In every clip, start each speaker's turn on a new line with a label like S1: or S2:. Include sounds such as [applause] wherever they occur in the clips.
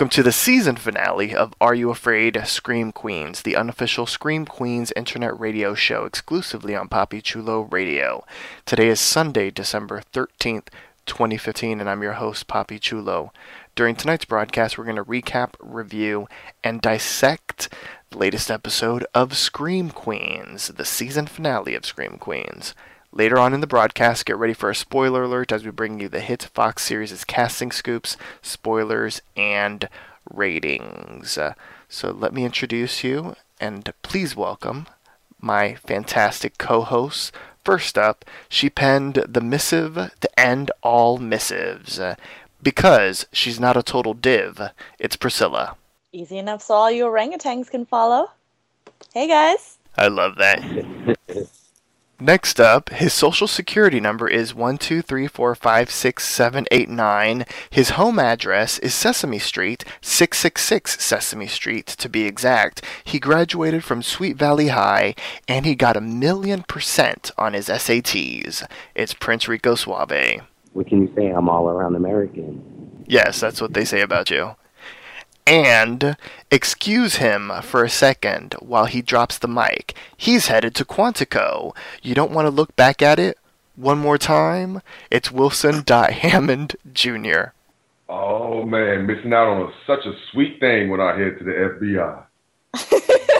S1: Welcome to the season finale of Are You Afraid? Scream Queens, the unofficial Scream Queens internet radio show exclusively on Poppy Chulo Radio. Today is Sunday, December 13th, 2015, and I'm your host, Poppy Chulo. During tonight's broadcast, we're going to recap, review, and dissect the latest episode of Scream Queens, the season finale of Scream Queens. Later on in the broadcast, get ready for a spoiler alert as we bring you the hit Fox series' casting scoops, spoilers, and ratings. Uh, so let me introduce you and please welcome my fantastic co hosts. First up, she penned the missive to end all missives. Uh, because she's not a total div, it's Priscilla.
S2: Easy enough so all you orangutans can follow. Hey guys.
S1: I love that. [laughs] Next up, his social security number is 123456789. His home address is Sesame Street, 666 Sesame Street to be exact. He graduated from Sweet Valley High and he got a million percent on his SATs. It's Prince Rico Suave.
S3: What can you say? I'm all around American.
S1: Yes, that's what they say about you. And excuse him for a second while he drops the mic. He's headed to Quantico. You don't want to look back at it one more time? It's Wilson [laughs] Dye Hammond Jr.
S4: Oh man, missing out on a, such a sweet thing when I head to the FBI. [laughs]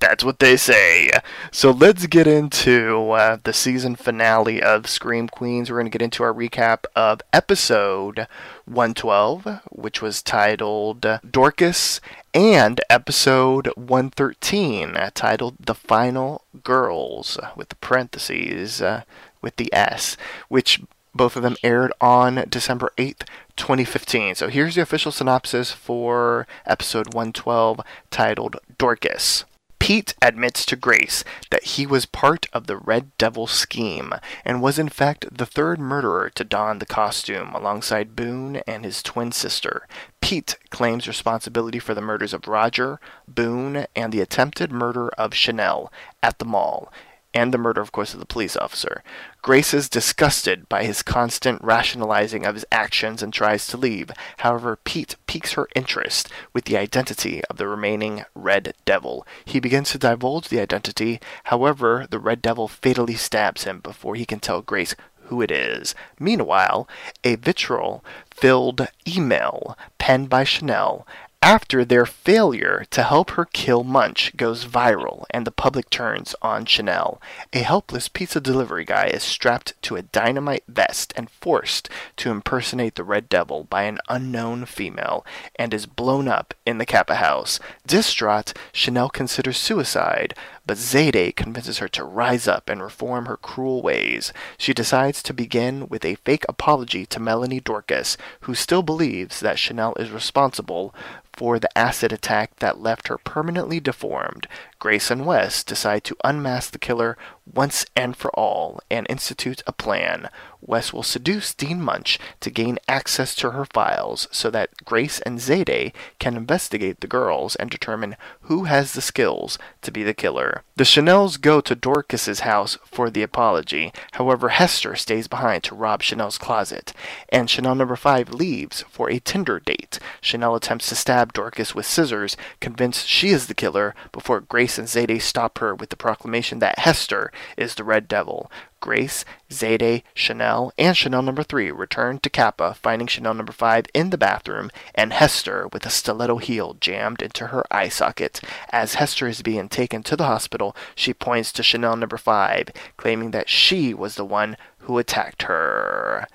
S1: That's what they say. So let's get into uh, the season finale of Scream Queens. We're going to get into our recap of episode 112, which was titled Dorkus, and episode 113, titled The Final Girls, with the parentheses, uh, with the S, which both of them aired on December 8th, 2015. So here's the official synopsis for episode 112, titled Dorkus. Pete admits to Grace that he was part of the Red Devil scheme and was in fact the third murderer to don the costume alongside Boone and his twin sister. Pete claims responsibility for the murders of Roger, Boone, and the attempted murder of Chanel at the mall and the murder, of course, of the police officer. Grace is disgusted by his constant rationalizing of his actions and tries to leave. However, Pete piques her interest with the identity of the remaining Red Devil. He begins to divulge the identity, however, the Red Devil fatally stabs him before he can tell Grace who it is. Meanwhile, a vitriol filled email penned by Chanel after their failure to help her kill Munsch goes viral and the public turns on Chanel, a helpless pizza delivery guy is strapped to a dynamite vest and forced to impersonate the Red Devil by an unknown female and is blown up in the Kappa house. Distraught, Chanel considers suicide, but Zayday convinces her to rise up and reform her cruel ways. She decides to begin with a fake apology to Melanie Dorkus, who still believes that Chanel is responsible for the acid attack that left her permanently deformed. Grace and Wes decide to unmask the killer once and for all and institute a plan. Wes will seduce Dean Munsch to gain access to her files so that Grace and Zayday can investigate the girls and determine who has the skills to be the killer. The Chanels go to Dorkus's house for the apology. However, Hester stays behind to rob Chanel's closet, and Chanel number 5 leaves for a Tinder date. Chanel attempts to stab Dorcas with scissors, convinced she is the killer, before Grace and Zayday stop her with the proclamation that Hester is the Red Devil. Grace, Zayday, Chanel, and Chanel number 3 return to Kappa, finding Chanel number 5 in the bathroom and Hester with a stiletto heel jammed into her eye socket. As Hester is being taken to the hospital, she points to Chanel number 5, claiming that she was the one who attacked her.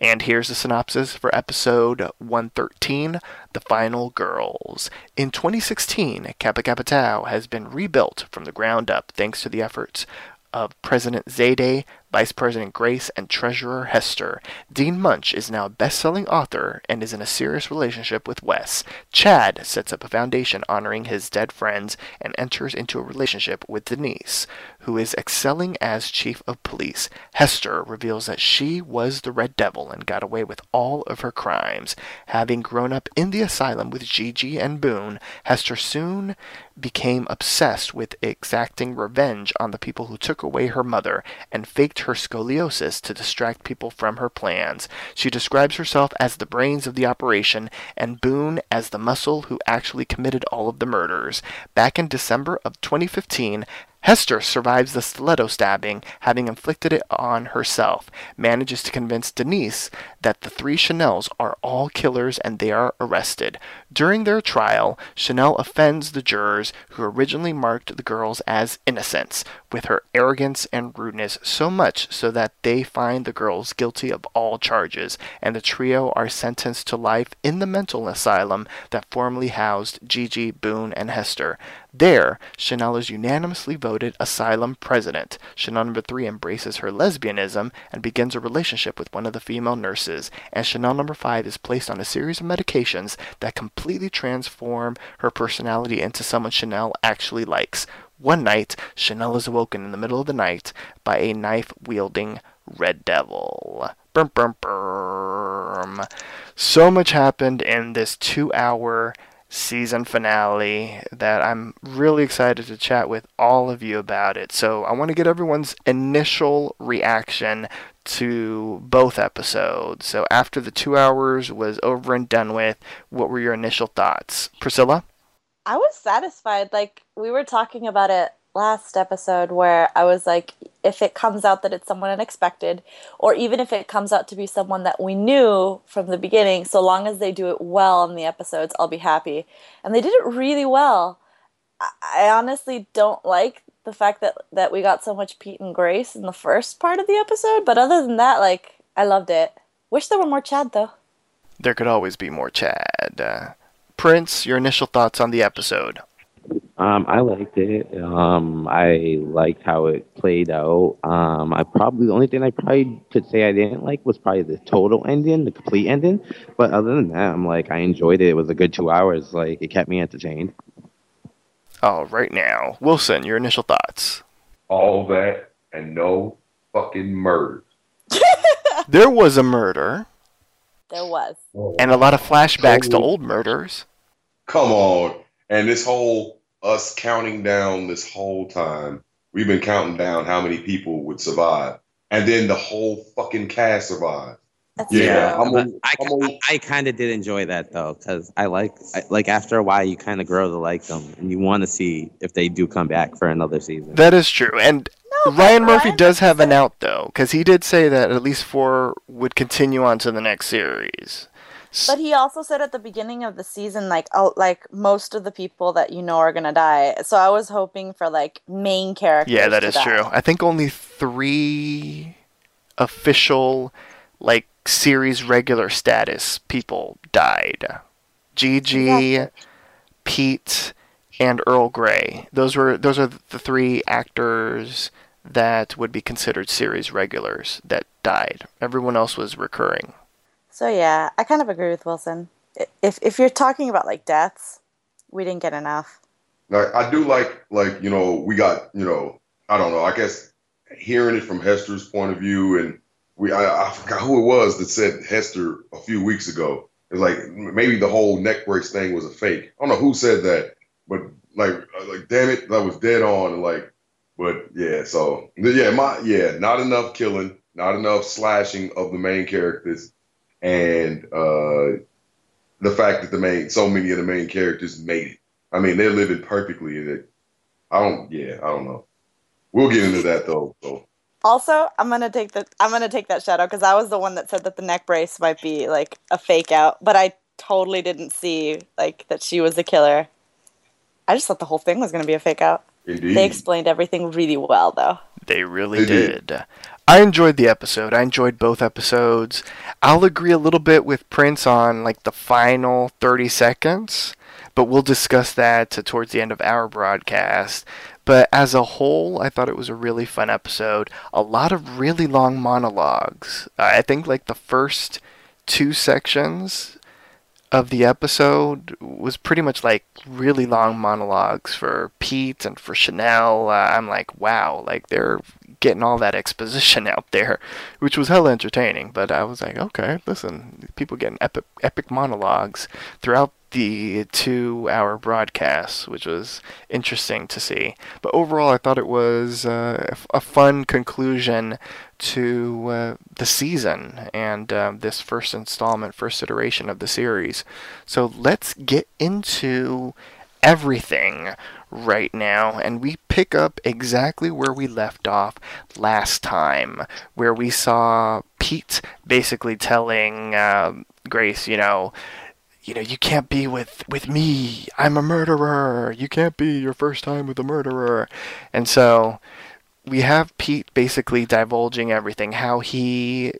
S1: And here's the synopsis for episode 113 The Final Girls. In 2016, Kappa Kappa Tau has been rebuilt from the ground up thanks to the efforts of President Zayday, Vice President Grace, and Treasurer Hester. Dean Munsch is now a best-selling author and is in a serious relationship with Wes. Chad sets up a foundation honoring his dead friends and enters into a relationship with Denise, who is excelling as chief of police. Hester reveals that she was the Red Devil and got away with all of her crimes. Having grown up in the asylum with Gigi and Boone, Hester soon became obsessed with exacting revenge on the people who took away her mother and faked her scoliosis to distract people from her plans. She describes herself as the brains of the operation and Boone as the muscle who actually committed all of the murders. Back in December of 2015, Hester survives the stiletto stabbing, having inflicted it on herself, manages to convince Denise that the three Chanels are all killers and they are arrested. During their trial, Chanel offends the jurors who originally marked the girls as innocents with her arrogance and rudeness so much so that they find the girls guilty of all charges, and the trio are sentenced to life in the mental asylum that formerly housed Gigi, Boone, and Hester. There, Chanel is unanimously voted asylum president. Chanel number three embraces her lesbianism and begins a relationship with one of the female nurses, and Chanel number five is placed on a series of medications that completely transform her personality into someone Chanel actually likes. One night, Chanel is awoken in the middle of the night by a knife wielding Red Devil. Brum, brum, brum. So much happened in this two hour season finale that I'm really excited to chat with all of you about it. So I want to get everyone's initial reaction to both episodes. So after the two hours was over and done with, what were your initial thoughts? Priscilla?
S2: I was satisfied. Like we were talking about it last episode where I was like, if it comes out that it's someone unexpected, or even if it comes out to be someone that we knew from the beginning, so long as they do it well in the episodes, I'll be happy. And they did it really well. I honestly don't like the fact that that we got so much Pete and Grace in the first part of the episode, but other than that, like I loved it. Wish there were more Chad though.
S1: There could always be more Chad. Uh, Prince, your initial thoughts on the episode?
S3: Um, I liked it. Um, I liked how it played out. Um, I probably the only thing I probably could say I didn't like was probably the total ending, the complete ending. But other than that, I'm like I enjoyed it. It was a good two hours. Like it kept me entertained.
S1: Oh, right now, Wilson, your initial thoughts?
S4: All that and no fucking murder. [laughs]
S1: There was a murder
S2: There was.
S1: and a lot of flashbacks to old murders.
S4: Come on. And this whole us counting down this whole time, we've been counting down how many people would survive. And then the whole fucking cast survived.
S2: That's
S4: Yeah,
S2: true.
S4: I'm
S5: But
S4: a-
S5: I,
S4: I'm a-
S5: I kind of did enjoy that though, because I like I, like after a while you kind of grow to like them, and you want to see if they do come back for another season.
S1: That is true. And
S2: No,
S1: Ryan Murphy
S2: Ryan
S1: does have an out, though, because he did say that at least four would continue on to the next series.
S2: But he also said at the beginning of the season, like, oh, like most of the people that you know are gonna die. So I was hoping for like main characters.
S1: yeah, that is
S2: die.
S1: true. I think only three official, like, series regular status people died. Gigi,
S2: Exactly.
S1: Pete, and Earl Grey. Those were those are the three actors that would be considered series regulars that died. Everyone else was recurring.
S2: So yeah, I kind of agree with Wilson. If if you're talking about like deaths, we didn't get enough.
S4: Like I do like like you know we got you know I don't know I guess hearing it from Hester's point of view and we I, I forgot who it was that said Hester a few weeks ago. It's like maybe the whole neck brace thing was a fake. I don't know who said that, but like uh, like damn it, that was dead on. Like, but yeah, so yeah, my yeah, not enough killing, not enough slashing of the main characters, and uh the fact that the main so many of the main characters made it. I mean, they're living perfectly in it. I don't. Yeah, I don't know. We'll get into that though. So.
S2: Also, I'm gonna take the I'm gonna take that shadow because I was the one that said that the neck brace might be like a fake out, but I totally didn't see like that she was the killer. I just thought the whole thing was gonna be a fake out.
S4: Indeed.
S2: They explained everything really well, though.
S1: They really
S4: They
S1: did.
S4: did.
S1: I enjoyed the episode. I enjoyed both episodes. I'll agree a little bit with Prince on like the final 30 seconds, but we'll discuss that to, towards the end of our broadcast. But as a whole, I thought it was a really fun episode. A lot of really long monologues. I think like the first two sections of the episode was pretty much like really long monologues for Pete and for Chanel. Uh, I'm like, wow, like they're getting all that exposition out there, which was hella entertaining. But I was like, okay, listen, people getting epic, epic monologues throughout the two-hour broadcast, which was interesting to see. But overall, I thought it was uh, a fun conclusion to uh, the season and uh, this first installment, first iteration of the series. So let's get into everything right now, and we pick up exactly where we left off last time, where we saw Pete basically telling um, Grace, you know, you know, you can't be with with me. I'm a murderer. You can't be your first time with a murderer. And so we have Pete basically divulging everything, how he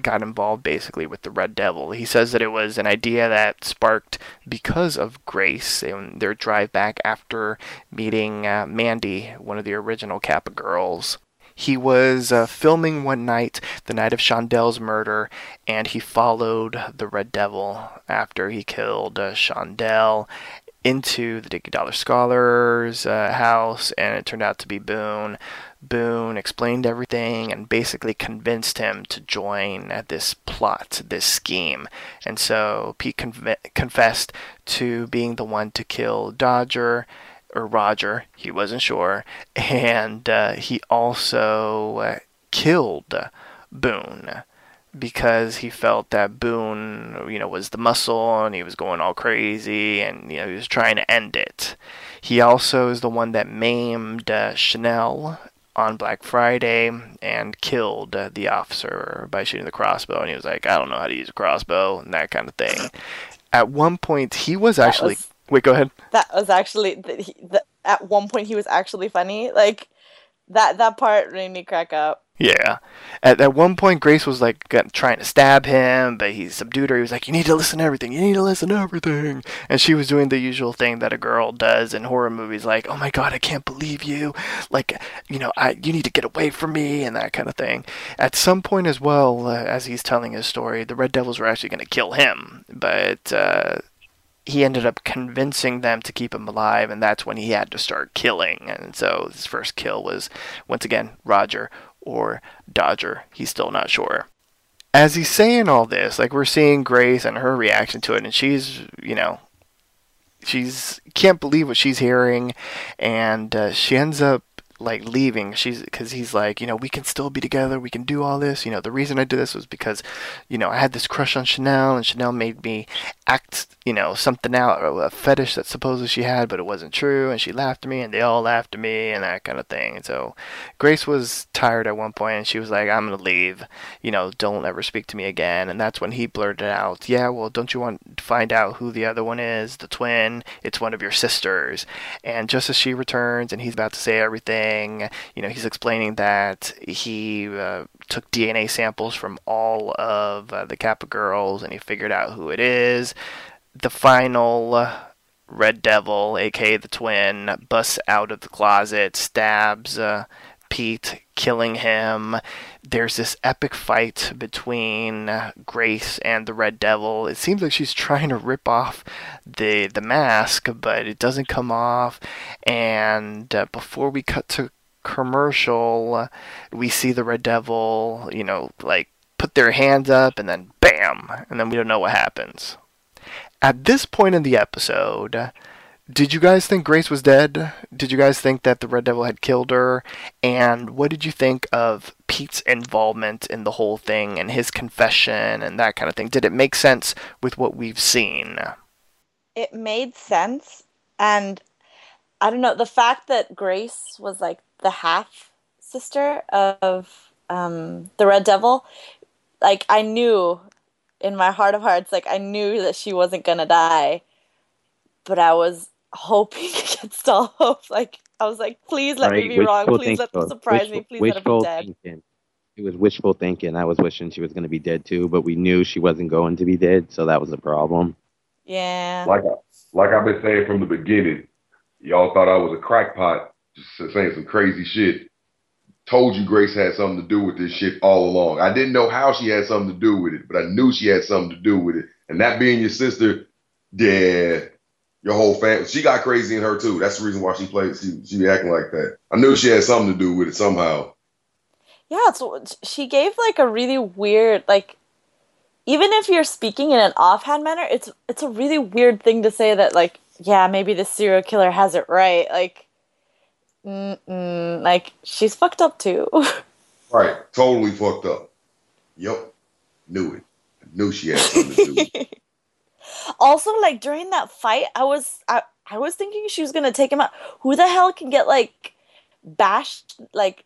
S1: got involved basically with the Red Devil. He says that it was an idea that sparked because of Grace and their drive back after meeting uh, Mandy, one of the original Kappa girls. He was uh, filming one night, the night of Shondell's murder, and he followed the Red Devil after he killed uh, Shondell into the Dickie Dollar Scholars uh, house, and it turned out to be Boone. Boone explained everything and basically convinced him to join this plot, this scheme. And so Pete confessed to being the one to kill Dodger or Roger, he wasn't sure, and uh, he also uh, killed Boone because he felt that Boone, you know, was the muscle and he was going all crazy and you know he was trying to end it. He also is the one that maimed uh, Chanel on Black Friday and killed uh, the officer by shooting the crossbow and he was like, I don't know how to use a crossbow and that kind of thing. At one point he was actually
S2: was-
S1: Wait, go ahead.
S2: That was actually he, the, at one point he was actually funny. Like that that part made me crack up.
S1: Yeah. At, at one point, Grace was like trying to stab him, but he subdued her. He was like, "You need to listen to everything. You need to listen to everything." And she was doing the usual thing that a girl does in horror movies, like, "Oh my god, I can't believe you! Like, you know, I you need to get away from me," and that kind of thing. At some point as well, uh, as he's telling his story, the Red Devils were actually going to kill him, but. Uh, he ended up convincing them to keep him alive, and that's when he had to start killing. And so his first kill was, once again, Roger or Dodger. He's still not sure. As he's saying all this, like we're seeing Grace and her reaction to it, and she's, you know, she's can't believe what she's hearing, and uh, she ends up like leaving. She's because he's like you know we can still be together. We can do all this. You know the reason i did this was because you know i had this crush on chanel and chanel made me act you know something out a fetish that supposedly she had but it wasn't true and she laughed at me and they all laughed at me and that kind of thing. And so grace was tired at one point and she was like i'm gonna leave. You know don't ever speak to me again. And that's when he blurted out yeah well don't you want to find out who the other one is? The twin? It's one of your sisters. And just as she returns and he's about to say everything you know he's explaining that he uh, took dna samples from all of uh, the kappa girls and he figured out who it is the final red devil aka the twin busts out of the closet stabs uh, Pete, killing him. There's this epic fight between Grace and the Red Devil. It seems like she's trying to rip off the the mask, but it doesn't come off. And uh, before we cut to commercial, we see the Red Devil, you know, like put their hands up and then bam, and then we don't know what happens. At this point in the episode, did you guys think Grace was dead? Did you guys think that the Red Devil had killed her? And what did you think of Pete's involvement in the whole thing and his confession and that kind of thing? Did it make sense with what we've seen?
S2: It made sense. And I don't know, the fact that Grace was like the half sister of um, the Red Devil, like I knew in my heart of hearts, like I knew that she wasn't gonna die. But I was hoping against all hope. Like I was like, please let
S3: Right,
S2: me be wrong.
S3: wishful
S2: Please let them surprise
S3: Wishful-
S2: me. Please let her be
S3: wishful
S2: dead.
S3: thinking. It was wishful thinking. I was wishing she was going to be dead too, but we knew she wasn't going to be dead, so that was the problem.
S2: Yeah.
S4: Like I, like I've been saying from the beginning, y'all thought I was a crackpot, just saying some crazy shit. Told you Grace had something to do with this shit all along. I didn't know how she had something to do with it, but I knew she had something to do with it. And that being your sister, yeah, your whole family, she got crazy in her too. That's the reason why she played. She she be acting like that. I knew she had something to do with it somehow.
S2: Yeah, so she gave like a really weird like even if you're speaking in an offhand manner, it's it's a really weird thing to say that like yeah, maybe the serial killer has it right. Like like she's fucked up too. [laughs]
S4: Right, totally fucked up. Yep, knew it. Knew she had something to do. [laughs] with it.
S2: also like during that fight, I was I, I was thinking she was going to take him out. Who the hell can get like bashed like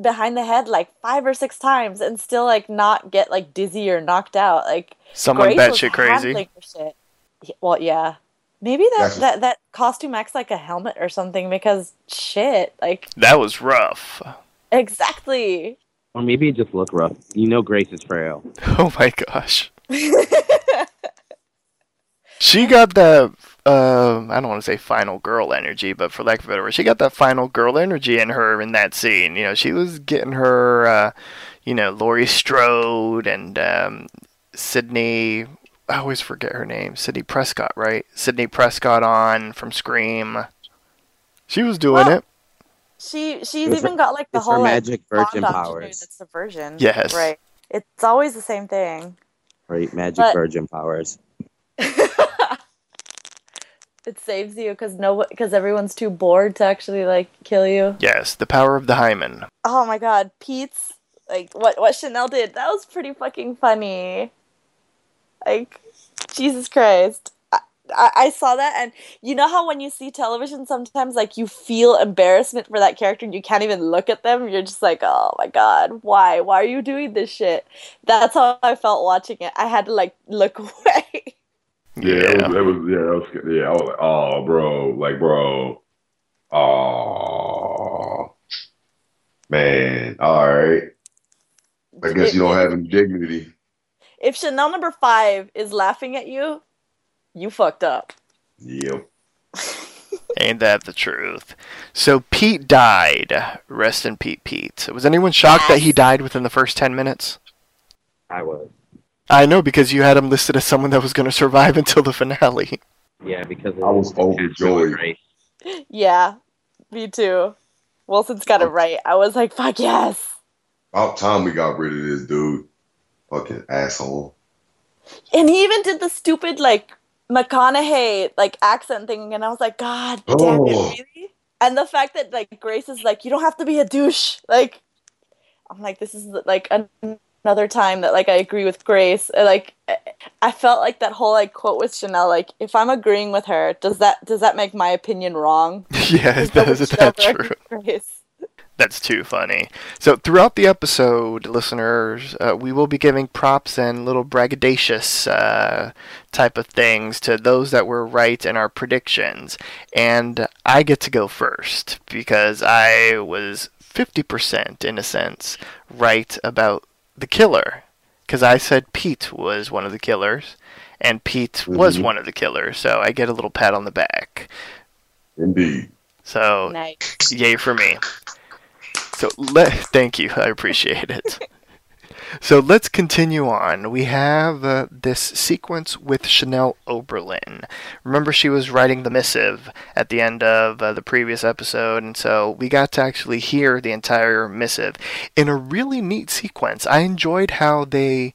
S2: behind the head like five or six times and still like not get like dizzy or knocked out? Like
S1: Someone
S2: Grace
S1: batshit
S2: was
S1: crazy.
S2: handling shit. Well, yeah. Maybe that,
S4: That's-
S2: that, that costume acts like a helmet or something because shit, like
S1: That was rough.
S2: exactly.
S3: Or maybe it just looked rough. You know Grace is frail. [laughs]
S1: Oh my gosh. [laughs] She got that, uh, I don't want to say final girl energy, but for lack of a better word, she got that final girl energy in her in that scene. You know, she was getting her, uh, you know, Laurie Strode and um, Sidney, I always forget her name, Sidney Prescott, right? Sidney Prescott on from Scream. She was doing
S2: Well,
S1: it.
S2: she she's
S3: It's her-
S2: even got like the
S3: it's her
S2: whole like,
S3: magic virgin
S2: bond option
S3: powers.
S2: That's the version.
S1: Yes.
S2: Right. It's always the same thing.
S3: Right? Magic
S2: But-
S3: virgin powers. [laughs]
S2: it saves you because no because everyone's too bored to actually like kill you.
S1: Yes, the power of the hymen.
S2: Oh my god, Pete's like what what Chanel did that was pretty fucking funny. Like Jesus Christ. I, I, I saw that and you know how when you see television sometimes like you feel embarrassment for that character and you can't even look at them you're just like oh my god why why are you doing this shit that's how I felt watching it I had to like look [laughs] away
S4: Yeah, It, was, it was. Yeah, it was. Yeah, I was like, oh, bro, like, bro, oh, man. All right. I guess you don't have any dignity.
S2: if Chanel number five is laughing at you you fucked up
S4: Yep. [laughs]
S1: Ain't that the truth? So Pete died. Rest in Pete Pete. Was anyone shocked that he died within the first 10 minutes?
S3: I was.
S1: I know because you had him listed as someone that was going to survive [laughs] until the finale.
S3: Yeah, because
S4: I was overjoyed.
S3: Grace.
S2: Yeah, me too. Wilson's got it right. I was like, fuck yes.
S4: About time we got rid of this dude. Fucking asshole.
S2: And he even did the stupid like McConaughey like accent thing, and I was like, God damn it,
S4: Oh.
S2: really? And the fact that like Grace is like, you don't have to be a douche. Like, I'm like, this is like an- another time that like I agree with Grace. Like, I- felt like that whole like quote with Chanel. Like, if I'm agreeing with her, does that does that make my opinion wrong? [laughs]
S1: yeah,
S2: Is
S1: that, is that true?
S2: Grace?
S1: That's too funny. So throughout the episode, listeners, uh, we will be giving props and little braggadocious uh, type of things to those that were right in our predictions. And I get to go first because I was 50% in a sense right about the killer. Because I said Pete was one of the killers, and Pete was
S4: Mhm.
S1: one of the killers. So I get a little pat on the back.
S4: Indeed.
S1: So
S2: Nice.
S1: Yay for me. So let thank you. I appreciate it. [laughs] So let's continue on. We have uh, this sequence with Chanel Oberlin. Remember, she was writing the missive at the end of uh, the previous episode, and so we got to actually hear the entire missive in a really neat sequence. I enjoyed how they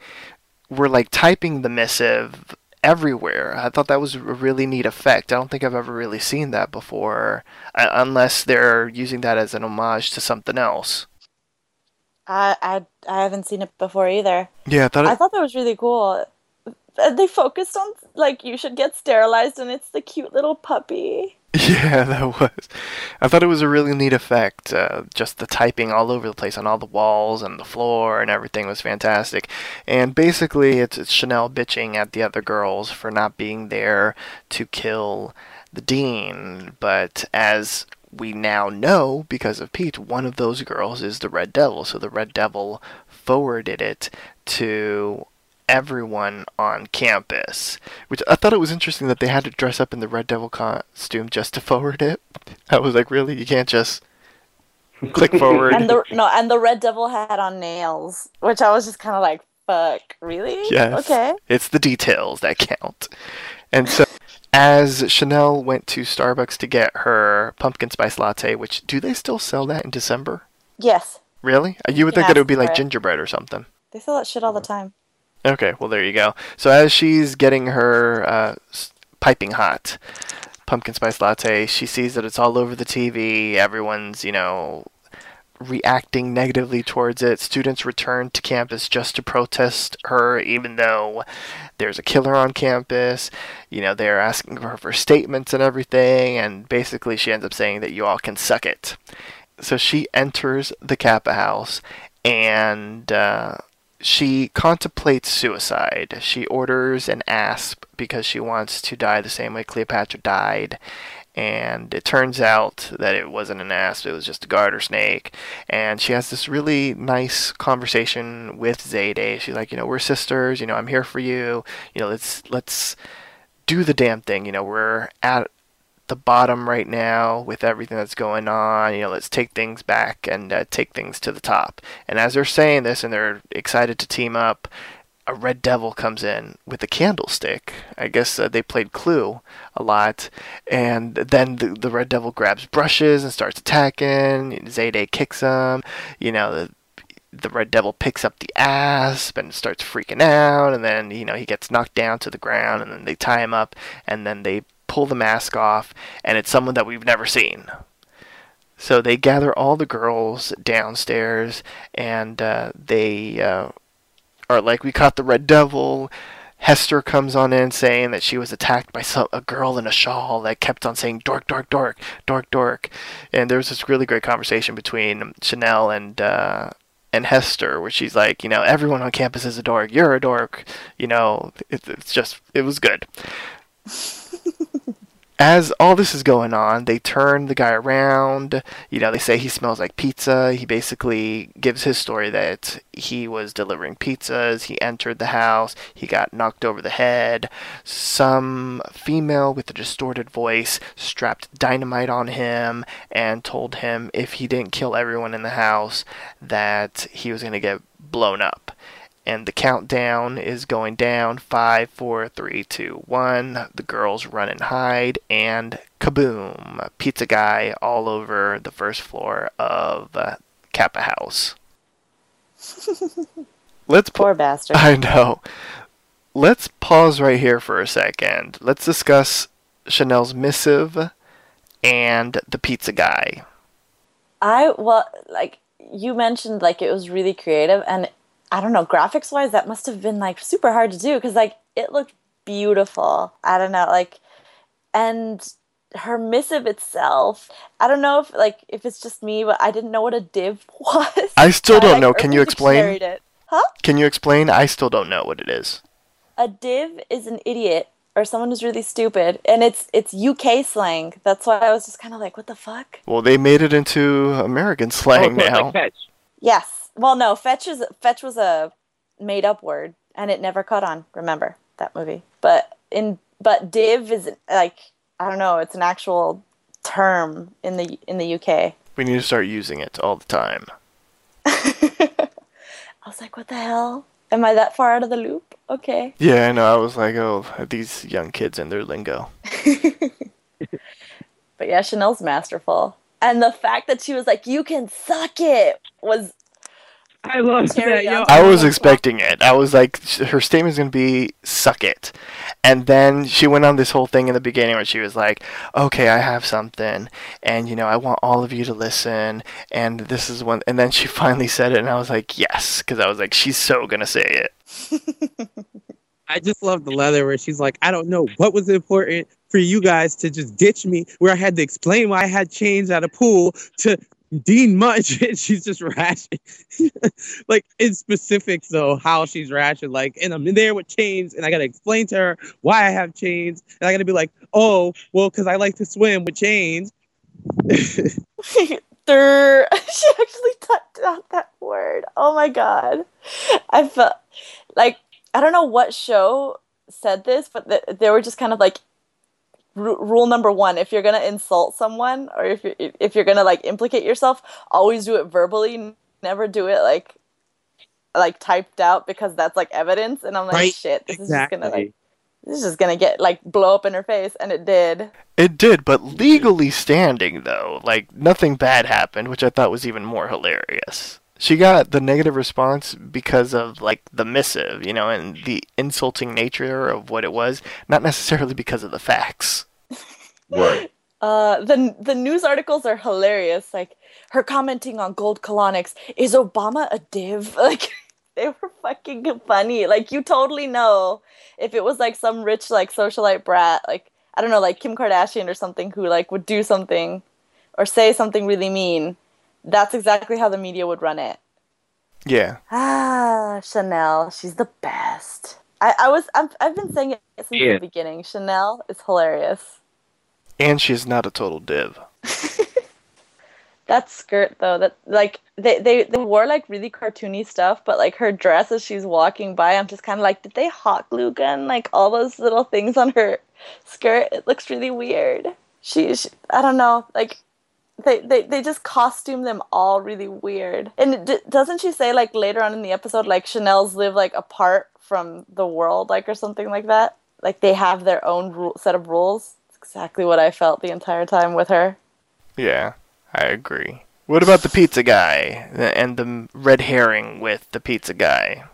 S1: were like typing the missive everywhere. I thought that was a really neat effect. I don't think I've ever really seen that before, uh, unless they're using that as an homage to something else.
S2: I I I haven't seen it before either.
S1: Yeah, I thought. It,
S2: I thought that was really cool. They focused on like you should get sterilized, and it's the cute little puppy. [laughs]
S1: yeah, that was. I thought it was a really neat effect. Uh, just the typing all over the place on all the walls and the floor and everything was fantastic. And basically, it's, it's Chanel bitching at the other girls for not being there to kill the dean. But as we now know because of Pete, one of those girls is the Red Devil. So the Red Devil forwarded it to everyone on campus. Which I thought it was interesting that they had to dress up in the Red Devil costume just to [laughs] forward it. I was like, really? You can't just click [laughs] forward.
S2: And the no, and the Red Devil had on nails, which I was just kind of like, fuck, really?
S1: Yes.
S2: Okay.
S1: It's the details that count. And so as Chanel went to Starbucks to get her pumpkin spice latte, which do they still sell that in December?
S2: Yes,
S1: Really? You would think that it would be like
S2: it.
S1: gingerbread or something.
S2: they sell that shit all the time.
S1: Okay, well there you go. So as she's getting her uh, piping hot pumpkin spice latte, she sees that it's all over the TV. Everyone's, you know, reacting negatively towards it. Students return to campus just to protest her, even though there's a killer on campus. You know, they're asking her for statements and everything, and basically she ends up saying that you all can suck it. So she enters the Kappa house and uh, she contemplates suicide. She orders an asp because she wants to die the same way Cleopatra died. And it turns out that it wasn't an asp, it was just a garter snake. And she has this really nice conversation with Zayday. She's like, you know, we're sisters, you know, I'm here for you. You know, let's let's do the damn thing. You know, we're at the bottom right now with everything that's going on. You know, let's take things back and uh, take things to the top. And as they're saying this and they're excited to team up, a red devil comes in with a candlestick. I guess uh, they played Clue a lot. And then the, the red devil grabs brushes and starts attacking. Zayday kicks him. You know, the, the red devil picks up the asp and starts freaking out and then you know he gets knocked down to the ground and then they tie him up and then they pull the mask off and it's someone that we've never seen so they gather all the girls downstairs and uh, they uh, like we caught the red devil Hester comes on in saying that she was attacked by some, a girl in a shawl that kept on saying dork, dork, dork, dork, dork. And there was this really great conversation between Chanel and uh, and Hester, where she's like, you know, everyone on campus is a dork. You're a dork. You know, it, it's just, it was good. [laughs] As all this is going on, they turn the guy around. You know, they say he smells like pizza. He basically gives his story that he was delivering pizzas. He entered the house. He got knocked over the head. Some female with a distorted voice strapped dynamite on him and told him if he didn't kill everyone in the house, that he was going to get blown up and the countdown is going down. Five four three two one. The girls run and hide and kaboom. Pizza guy all over the first floor of uh, kappa house. [laughs] Let's pa-
S2: Poor bastard.
S1: i know. Let's pause right here for a second. Let's discuss chanel's missive and the pizza guy.
S2: I well, like you mentioned, like it was really creative, and I don't know, graphics wise, that must have been like super hard to do because like it looked beautiful. I don't know, like, and her missive itself. I don't know if like if it's just me, but I didn't know what a div [laughs] was.
S1: I still don't
S2: like,
S1: know. Can you explain?
S2: It. Huh?
S1: can you explain i still don't know what it is
S2: A div is an idiot or someone who's really stupid, and it's it's UK slang. That's why I was just kind of like, what the fuck?
S1: Well, they made it into American slang
S5: oh,
S1: now.
S5: like.
S2: Yes. Well, no, fetch is fetch was a made up word, and it never caught on. Remember that movie? But in but div is like I don't know. It's an actual term in the in the UK.
S1: We need to start using it all the time. [laughs]
S2: I was like, what the hell? Am I that far out of the loop? Okay.
S1: Yeah, I know. I was like, oh, these young kids and their lingo. [laughs] [laughs]
S2: But yeah, Chanel's masterful. And the fact that she was like, you can suck it was
S3: I love
S2: Cherry
S3: that, yo.
S1: I was expecting it. I was like, sh- her statement's gonna be "suck it," and then she went on this whole thing in the beginning where she was like, "Okay, I have something, and you know, I want all of you to listen, and this is one." And then she [laughs] finally said it, and I was like, "Yes," because I was like, "She's so gonna say it." [laughs]
S3: I just love the leather where she's like, I don't know what was important for you guys to just ditch me, where I had to explain why I had chains at a pool to Dean Munsch, [laughs] she's just rashing. [laughs] like in specifics though, how she's rashing. Like, and I'm in there with chains, and I gotta explain to her why I have chains, and I gotta be like, oh, well, because I like to swim with chains. [laughs]
S2: She actually typed out that word. Oh my god. I felt like I don't know what show said this, but th- they were just kind of like ru- rule number one: if you're gonna insult someone or if you're, if you're gonna like implicate yourself, always do it verbally. Never do it like like typed out because that's like evidence. And I'm like,
S3: Right,
S2: shit, this is just gonna like this is just gonna get like blow up in her face, and it did.
S1: It did, but legally standing though, like nothing bad happened, which I thought was even more hilarious. She got the negative response because of like the missive, you know, and the insulting nature of what it was, not necessarily because of the facts.
S4: Right. [laughs]
S2: Uh, the the news articles are hilarious. Like her commenting on gold colonics. Is Obama a div? [laughs] Like they were fucking funny. Like you totally know if it was like some rich like socialite brat, like I don't know, like Kim Kardashian or something, who like would do something or say something really mean. That's exactly how the media would run it.
S1: Yeah.
S2: Ah, Chanel, she's the best. I, I was I've, I've been saying it since
S3: Yeah.
S2: the beginning. Chanel is hilarious.
S1: And she's not a total div. [laughs]
S2: That skirt though, that like they, they they wore like really cartoony stuff, but like her dress as she's walking by, I'm just kind of like, did they hot glue gun like all those little things on her skirt? It looks really weird. She, she I don't know, like they, they they just costume them all really weird. And d- doesn't she say like later on in the episode like Chanel's live like apart from the world like or something like that? Like they have their own rule, set of rules. It's exactly what I felt the entire time with her.
S1: Yeah, I agree. What about the pizza guy and the red herring with the pizza guy?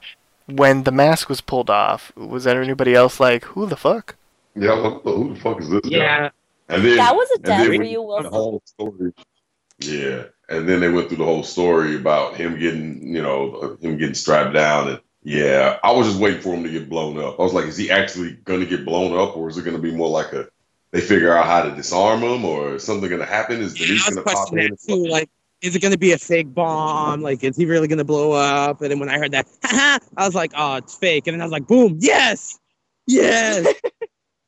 S1: When the mask was pulled off, was there anybody else like, who the fuck?
S4: Yeah, who the fuck is this guy?
S3: Yeah,
S4: And then
S2: That was a
S4: and
S2: death for
S4: we-
S2: you,
S4: the
S2: Wilson.
S4: whole story. Yeah, and then they went through the whole story about him getting, you know, him getting strapped down, and yeah, I was just waiting for him to get blown up. I was like, is he actually going to get blown up, or is it going to be more like a they figure out how to disarm him, or is something going to happen? Is
S3: yeah,
S4: Denise
S3: I was
S4: going to pop
S3: questioning
S4: in?
S3: that too. Like, is it gonna be a fake bomb? Like, is he really gonna blow up? And then when I heard that, [laughs] I was like, oh, it's fake. And then I was like, boom, yes, yes. [laughs]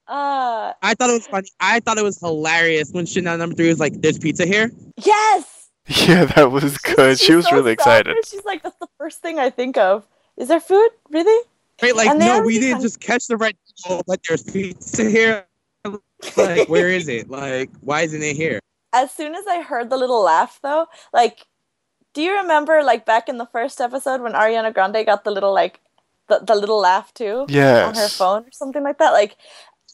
S2: Uh,
S3: I thought it was funny. I thought it was hilarious when Chanel number three was like, "There's pizza here."
S2: yes. [laughs]
S1: Yeah, that was good.
S2: She's
S1: she was
S2: so
S1: really excited.
S2: She's like, that's the first thing I think of. Is there food? Really?
S3: Right? Like,
S2: And
S3: no, we didn't
S2: kind-
S3: just catch the red. Oh, but there's pizza here. [laughs] Like, where is it? Like, why isn't it here?
S2: As soon as I heard the little laugh, though, like, do you remember, like, back in the first episode when Ariana Grande got the little, like, the, the little laugh too Yeah. on her phone or something like that? Like,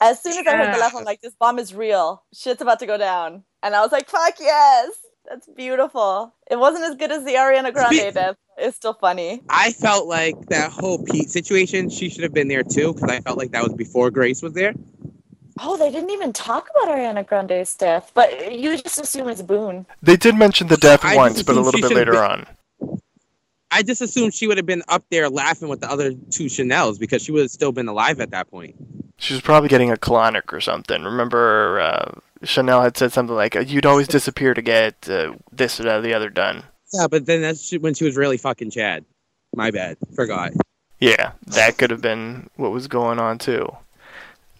S2: as soon as I heard the laugh, I'm like, this bomb is real. Shit's about to go down. And I was like, fuck yes. That's beautiful. It wasn't as good as the Ariana Grande
S3: Speak-
S2: death. It's still funny.
S3: I felt like that whole Pete situation. She should have been there too, because I felt like that was before Grace was there.
S2: Oh, they didn't even talk about Ariana Grande's death, but you just assume it's Boone.
S1: They did mention the death
S3: I
S1: once, but a little bit later
S3: been-
S1: on.
S3: I just assumed she would have been up there laughing with the other two Chanels because she would have still been alive at that point.
S1: She was probably getting a colonic or something. Remember, uh, Chanel had said something like, "You'd always disappear to get uh, this or the other done."
S3: Yeah, but then that's when she was really fucking Chad. My bad. Forgot.
S1: Yeah, that could have been what was going on too.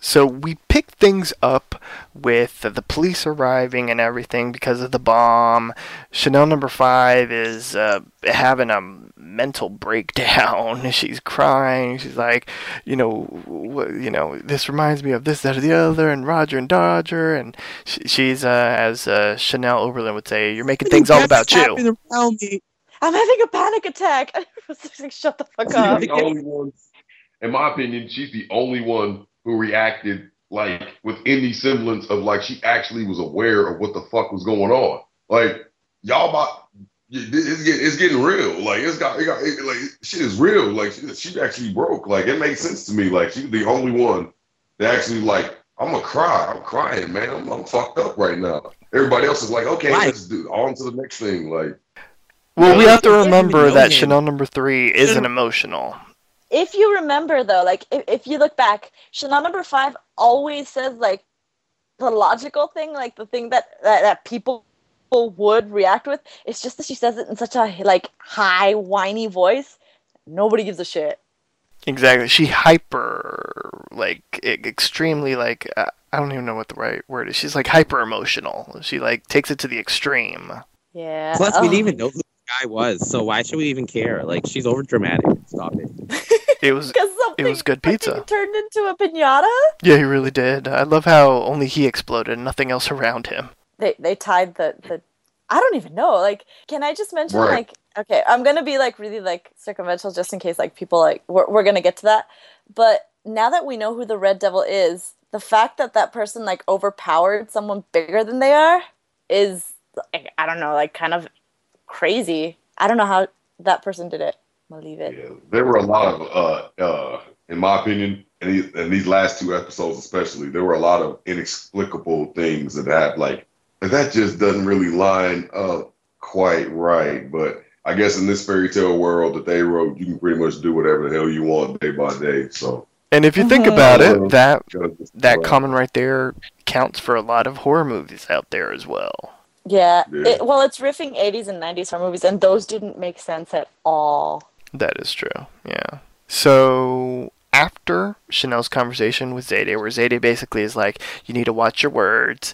S1: So we pick things up with the police arriving and everything because of the bomb. Chanel number five is uh, having a mental breakdown. [laughs] She's crying. She's like, you know, wh- you know, this reminds me of this, that, or the other, and Roger and Dodger. And sh- she's, uh, as uh, Chanel Oberlin would say, you're making things all about you.
S5: Happening around me.
S2: I'm having a panic attack. [laughs] I was just like, shut the fuck
S4: She's
S2: up.
S4: the only one, in my opinion, she's the only one who reacted like with any semblance of like she actually was aware of what the fuck was going on. Like y'all about it's getting it's getting real. Like it's got, it got it, like shit is real. Like she, she actually broke. Like it makes sense to me. Like she's the only one that actually like I'm gonna cry. I'm crying, man. I'm, I'm fucked up right now. Everybody else is like, okay,
S5: Right.
S4: let's do on to the next thing. Like
S1: Well, we have to
S5: I didn't even
S1: remember that. Chanel number three isn't emotional.
S2: If you remember though, like if, if you look back, Chanel number five always says like the logical thing, like the thing that that, that people would react with. It's just that she says it in such a like high, whiny voice. Nobody gives a shit.
S1: Exactly. She hyper, like, extremely, like, uh, I don't even know what the right word is. She's like hyper emotional. She like takes it to the extreme.
S2: Yeah.
S5: Plus, we
S2: Oh.
S5: didn't even know who the guy was, so why should we even care? Like, she's over dramatic. Stop it. [laughs]
S1: It was,
S2: Because something
S1: was good pizza.
S2: turned into a pinata.
S1: yeah, he really did. I love how only he exploded and nothing else around him.
S2: They they tied the the. I don't even know. Like, can I just mention
S4: Right.
S2: like okay, I'm gonna be like really like circumventional just in case like people like we're we're gonna get to that. But now that we know who the Red Devil is, the fact that that person like overpowered someone bigger than they are is like, I don't know, like kind of crazy. I don't know how that person did it. Believe it.
S4: Yeah, there were a lot of, uh, uh, in my opinion, and these, and these last two episodes especially, there were a lot of inexplicable things that have like that just doesn't really line up quite right. But I guess in this fairy tale world that they wrote, you can pretty much do whatever the hell you want day by day. So
S1: And if you think about it, that that
S4: uh,
S1: comment right there counts for a lot of horror movies out there as well.
S2: Yeah.
S4: Yeah.
S2: It, well, it's riffing 80s and 90s horror movies, and those didn't make sense at all.
S1: That is true. Yeah. So after Chanel's conversation with Zayday, where Zayday basically is like, "You need to watch your words."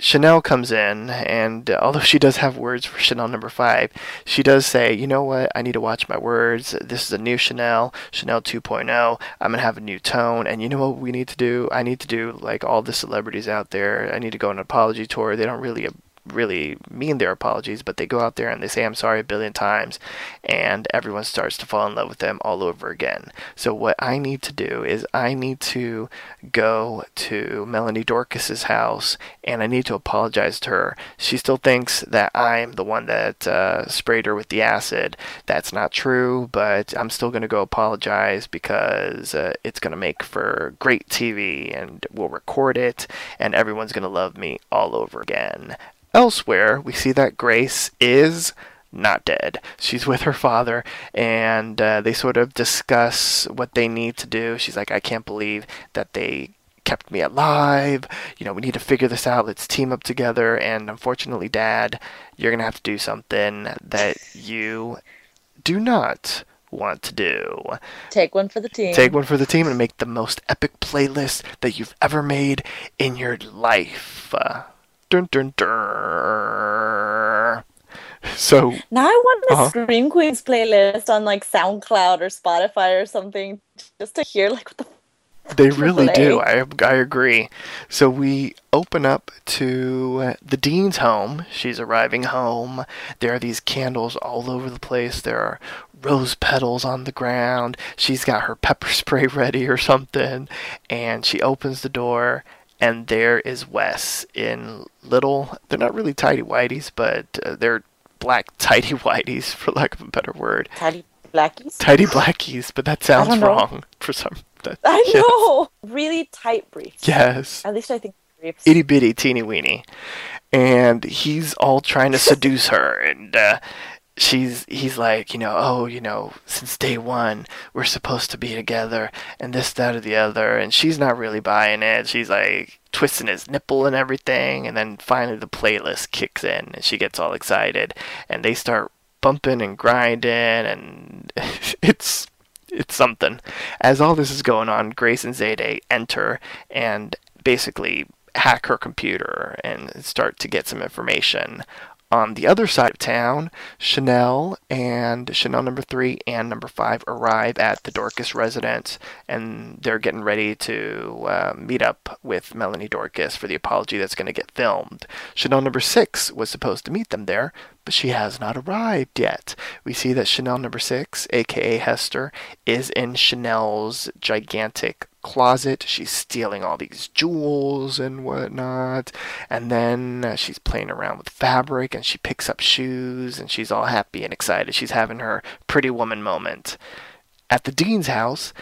S1: Chanel comes in, and uh, although she does have words for Chanel number five, she does say, "You know what? I need to watch my words. This is a new Chanel, Chanel 2.0. I'm gonna have a new tone, and you know what we need to do? I need to do like all the celebrities out there. I need to go on an apology tour. They don't really really mean their apologies, but they go out there and they say I'm sorry a billion times, and everyone starts to fall in love with them all over again. So what I need to do is I need to go to Melanie Dorkus's house and I need to apologize to her. She still thinks that I'm the one that uh, sprayed her with the acid. That's not true, but I'm still going to go apologize because uh, it's going to make for great TV and we'll record it and everyone's going to love me all over again. Elsewhere, we see that Grace is not dead. She's with her father, and uh, they sort of discuss what they need to do. She's like, I can't believe that they kept me alive. You know, we need to figure this out. Let's team up together. And unfortunately, Dad, you're going to have to do something that you do not want to do.
S2: Take one for the team.
S1: Take one for the team and make the most epic playlist that you've ever made in your life. Uh, dun dun dun. So
S2: Now I want the
S1: Uh-huh.
S2: Scream Queens playlist on like SoundCloud or Spotify or something, just to hear like what the.
S1: They really do. I, I agree. So we open up to uh, the dean's home. She's arriving home. There are these candles all over the place. There are rose petals on the ground. She's got her pepper [laughs] spray ready or something. And she opens the door, and there is Wes in little, they're not really tidy whities, but uh, they're black [laughs] tidy whities, for lack of a better word.
S2: Tidy blackies.
S1: Tidy blackies, but that sounds wrong for some. That,
S2: I
S1: yes.
S2: know. Really tight briefs.
S1: Yes.
S2: At least I think briefs.
S1: itty bitty teeny weeny and he's all trying to seduce her and uh, she's he's like you know oh you know since day one we're supposed to be together and this that or the other and she's not really buying it she's like twisting his nipple and everything and then finally the playlist kicks in and she gets all excited and they start bumping and grinding and [laughs] it's it's something. As all this is going on, Grace and Zayday enter and basically hack her computer and start to get some information on the other side of town, Chanel and Chanel number three and number five arrive at the Dorkus residence, and they're getting ready to uh, meet up with Melanie Dorkus for the apology that's going to get filmed. Chanel number six was supposed to meet them there, but she has not arrived yet. We see that Chanel number six, aka Hester, is in Chanel's gigantic closet. She's stealing all these jewels and whatnot. And then uh, she's playing around with fabric and she picks up shoes and she's all happy and excited. She's having her pretty woman moment. At the dean's house,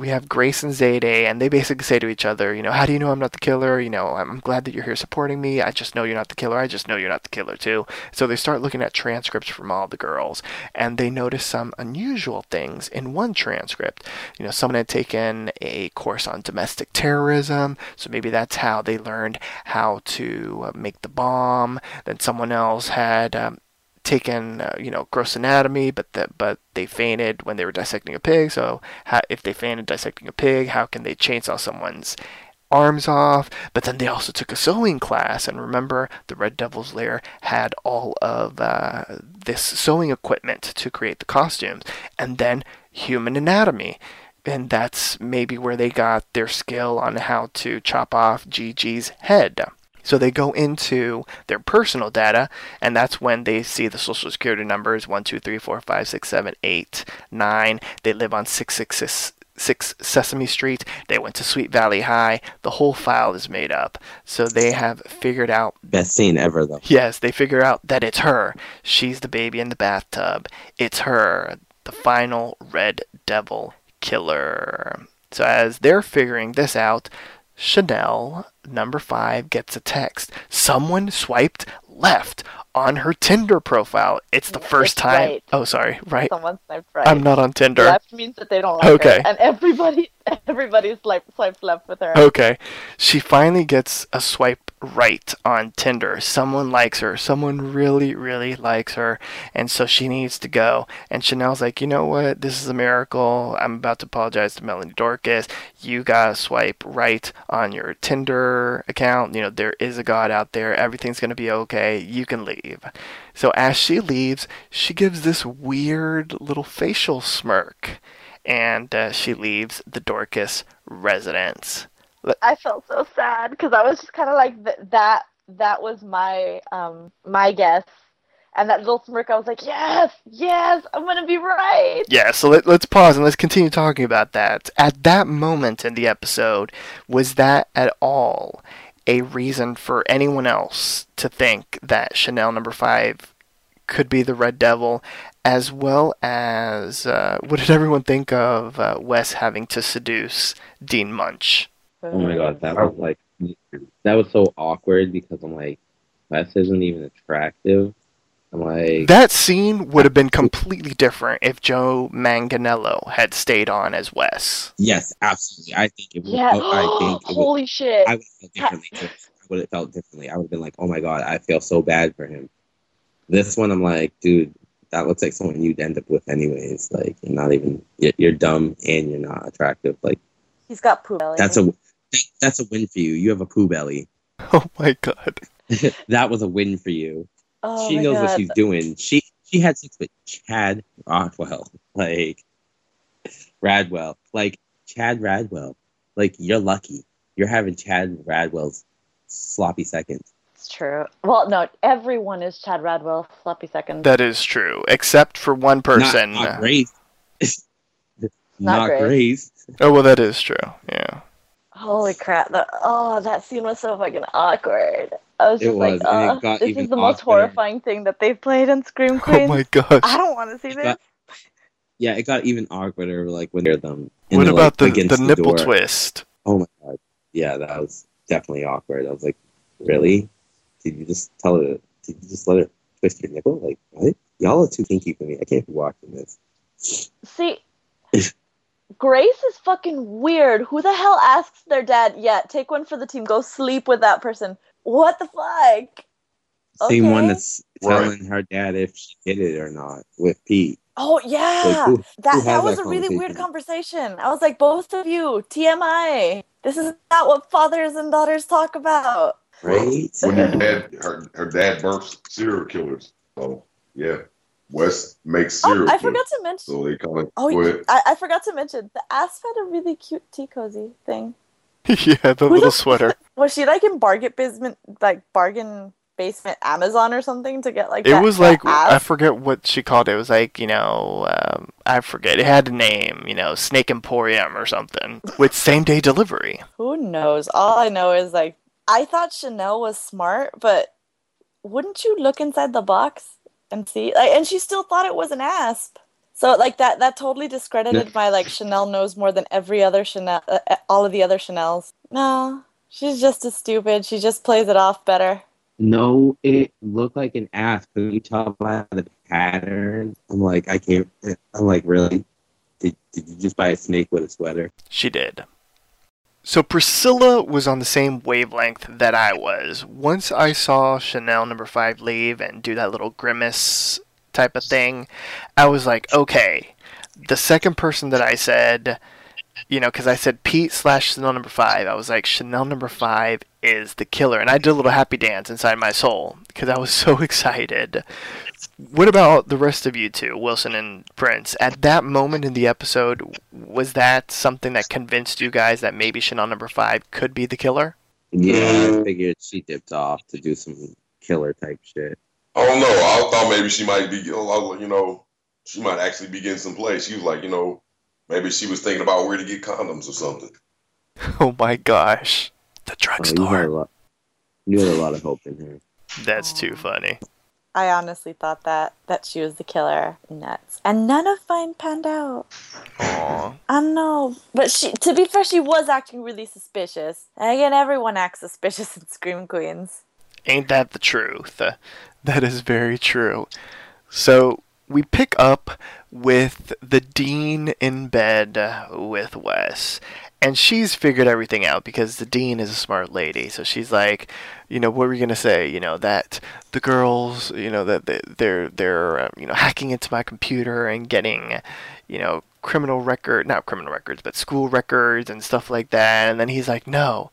S1: we have Grace and Zayday, and they basically say to each other, you know, how do you know I'm not the killer? You know, I'm glad that you're here supporting me. I just know you're not the killer. I just know you're not the killer too. So they start looking at transcripts from all the girls, and they notice some unusual things in one transcript. You know, someone had taken a course on domestic terrorism, so maybe that's how they learned how to uh, make the bomb. Then someone else had um, taken uh, you know gross anatomy but that but they fainted when they were dissecting a pig. So how, if they fainted dissecting a pig how can they chainsaw someone's arms off? But then they also took a sewing class and remember the red devil's lair had all of uh, this sewing equipment to create the costumes. And then human anatomy. And that's maybe where they got their skill on how to chop off Gigi's head so they go into their personal data, and that's when they see the social security numbers 1, 2, 3, 4, 5, 6, 7, 8, 9. They live on 666. 6 Sesame Street. They went to Sweet Valley High. The whole file is made up. So they have figured out.
S3: Best scene ever, though.
S1: Yes, they figure out that it's her. She's the baby in the bathtub. It's her, the final Red Devil killer. So as they're figuring this out, Chanel, number five, gets a text. Someone swiped left on her Tinder profile. It's the first
S2: It's
S1: time.
S2: right.
S1: Oh, sorry, right.
S2: Someone swiped right.
S1: I'm not on Tinder.
S2: Left means that they don't like
S1: Okay.
S2: her, and everybody, [laughs] everybody swipes swipes left with her.
S1: Okay. She finally gets a swipe right on Tinder. Someone likes her. Someone really, really likes her. And so she needs to go. And Chanel's like, you know what? This is a miracle. I'm about to apologize to Melanie Dorkus. You gotta swipe right on your Tinder account. You know, there is a God out there. Everything's gonna be okay. You can leave. So as she leaves, she gives this weird little facial smirk. And uh, she leaves the Dorkus residence.
S2: I felt so sad because I was just kind of like th- that. That was my um my guess, and that little smirk. I was like, yes, yes, I'm gonna be right.
S1: Yeah, so let, let's pause and let's continue talking about that. At that moment in the episode, was that at all a reason for anyone else to think that Chanel number five could be the Red Devil, as well as uh, what did everyone think of uh, Wes having to seduce Dean Munsch?
S3: Oh my god, that was like that was so awkward because I'm like, Wes isn't even attractive. I'm like,
S1: That scene would have been completely different if Joe Manganiello had stayed on as Wes.
S3: yes, absolutely. I think it would.
S2: Yeah.
S3: I think it [gasps] would,
S2: Holy shit.
S3: I would have felt differently. I would have felt differently. I would have been like, oh my god, I feel so bad for him. This one, I'm like, dude, that looks like someone you'd end up with anyways. Like, you're not even, you're, you're dumb and you're not attractive. Like,
S2: He's got poo belly.
S3: that's a that's a win for you. You have a poo belly. [laughs]
S1: Oh my god. [laughs]
S3: that was a win for you.
S2: Oh
S3: she
S2: my
S3: knows what she's doing. She she had sex with Chad Rodwell, [laughs] like Radwell, like Chad Radwell. Like you're lucky. You're having Chad Radwell's sloppy seconds.
S2: It's true. Well, no, everyone is Chad Radwell. Floppy second.
S1: That is true, except for one person.
S3: Not, not Grace. [laughs]
S2: Not
S3: not
S2: Grace.
S3: Grace.
S1: Oh well, that is true. Yeah.
S2: Holy crap! The, oh, that scene was so fucking awkward. I was
S3: It
S2: just
S3: was,
S2: like,
S3: and it
S2: uh, this is the most horrifying thing that they've played in Scream Queens.
S1: Oh my gosh.
S2: I don't want to see
S3: It
S2: this.
S3: got- Yeah, it got even awkwarder like when they're them.
S1: What
S3: they're,
S1: about
S3: like,
S1: the,
S3: against
S1: the nipple
S3: door.
S1: twist?
S3: Oh my god. Yeah, that was definitely awkward. I was like, really? Did you just tell her? Did you just let her twist your nipple? Like, what? Y'all are too kinky for me. I can't be watching this.
S2: See, Grace is fucking weird. Who the hell asks their dad, yeah, take one for the team, go sleep with that person? What the fuck?
S3: Same one that's telling her dad if she did it or not with Pete.
S2: Oh yeah,
S3: who-
S2: that
S3: who
S2: that was
S3: that
S2: a really weird
S3: conversation.
S2: I was like, both of you, TMI. This is not what fathers and daughters talk about.
S3: Right?
S4: when your dad, [laughs] her, her dad births serial killers. So yeah, Wes makes serial.
S2: Oh,
S4: I
S2: forgot to mention.
S4: So they kind of
S2: Oh,
S4: go ahead.
S2: I, I forgot to mention the Asp had a really cute tea cozy thing. [laughs]
S1: yeah, the little sweater. [laughs]
S2: Was she like in bargain basement, like bargain basement Amazon or something to get like?
S1: It
S2: that-
S1: was
S2: that
S1: like I forget what she called it. It was like you know um, I forget. It had a name, you know, Snake Emporium or something with same day delivery.
S2: Who knows? All I know is like I thought Chanel was smart, but wouldn't you look inside the box and see? Like, and she still thought it was an asp. So like that that totally discredited my like Chanel knows more than every other Chanel, uh, uh, all of the other Chanels. No, she's just as stupid. She just plays it off better.
S3: No, it looked like an asp. Can you tell by the pattern? I'm like, I can't. I'm like, really? Did, did you just buy a snake with a sweater?
S1: She did. So Priscilla was on the same wavelength that I was. Once I saw Chanel number five leave and do that little grimace type of thing, I was like, okay. The second person that I said, you know, because I said Pete slash Chanel number five, I was like, Chanel number five is the killer. And I did a little happy dance inside my soul because I was [laughs] so excited. What about the rest of you two, Wilson and Prince? At that moment in the episode, was that something that convinced you guys that maybe Chanel number five could be the killer?
S3: Yeah, I figured she dipped off to do some killer type shit.
S4: I don't know. I thought maybe she might be, you know, she might actually be getting some play. She was like, you know, maybe she was thinking about where to get condoms or something. [laughs]
S1: Oh my gosh. The
S3: Oh, you had a lot. You had a lot of hope in her.
S1: That's too funny.
S2: I honestly thought that that she was the killer. Nuts. And none of mine panned out.
S1: Aw.
S2: I don't know, but she. To be fair, she was acting really suspicious. And again, everyone acts suspicious in Scream Queens.
S1: Ain't that the truth? Uh, [laughs] That is very true. So we pick up with the dean in bed with Wes. And she's figured everything out because the dean is a smart lady. So she's like, you know, what were we gonna say? You know that the girls, you know, that they- they're they're uh, you know hacking into my computer and getting, you know, criminal record, not criminal records, but school records and stuff like that. And then he's like, no,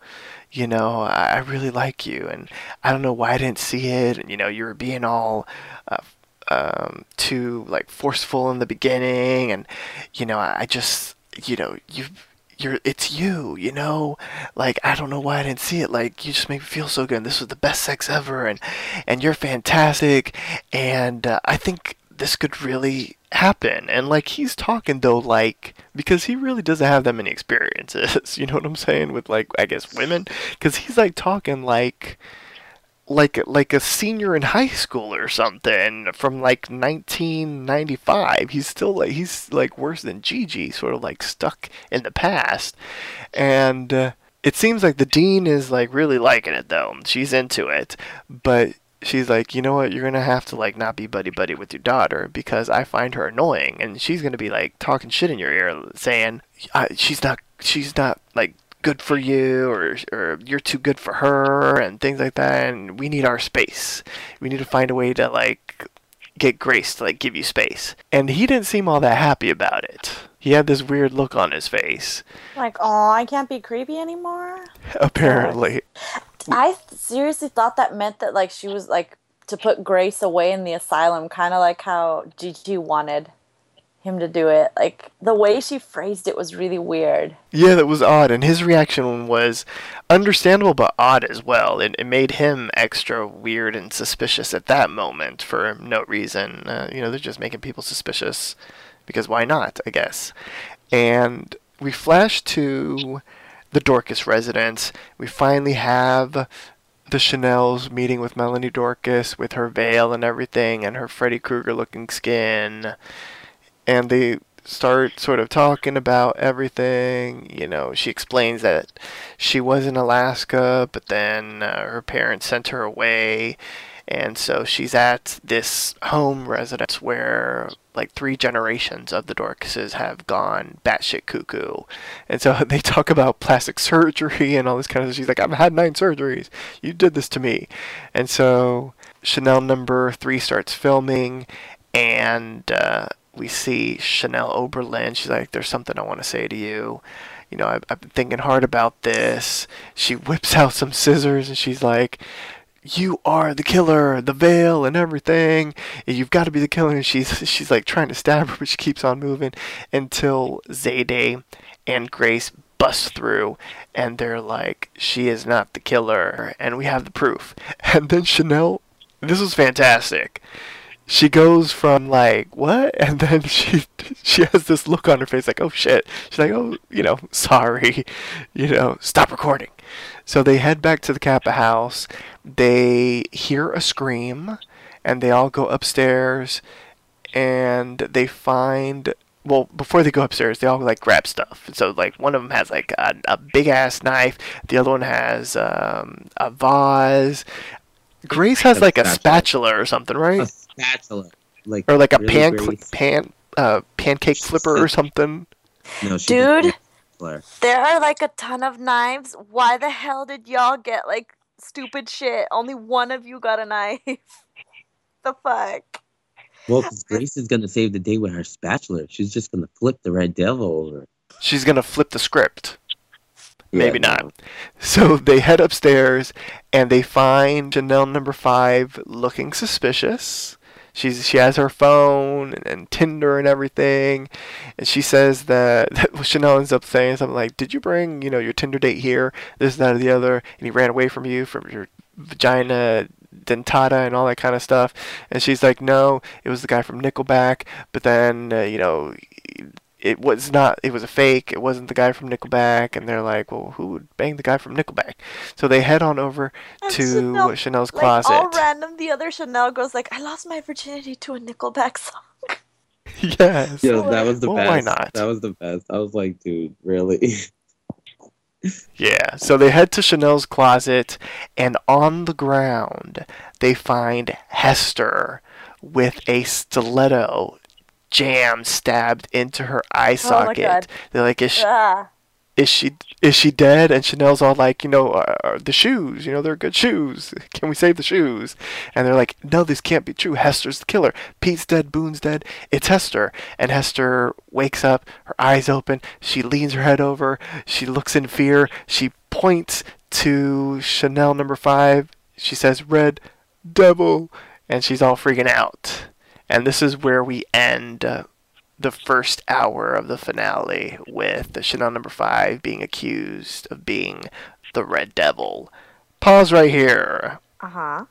S1: you know, I, I really like you, and I don't know why I didn't see it. And you know, you were being all uh, um, too like forceful in the beginning, and you know, I, I just, you know, you. You're, it's you, you know. Like I don't know why I didn't see it. Like you just make me feel so good. And this was the best sex ever, and and you're fantastic. And uh, I think this could really happen. And like he's talking though, like because he really doesn't have that many experiences. [laughs] You know what I'm saying with like I guess women, because he's like talking like like like a senior in high school or something from like 1995. He's still like he's like worse than Gigi, sort of like stuck in the past, and. Uh, it seems like the dean is like really liking it though. She's into it, but she's like, you know what, you're gonna have to like not be buddy buddy with your daughter because I find her annoying, and she's gonna be like talking shit in your ear, saying she's not she's not like good for you or or you're too good for her and things like that, and we need our space. We need to find a way to like get Grace to like give you space, and he didn't seem all that happy about it. He had this weird look on his face,
S2: Like, oh, I can't be creepy anymore. [laughs]
S1: apparently.
S2: I seriously thought that meant that like she was like to put Grace away in the asylum, kind of like how Gigi wanted him to do it. Like the way she phrased it was really weird.
S1: Yeah, that was odd, and his reaction was understandable but odd as well. It, it made him extra weird and suspicious at that moment for no reason. Uh, you know, they're just making people suspicious because why not, I guess. And we flash to the Dorkus residence. We finally have the Chanel's meeting with Melanie Dorkus with her veil and everything and her Freddy Krueger looking skin and they start sort of talking about everything. You know, she explains that she was in Alaska, but then uh, her parents sent her away. And so she's at this home residence where like three generations of the Dorkuses have gone batshit cuckoo. And so [laughs] they talk about plastic surgery and all this kind of stuff. She's like, I've had nine surgeries. You did this to me. And so Chanel number three starts filming and uh, we see Chanel Oberlin. She's like, "There's something I want to say to you." You know, I've, I've been thinking hard about this. She whips [laughs] out some scissors and she's like, you are the killer, the veil and everything. You've got to be the killer. And she's she's like trying to stab her, but she keeps on moving until Zayday and Grace bust through, and they're like, she is not the killer, and we have the proof. [laughs] And then Chanel, this was fantastic. She goes from like what, [laughs] and then she she has this look on her face like, oh shit. She's like, oh, you know, [laughs] sorry, you know, stop recording. So they head back to the Kappa house. They hear a scream, and they all go upstairs, and they find. Well, before they go upstairs, they all like grab stuff. So like one of them has like a, a big ass knife. The other one has um, a vase. Grace has like a
S3: spatula.
S1: spatula or something, right?
S5: A spatula, like
S1: or like a
S5: really
S1: pan
S5: very-
S1: pan uh, pancake flipper or something.
S5: No, she
S2: Dude. There are like a ton of knives. Why the hell did y'all get like stupid shit? Only one of you got a knife. [laughs] the fuck?
S5: Well, 'cause Grace is gonna save the day with her spatula. She's just gonna flip the red devil over.
S1: She's gonna flip the script. Maybe
S5: Yeah,
S1: not. So [laughs] they head upstairs and they find Chanel number five looking suspicious. She's she has her phone and, and Tinder and everything, and she says that, [laughs] that Chanel ends up saying something like, "Did you bring you know your Tinder date here? This, that, or the other?" And he ran away from you from your vagina dentata and all that kind of stuff. And she's like, "No, it was the guy from Nickelback." But then uh, you know it was not it was a fake it wasn't the guy from nickelback and they're like well who would bang the guy from nickelback so they head on over
S2: And
S1: to
S2: Chanel-
S1: chanel's
S2: Like
S1: closet
S2: all random, the other Chanel goes like, "I lost my virginity to a Nickelback song." [laughs]
S1: yes
S5: Yeah, that was the
S1: Well,
S5: best.
S1: why not?
S5: That was the best. I was like, dude, really? [laughs]
S1: yeah so they head to chanel's closet and on the ground they find hester with a stiletto jam stabbed into her eye
S2: Oh
S1: socket
S2: God.
S1: they're like is she,
S2: Ah.
S1: is she is she dead? And Chanel's all like, you know, uh, uh, the shoes, you know, they're good shoes. [laughs] Can we save the shoes? And they're like, no, this can't be true. Hester's the killer. Pete's dead. Boone's dead. It's Hester. And Hester wakes up, her eyes open. She leans her head over. She looks in fear. She points to Chanel number five. She says, "Red Devil," and she's all freaking out. And this is where we end. Uh, the first hour of the finale with the Chanel number five being accused of being the Red Devil. Pause right here.
S2: Uh huh.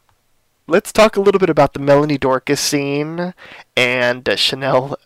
S1: Let's talk a little bit about the Melanie Dorkus scene and uh, Chanel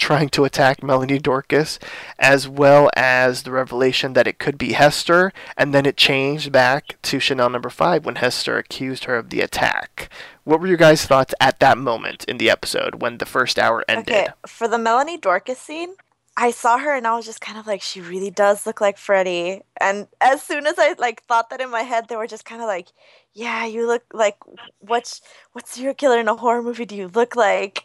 S1: trying to attack Melanie Dorkus, as well as the revelation that it could be Hester, and then it changed back to Chanel number five when Hester accused her of the attack. What were your guys' thoughts at that moment in the episode when the first hour ended?
S2: Okay, for the Melanie Dorkus scene, I saw her and I was just kind of like, she really does look like Freddie. And as soon as I like thought that in my head, they were just kind of like, yeah, you look like what's what serial killer in a horror movie do you look like?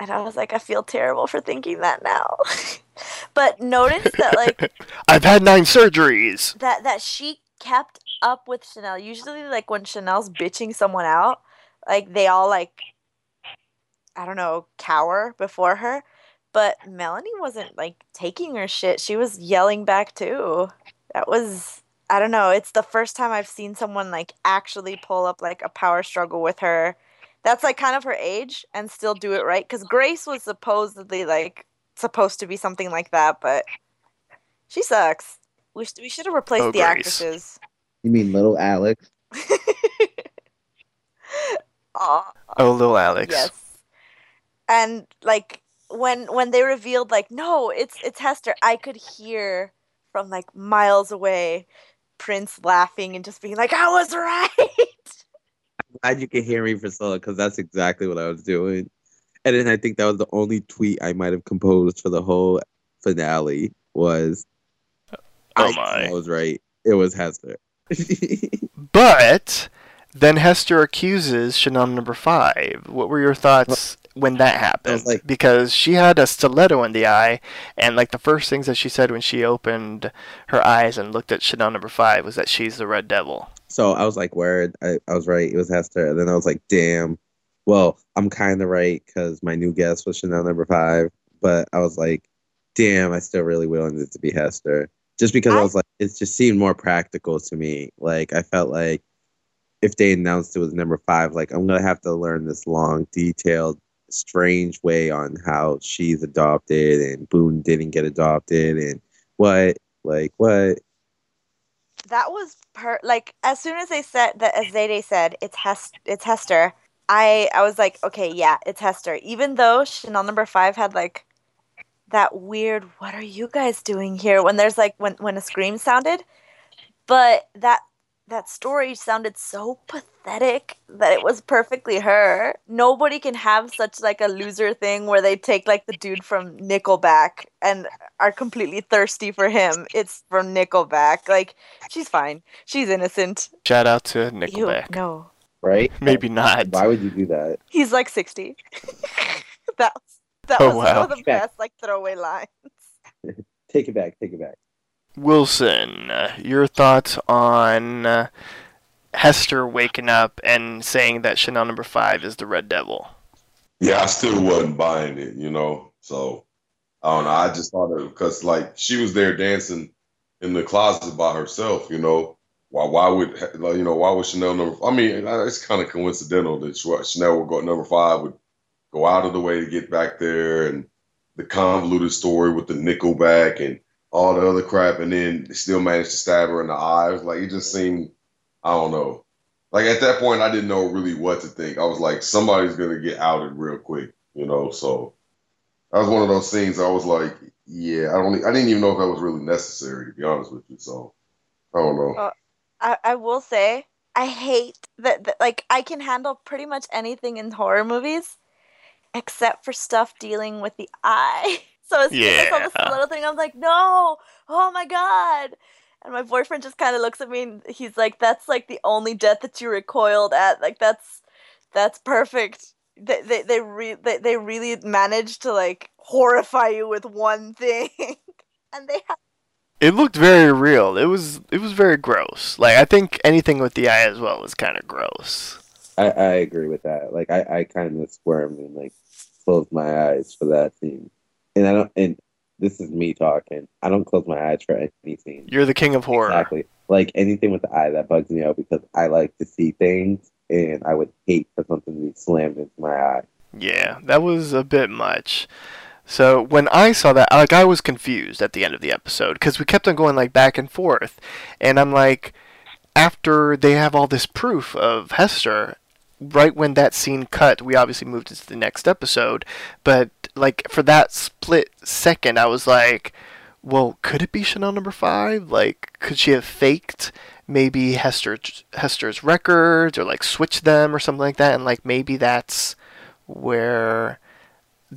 S2: And I was like, I feel terrible for thinking that now. [laughs] but notice that like [laughs]
S1: I've had nine surgeries.
S2: that that she kept up with Chanel. Usually, like when Chanel's bitching someone out, like they all like, I don't know, cower before her. But Melanie wasn't like taking her shit. She was yelling back too. That was I don't know. It's the first time I've seen someone like actually pull up like a power struggle with her. That's like kind of her age and still do it right. Because Grace was supposedly like supposed to be something like that, but she sucks. We, sh- we should have replaced
S1: Oh,
S2: the
S1: Grace.
S2: actresses.
S3: You mean little Alex? [laughs]
S1: Oh, little Alex.
S2: yes. And like when when they revealed like no, it's it's Hester, I could hear from like miles away Prince laughing and just being like, I was right. [laughs]
S5: Glad you can hear me, Priscilla, because that's exactly what I was doing. And then I think that was the only tweet I might have composed for the whole finale was
S1: Oh
S5: I,
S1: my.
S5: I was right. It was Hester. [laughs]
S1: But then Hester accuses Chanel number five. What were your thoughts when that happened?
S5: like-
S1: because she had a stiletto in the eye, and like the first things that she said when she opened her eyes and looked at Chanel number five was that she's the Red Devil.
S5: So I was like, word, I, I was right. It was Hester. And then I was like, damn. Well, I'm kind of right because my new guess was Chanel number five, but I was like, damn, I still really wanted it to be Hester. Just because I, I was like, it just seemed more practical to me. Like I felt like if they announced it was number five, like I'm gonna have to learn this long, detailed, strange way on how she's adopted and Boone didn't get adopted and what, like what.
S2: That was per like as soon as they said that as Zayday said it's Hest it's Hester. I I was like okay yeah it's Hester even though Chanel number five had like that weird what are you guys doing here when there's like when when a scream sounded but that that story sounded so pathetic that it was perfectly her. Nobody can have such like a loser thing where they take like the dude from Nickelback and are completely thirsty for him. It's from Nickelback. Like she's fine. She's innocent.
S1: Shout out to Nickelback.
S2: Ew, no.
S3: Right?
S1: Maybe not.
S3: Why would you do that?
S2: He's like 60. [laughs] that was that
S1: Oh,
S2: was
S1: wow.
S2: one of the best like throwaway lines. [laughs]
S3: Take it back. Take it back.
S1: Wilson, your thoughts on uh, Hester waking up and saying that Chanel number five is the Red Devil?
S4: Yeah, I still wasn't buying it, you know. So I don't know. I just thought it because like she was there dancing in the closet by herself, you know. Why? Why would you know? Why would Chanel number? I mean, it's kind of coincidental that Chanel would go number five would go out of the way to get back there, and the convoluted story with the Nickelback and all the other crap, and then still managed to stab her in the eyes. Like it just seemed, I don't know. Like at that point, I didn't know really what to think. I was like, somebody's gonna get outed real quick, you know. So that was one of those scenes. I was like, yeah, I don't. I didn't even know if that was really necessary, to be honest with you. So I don't know.
S2: Uh, I, I will say I hate that, that like I can handle pretty much anything in horror movies except for stuff dealing with the eye. [laughs] So as soon as I saw this little thing, I'm like, no, oh my god. And my boyfriend just kind of looks at me and he's like, that's like the only death that you recoiled at. Like that's that's perfect. They they they, re- they, they really managed to like horrify you with one thing. [laughs] and they have
S1: It looked very real. It was it was very gross. Like I think anything with the eye as well was kind of gross.
S3: I, I agree with that. Like I, I kind of squirmed and like closed my eyes for that scene. And I don't. And this is me talking. I don't close my eyes for anything.
S1: You're the king of horror.
S3: Exactly. Like anything with the eye that bugs me out because I like to see things, and I would hate for something to be slammed into my eye.
S1: Yeah, that was a bit much. So when I saw that, like I was confused at the end of the episode because we kept on going like back and forth, and I'm like, after they have all this proof of Hester, right when that scene cut, we obviously moved into the next episode, but like for that split second, I was like, well, could it be Chanel number five? Like, could she have faked maybe Hester Hester's records or like switched them or something like that? And like maybe that's where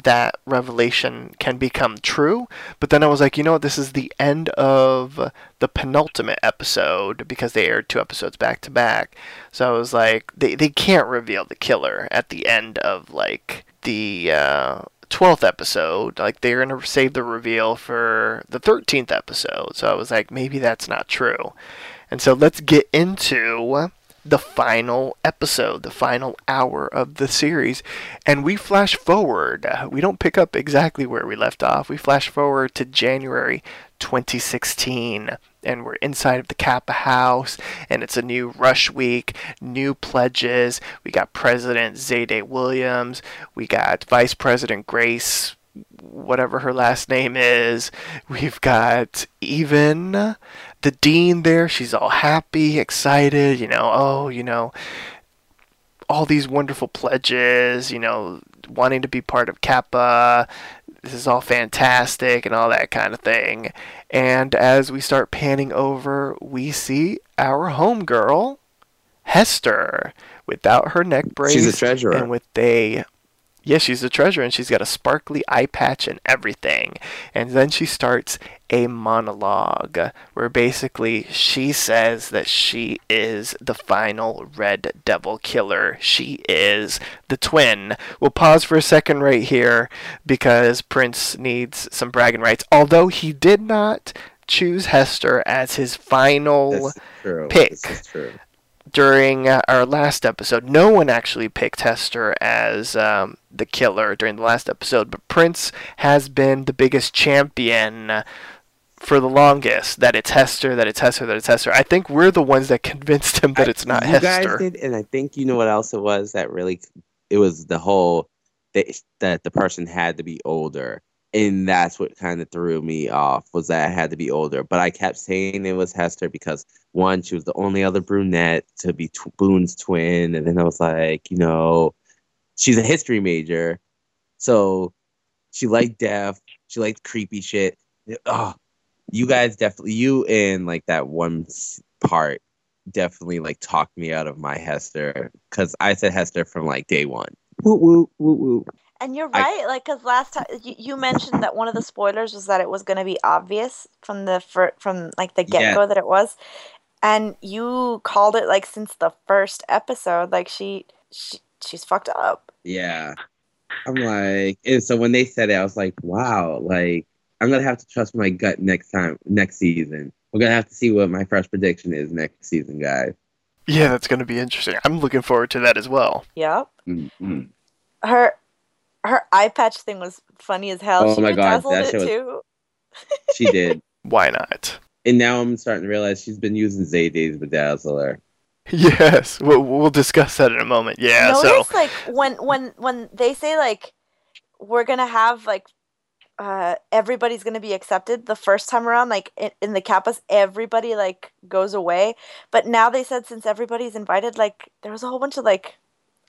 S1: that revelation can become true. But then I was like, you know what? This is the end of the penultimate episode because they aired two episodes back to back. So I was like, they, they can't reveal the killer at the end of like the uh, 12th episode. Like they're going to save the reveal for the 13th episode. So I was like, maybe that's not true. And so let's get into the final episode, the final hour of the series. And we flash forward. We don't pick up exactly where we left off. We flash forward to January 2016. And we're inside of the Kappa house, and it's a new rush week, new pledges. We got President Zayday Williams, we got Vice President Grace whatever her last name is. We've got even the dean there. She's all happy, excited, you know, oh, you know, all these wonderful pledges, you know, wanting to be part of Kappa. This is all fantastic and all that kind of thing. And as we start panning over, we see our homegirl, Hester, without her neck brace
S5: She's a treasurer.
S1: and with a Yes, she's a treasure and she's got a sparkly eye patch and everything. And then she starts a monologue where basically she says that she is the final Red Devil killer. She is the twin. We'll pause for a second right here because Prince needs some bragging rights. Although he did not choose Hester as his final
S3: This is true.
S1: pick.
S3: This is true.
S1: during uh, our last episode, no one actually picked Hester as um, the killer during the last episode, but Prince has been the biggest champion for the longest that it's Hester, that it's Hester, that it's Hester. I think we're the ones that [laughs] convinced him that
S3: I-
S1: it's not
S3: you
S1: Hester.
S3: guys did, and I think you know what else it was that really it was the whole that that the person had to be older, and that's what kind of threw me off was that I had to be older. But I kept saying it was Hester because one, she was the only other brunette to be Boone's twin, and then I was like, you know, she's a history major, so she liked death, she liked creepy shit. Oh, you guys definitely you and like that one part definitely like talked me out of my Hester because I said Hester from like day one. Woo woo woo woo.
S2: And you're
S3: I-
S2: right, like because last time you, you mentioned that one of the spoilers was that it was going to be obvious from the fir- from like the get go that it was, and you called it like since the first episode, like she, she she's fucked up.
S3: Yeah, I'm like, and so when they said it, I was like, wow, like I'm gonna have to trust my gut next time, next season. We're gonna have to see what my first prediction is next season, guys.
S1: Yeah, that's going to be interesting. I'm looking forward to that as well.
S2: Yep.
S3: Mm-mm.
S2: Her her eye patch thing was funny as hell.
S3: Oh
S2: she
S3: my God,
S2: bedazzled
S3: that
S2: it
S3: shit was-
S2: too.
S3: She did, [laughs]
S1: Why not?
S3: and now I'm starting to realize she's been using Zayday's bedazzler.
S1: Yes, we'll, we'll discuss that in a moment. Yeah,
S2: Notice
S1: so
S2: like when when when they say like we're gonna have like uh everybody's gonna be accepted the first time around like in, in the kappas everybody like goes away but now they said since everybody's invited like there was a whole bunch of like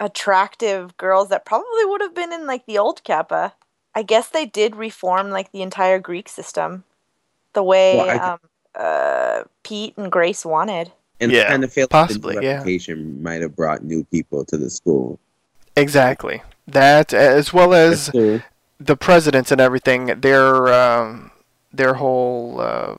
S2: attractive girls that probably would have been in like the old kappa i guess they did reform like the entire greek system the way
S3: Well, I-
S2: um uh pete and grace wanted
S3: And
S1: Yeah,
S3: I kind of feel
S1: possibly,
S3: like the
S1: yeah.
S3: reputation might have brought new people to the school.
S1: exactly that, as well as the presidents and everything, their um, their whole uh,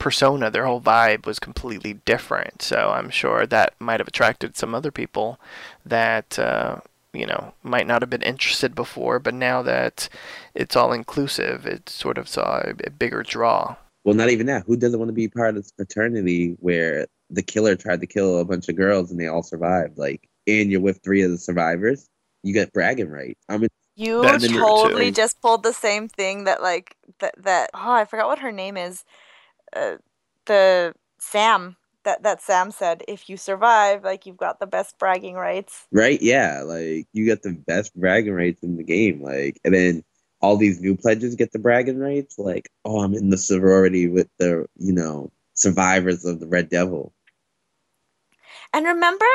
S1: persona, their whole vibe was completely different. So I'm sure that might have attracted some other people that uh, you know might not have been interested before, but now that it's all inclusive, it sort of saw a, a bigger draw.
S3: Well, not even that. Who doesn't want to be part of this fraternity where the killer tried to kill a bunch of girls and they all survived? Like, and you're with three of the survivors, you get bragging rights. I mean,
S2: You totally just pulled the same thing that like that that oh I forgot what her name is, uh, the Sam that that Sam said if you survive like you've got the best bragging rights.
S3: right? Yeah, like you get the best bragging rights in the game. Like, and then all these new pledges get the bragging rights. Like, oh, I'm in the sorority with the, you know, survivors of the Red Devil.
S2: And remember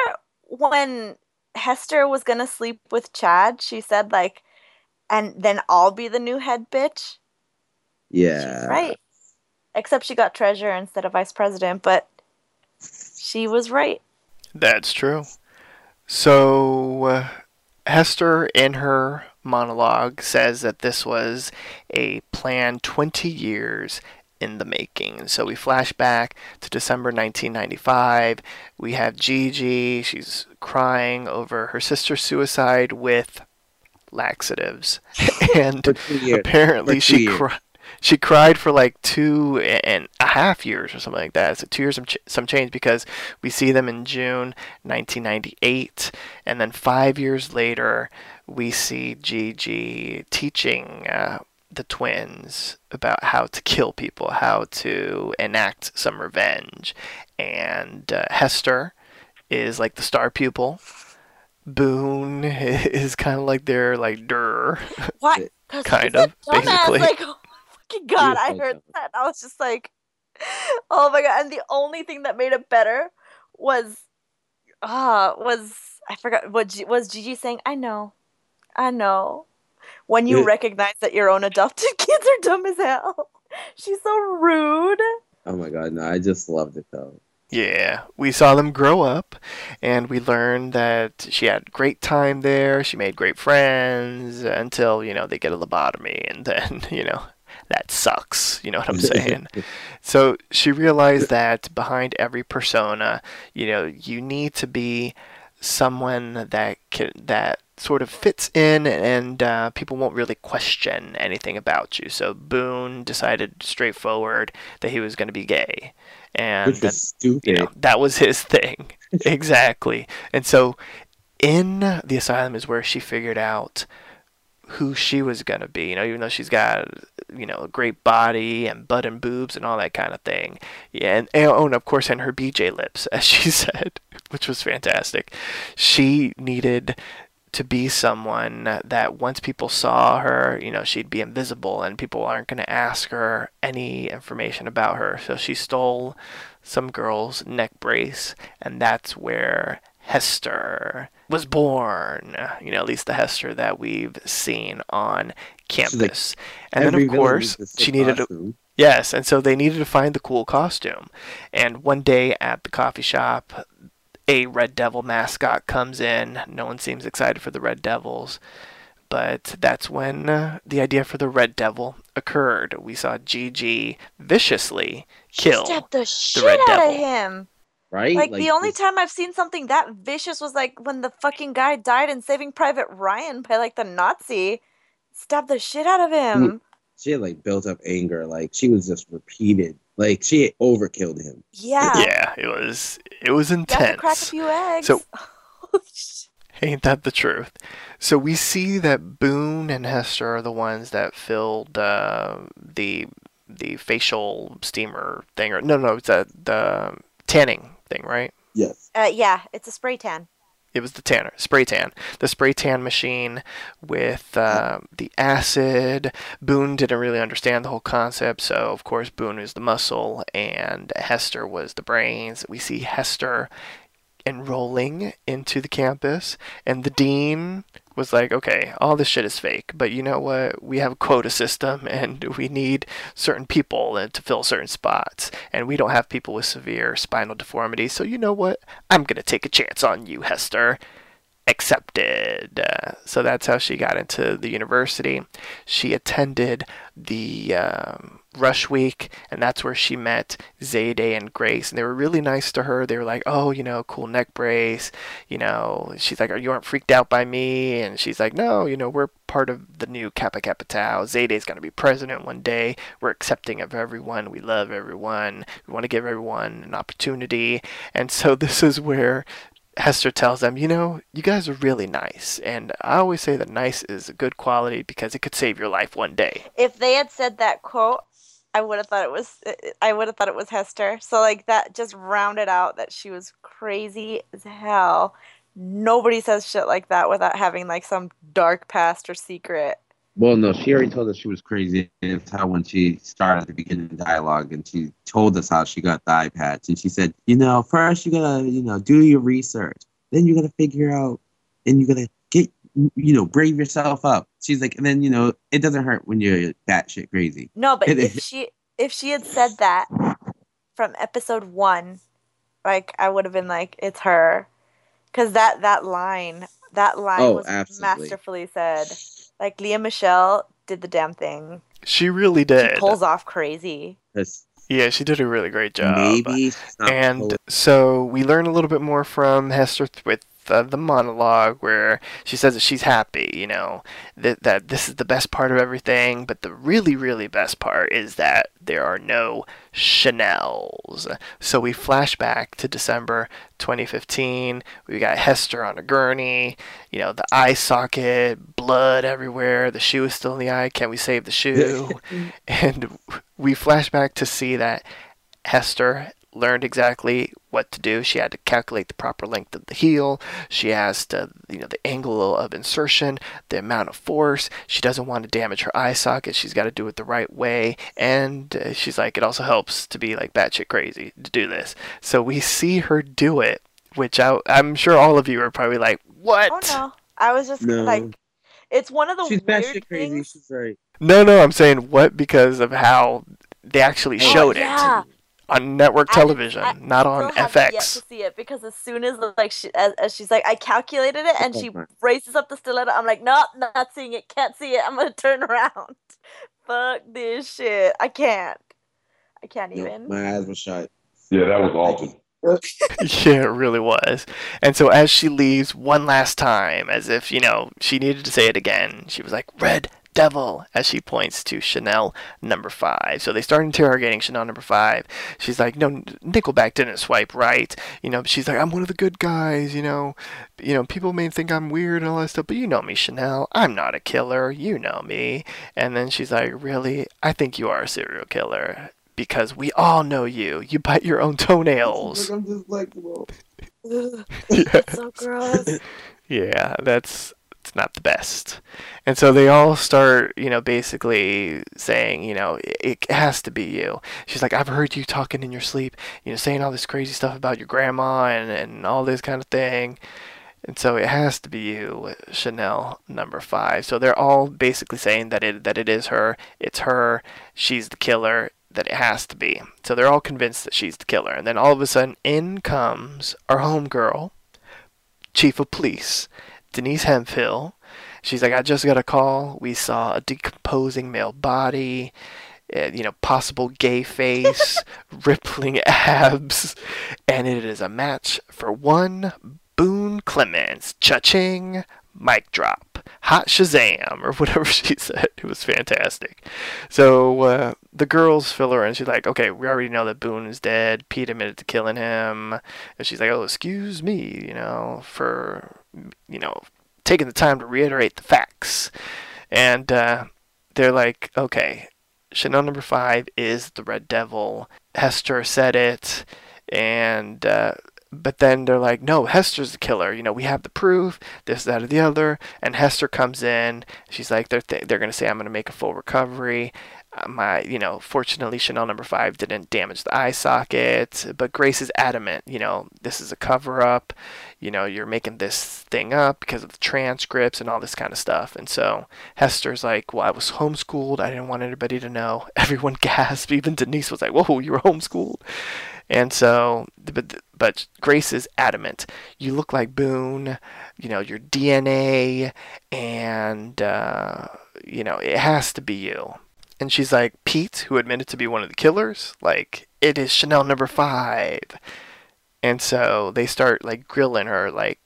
S2: when Hester was gonna sleep with Chad, she said like, and then I'll be the new head bitch.
S3: Yeah.
S2: She's right. Except she got treasurer instead of vice president, but she was right.
S1: That's true. So, uh, Hester, in her monologue, says that this was a plan 20 years in the making. So, we flash back to December 1995. We have Gigi. She's crying over her sister's suicide with laxatives. [laughs] and
S3: For two years.
S1: apparently she
S3: years.
S1: She cried for like two and a half years or something like that. So two years some, ch- some change because we see them in June 1998, and then five years later we see Gigi teaching uh, the twins about how to kill people, how to enact some revenge, and uh, Hester is like the star pupil. Boone [laughs] is kind of like their like der.
S2: What? [laughs]
S1: Kind of, basically.
S2: Like, fucking god! I heard
S3: dumb.
S2: that. I was just like, [laughs] oh my god! And the only thing that made it better was, ah, was I forgot what G- was Gigi saying? I know, I know. When you
S3: Yeah.
S2: recognize that your own adopted [laughs] kids are dumb as hell, [laughs] she's so rude.
S3: Oh my god, no, I just loved it though.
S1: Yeah, we saw them grow up, and we learned that she had great time there. She made great friends until you know they get a lobotomy, and then you know that sucks. You know what I'm [laughs] saying? so she realized that behind every persona, you know, you need to be someone that can, that sort of fits in and uh, people won't really question anything about you. So Boone decided straightforward that he was going to be gay. And
S5: Which was stupid.
S1: you know, that was his [laughs] thing. [laughs] exactly. And so in the asylum is where she figured out who she was going to be, you know, even though she's got, you know, a great body and butt and boobs and all that kind of thing. Yeah, and, and, oh, and of course, and her BJ lips, [laughs] as she said, which was fantastic. She needed to be someone that once people saw her, you know, she'd be invisible and people aren't going to ask her any information about her. So she stole some girl's neck brace, and that's where Hester was born. You know, at least the Hester that we've seen on campus. and then, of course, she
S5: sick
S1: needed a. Yes, and so they needed to find the cool costume. And one day at the coffee shop, a Red Devil mascot comes in. No one seems excited for the Red Devils. But that's when uh, the idea for the Red Devil occurred. We saw Gigi viciously kill.
S2: Stabbed the shit
S1: Red
S2: out
S1: Devil.
S2: of him.
S5: Right?
S2: Like, the only
S5: this-
S2: time I've seen something that vicious was like when the fucking guy died in Saving Private Ryan by like the Nazi. Stabbed the shit out of him.
S5: she had like built up anger. Like she was just repeated. Like she had overkilled him.
S2: Yeah.
S1: Yeah, it was it was
S2: intense. crack a few eggs.
S1: So- [laughs] Ain't that the truth? So we see that Boone and Hester are the ones that filled uh, the the facial steamer thing, or no, no, it's a, the tanning thing, right?
S5: Yes.
S2: uh, yeah, it's a spray tan.
S1: It was the tanner, spray tan, the spray tan machine with uh, the acid. Boone didn't really understand the whole concept, so of course Boone is the muscle and Hester was the brains. We see Hester enrolling into the campus, and the dean was like, "Okay, all this shit is fake, but you know what? We have a quota system, [laughs] and we need certain people to fill certain spots, and we don't have people with severe spinal deformity. So you know what? I'm gonna take a chance on you, Hester." Accepted. Uh, so that's how she got into the university. She attended the um, Rush Week, and that's where she met Zayday and Grace, and they were really nice to her. They were like, "Oh, you know, cool neck brace." You know, she's like, "Are you aren't freaked out by me?" And she's like, "No, you know, we're part of the new Kappa Kappa Tau. Zayday's gonna be president one day. We're accepting of everyone. We love everyone. We want to give everyone an opportunity." And so [laughs] this is where Hester tells them, you know, you guys are really nice. And I always say that nice is a good quality because it could save your life one day.
S2: If they had said that quote, I would have thought it was eh, eh, I would have thought it was Hester. So like that just rounded out that she was crazy as hell. Nobody says shit like that without having like some dark past or secret.
S5: Well, no, she already told us she was crazy. It's how when she started at the beginning of the dialogue and she told us how she got the eye patch. And she said, you know, first you gotta, you know, do your research. Then you gotta figure out and you gotta you know, brave yourself up. She's like, and then, you know, it doesn't hurt when you're batshit crazy.
S2: No, but [laughs]
S5: It
S2: if she if she had said that from episode one, like I would have been like, it's her, because that that line that line
S5: Oh,
S2: was
S5: absolutely.
S2: masterfully said. Like Lea Michele did the damn thing.
S1: She really
S2: She
S1: did.
S2: pulls off crazy.
S5: Because
S1: Yeah, she did a really great job.
S5: maybe
S1: and so we learn a little bit more from Hester th- with uh, the monologue where she says that she's happy, you know, that that this is the best part of everything, but the really really best part is that there are no Chanel's. So we flash back to December 2015. We got Hester on a gurney, you know, the eye socket, blood everywhere, the shoe is still in the eye. Can we save the shoe? [laughs] and we flash back to see that Hester learned exactly what to do. She had to calculate the proper length of the heel. She has to, you know, the angle of insertion, the amount of force. She doesn't want to damage her eye socket. She's got to do it the right way. And uh, she's like, it also helps to be like batshit crazy to do this. So we see her do it, which I, I'm sure all of you are probably like, what?
S2: Oh no, I was just
S5: No.
S2: like, it's one of the
S5: she's
S2: weird
S5: batshit crazy.
S2: things.
S5: She's right.
S1: No, no, I'm saying what because of how they actually
S2: Oh,
S1: showed
S2: yeah.
S1: it on network
S2: I didn't-
S1: television,
S2: I
S1: not on
S2: still have yet
S1: FX.
S2: to see it because as soon as like she as, as she's like I calculated it and she [laughs]
S5: Okay.
S2: races up the stiletto, I'm like, nope, not seeing it, can't see it. I'm gonna [laughs] turn around. [laughs] Fuck this shit. I can't. I can't
S5: No,
S2: even.
S5: my eyes were shut.
S4: Yeah, that was awesome.
S1: yeah, it really was. And so as she leaves one last time, as if, you know, she needed to say it again, she was like, Red Devil, as she points to Chanel number five. So they start interrogating Chanel number five. She's like, No, Nickelback didn't swipe right. You know, she's like, I'm one of the good guys, you know. You know, people may think I'm weird and all that stuff, but you know me, Chanel. I'm not a killer. You know me. And then she's like, Really? I think you are a serial killer because we all know you. You bite your own toenails. [laughs]
S3: I'm just like, well, [laughs]
S1: yeah.
S2: so [laughs] gross.
S1: yeah, that's it's not the best. And so they all start, you know, basically saying, you know, it, it has to be you. She's like, I've heard you talking in your sleep, you know, saying all this crazy stuff about your grandma and, and all this kind of thing. And so it has to be you, Chanel number five. So they're all basically saying that it that it is her. It's her. She's the killer. That it has to be. So they're all convinced that she's the killer. And then all of a sudden, in comes our homegirl, chief of police, Denise Hemphill. She's like, I just got a call. We saw a decomposing male body, uh, you know, possible gay face, [laughs] rippling abs, and it is a match for one Boone Clemens. Cha-ching, mic drop. Hot Shazam, or whatever [laughs] she said. It was fantastic. So uh, the girls fill her in. She's like, okay, we already know that Boone is dead. Pete admitted to killing him. And she's like, oh, excuse me, you know, for, you know, taking the time to reiterate the facts. And uh, they're like, okay, Chanel number five is the Red Devil. Hester said it. And uh, but then they're like, no, Hester's the killer. You know, we have the proof, this, that, or the other. And Hester comes in. She's like, they're, th- they're going to say, I'm going to make a full recovery. Uh, my, you know, fortunately, Chanel number five didn't damage the eye socket. But Grace is adamant, you know, this is a cover up. You know, you're making this thing up because of the transcripts and all this kind of stuff. And so Hester's like, well, I was homeschooled. I didn't want anybody to know. [laughs] Everyone [laughs] gasped. Even Denise was like, whoa, you were homeschooled. And so, but but Grace is adamant. You look like Boone. You know your DNA, and uh, you know it has to be you. And she's like Pete, who admitted to be one of the killers. Like it is Chanel number five. And so they start like grilling her, like,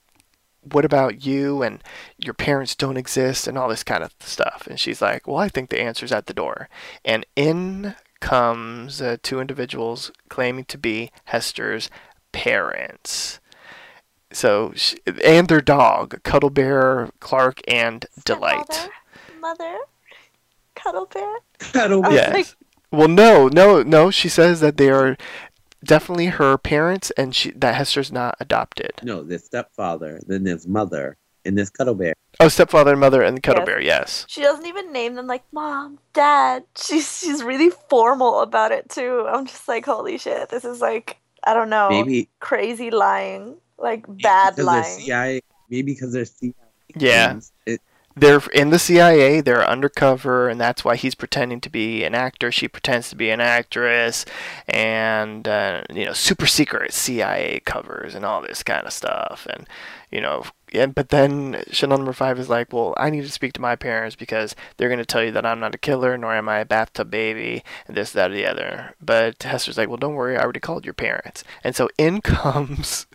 S1: what about you and your parents don't exist and all this kind of stuff. And she's like, well, I think the answer's at the door. And in comes uh, two individuals claiming to be Hester's parents. So, she, and their dog, Cuddle Bear, Clark, and Delight.
S2: Stepmother, Mother, cuddle bear.
S5: Cuddle
S2: I was
S1: Yes.
S2: like-
S1: well, no, no, no. She says that they are definitely her parents, and she that Hester's not adopted.
S5: No, there's stepfather, then there's mother, and there's cuddle bear.
S1: Oh, stepfather and mother and Cuddle
S2: Yes.
S1: Bear. Yes.
S2: She doesn't even name them like mom, dad. She's she's really formal about it too. I'm just like, holy shit, this is like I don't know,
S5: Maybe
S2: crazy lying, like bad lying.
S5: They're CIA, maybe because they're CIA.
S1: Yeah.
S5: It,
S1: they're in the CIA, they're undercover, and that's why he's pretending to be an actor. She pretends to be an actress, and uh, you know, super secret CIA covers and all this kind of stuff. And you know, yeah, but then Chanel number five is like, well, I need to speak to my parents because they're going to tell you that I'm not a killer, nor am I a bathtub baby, and this, that, or the other. But Hester's like, well, don't worry, I already called your parents. And so in [laughs] comes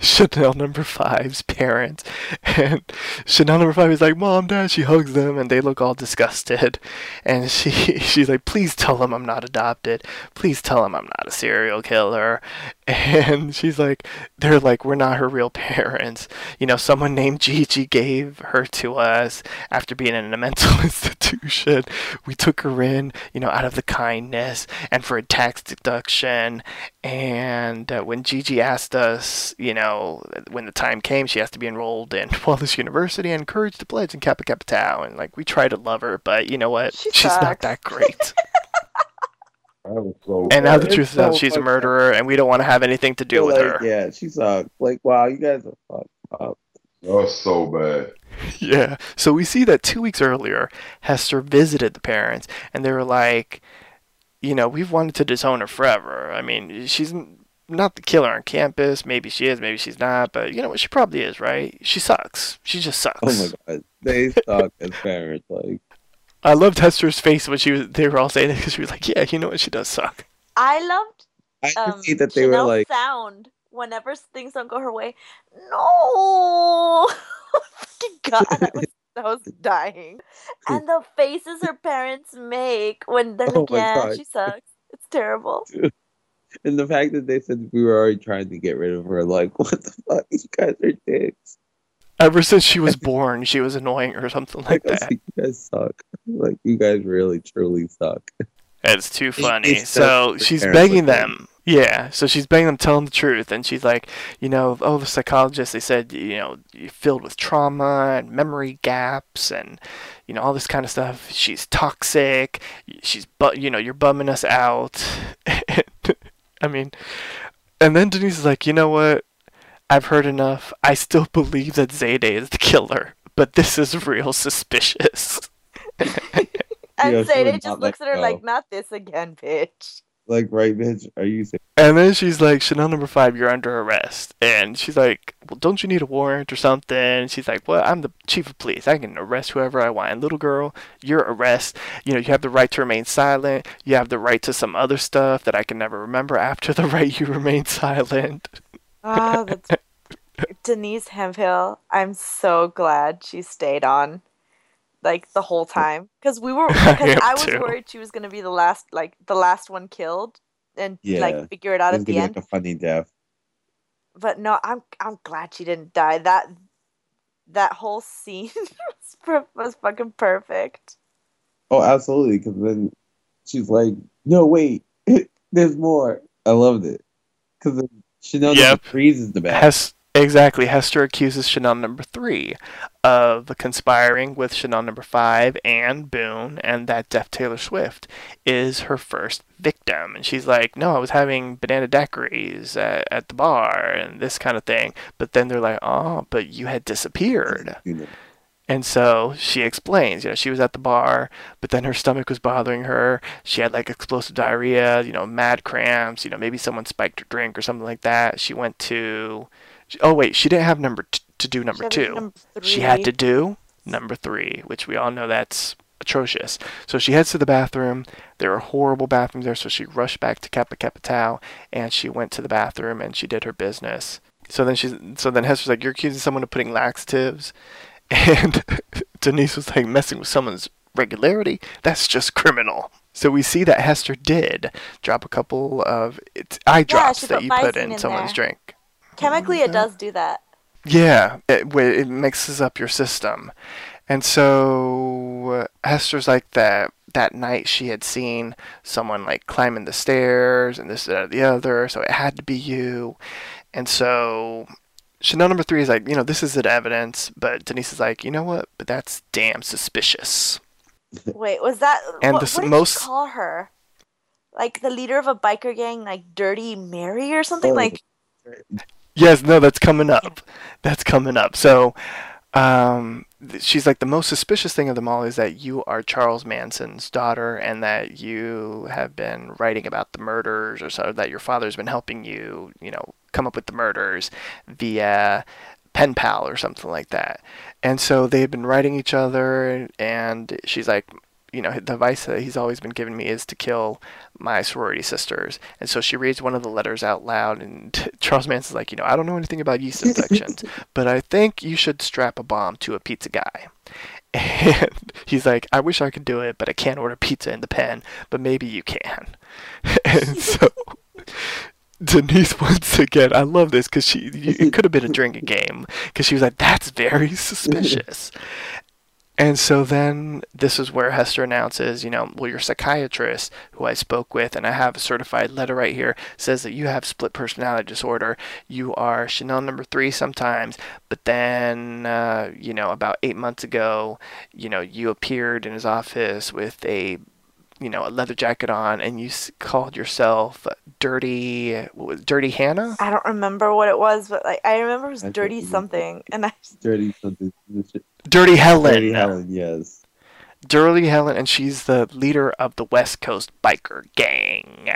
S1: Chanel number five's parents, and Chanel number five is like, "Mom, Dad." She hugs them, and they look all disgusted. And she [laughs] she's like, "Please tell them I'm not adopted. Please tell them I'm not a serial killer." And [laughs] she's like, "They're like, we're not her real parents. You know, someone named Gigi gave her to us after being in a [laughs] mental institution. We took her in, you know, out of the kindness and for a tax deduction." And uh, when Gigi asked us, you know, when the time came, she has to be enrolled in [laughs] Wallace University and encouraged to pledge in Kappa Kappa Tau. And like, we try to love her, but you know what?
S2: She
S1: She's not that great. [laughs]
S4: So
S1: and now the
S4: bad.
S1: truth is out,
S5: so
S1: she's a murderer, and we don't want to have anything to do
S5: feel
S1: with
S5: like,
S1: her.
S5: Yeah, she's sucks. Like, wow, you guys are fucked up.
S4: That was so bad. [laughs]
S1: Yeah. So we see that two weeks earlier, Hester visited the parents, and they were like, you know, we've wanted to disown her forever. I mean, she's n- not the killer on campus. Maybe she is, maybe she's not, but you know what? She probably is, right? She sucks. She just sucks.
S5: Oh my god, they suck as parents. Like,
S1: I loved Hester's face when she was. They were all saying it because she was like, "Yeah, you know what? She does suck."
S2: I loved
S5: I
S2: um,
S5: just hate that they were like,
S2: sound whenever things don't go her way, no. [laughs] God, I was, I was dying. And the faces her parents make when they're [laughs]
S5: Oh
S2: like,
S5: my
S2: "Yeah,
S5: God.
S2: she sucks." It's terrible.
S5: And the fact that they said we were already trying to get rid of her, like, [laughs] what the fuck? You guys are dicks.
S1: Ever since she was born, she was annoying or something like
S5: Like, I
S1: that.
S5: like, you guys suck. Like, you guys really, truly suck.
S1: It's too funny.
S5: it's
S1: So she's begging
S5: with
S1: them. Yeah, so she's begging them, to tell them the truth, and she's like, you know, oh, the psychologist, they said, you know, you're filled with trauma and memory gaps, and you know all this kind of stuff. She's toxic. She's, but you know, you're bumming us out. [laughs] I mean, and then Denise is like, you know what? I've heard enough. I still [laughs] believe that Zayday is the killer, but this is real suspicious. [laughs]
S2: And
S5: Yeah, she Zayday
S2: just looks at her
S5: go.
S2: like, "Not this again, bitch."
S5: Like, right, bitch? Are you saying?
S1: And then she's like, Chanel number five, you're under arrest. And she's like, Well, don't you need a warrant or something? And she's like, Well, I'm the chief of police. I can arrest whoever I want. And little girl, your arrest, you know, you have the right to remain silent. You have the right to some other stuff that I can never remember after the [laughs] right you remain silent.
S2: Ah, that's [laughs] Denise Hemphill. I'm so glad she stayed on, like the whole time, because we were [laughs] because
S1: am
S2: I was
S1: too.
S2: worried she was gonna be the last, like the last one killed, and
S5: Yeah.
S2: like figure it out
S5: It's
S2: at the
S5: be
S2: end.
S5: like a funny death.
S2: But no, I'm I'm glad she didn't die. That that whole scene [laughs] was, per- was fucking perfect.
S5: Oh, absolutely. Because then she's like, no, wait, [laughs] there's more. I loved it. Because Chanel
S1: Yep.
S5: yep. freezes the best.
S1: Hes- exactly. Hester accuses Chanel number three of conspiring with Chanel number five and Boone, and that Deaf Taylor Swift is her first victim. And she's like, No, I was having banana daiquiris at, at the bar and this kind of thing. But then they're like, Oh, but you had disappeared. And so she explains, you know, she was at the bar, but then her stomach was bothering her. She had like explosive diarrhea, you know, mad cramps, you know, maybe someone spiked her drink or something like that. She went to, oh wait, she didn't have number t- to do number
S2: She had to do
S1: two.
S2: number
S1: She had to do number three, which we all know that's atrocious. So she heads to the bathroom. There are horrible bathrooms there, so she rushed back to Kappa Kappa Tau and she went to the bathroom and she did her business. So then she's so then Hester's like, You're accusing someone of putting laxatives [laughs] and [laughs] Denise was like messing with someone's regularity. That's just criminal. So we see that Hester did drop a couple of it's eye drops
S2: she
S1: that you put in
S2: in
S1: someone's
S2: there.
S1: drink.
S2: Chemically, it does do that.
S1: Yeah, it, it mixes up your system. And so Hester's like that that night she had seen someone like climbing the stairs and this or the other, so it had to be you. And so Chanel number three is like, you know, this isn't evidence, but Denise is like, you know what? But that's damn suspicious. [laughs]
S2: Wait, was that
S1: And
S2: what,
S1: the
S2: what
S1: most-
S2: call her? Like the leader of a biker gang, like Dirty Mary or something?
S5: Oh.
S2: Like
S1: Yes, no, that's coming up. That's coming up. So, um, she's like the most suspicious thing of them all is that you are Charles Manson's daughter, and that you have been writing about the murders, or so that your father's been helping you, you know, come up with the murders via pen pal or something like that. And so they've been writing each other, and she's like, you know, the advice that he's always been giving me is to kill my sorority sisters. And so she reads one of the letters out loud, and [laughs] Charles Manson's like, you know, I don't know anything about yeast infections, [laughs] but I think you should strap a bomb to a pizza guy. [laughs] And he's like, I wish I could do it, but I can't order pizza in the pen, but maybe you can. And so Denise, once again, I love this because she, it could have been a drinking game because she was like, that's very suspicious. And so then this is where Hester announces, you know, well, your psychiatrist, who I spoke with, and I have a certified letter right here, says that you have split personality disorder. You are Chanel number three sometimes, but then, uh, you know, about eight months ago, you know, you appeared in his office with a, you know, a leather jacket on, and you called yourself Dirty, what was Dirty Hannah?
S2: I don't remember what it was, but like I remember it was
S5: I
S2: Dirty something, and I [laughs]
S5: Dirty something.
S1: Dirty Helen.
S5: Dirty Helen, yes.
S1: Dirty Helen, and she's the leader of the West Coast biker gang.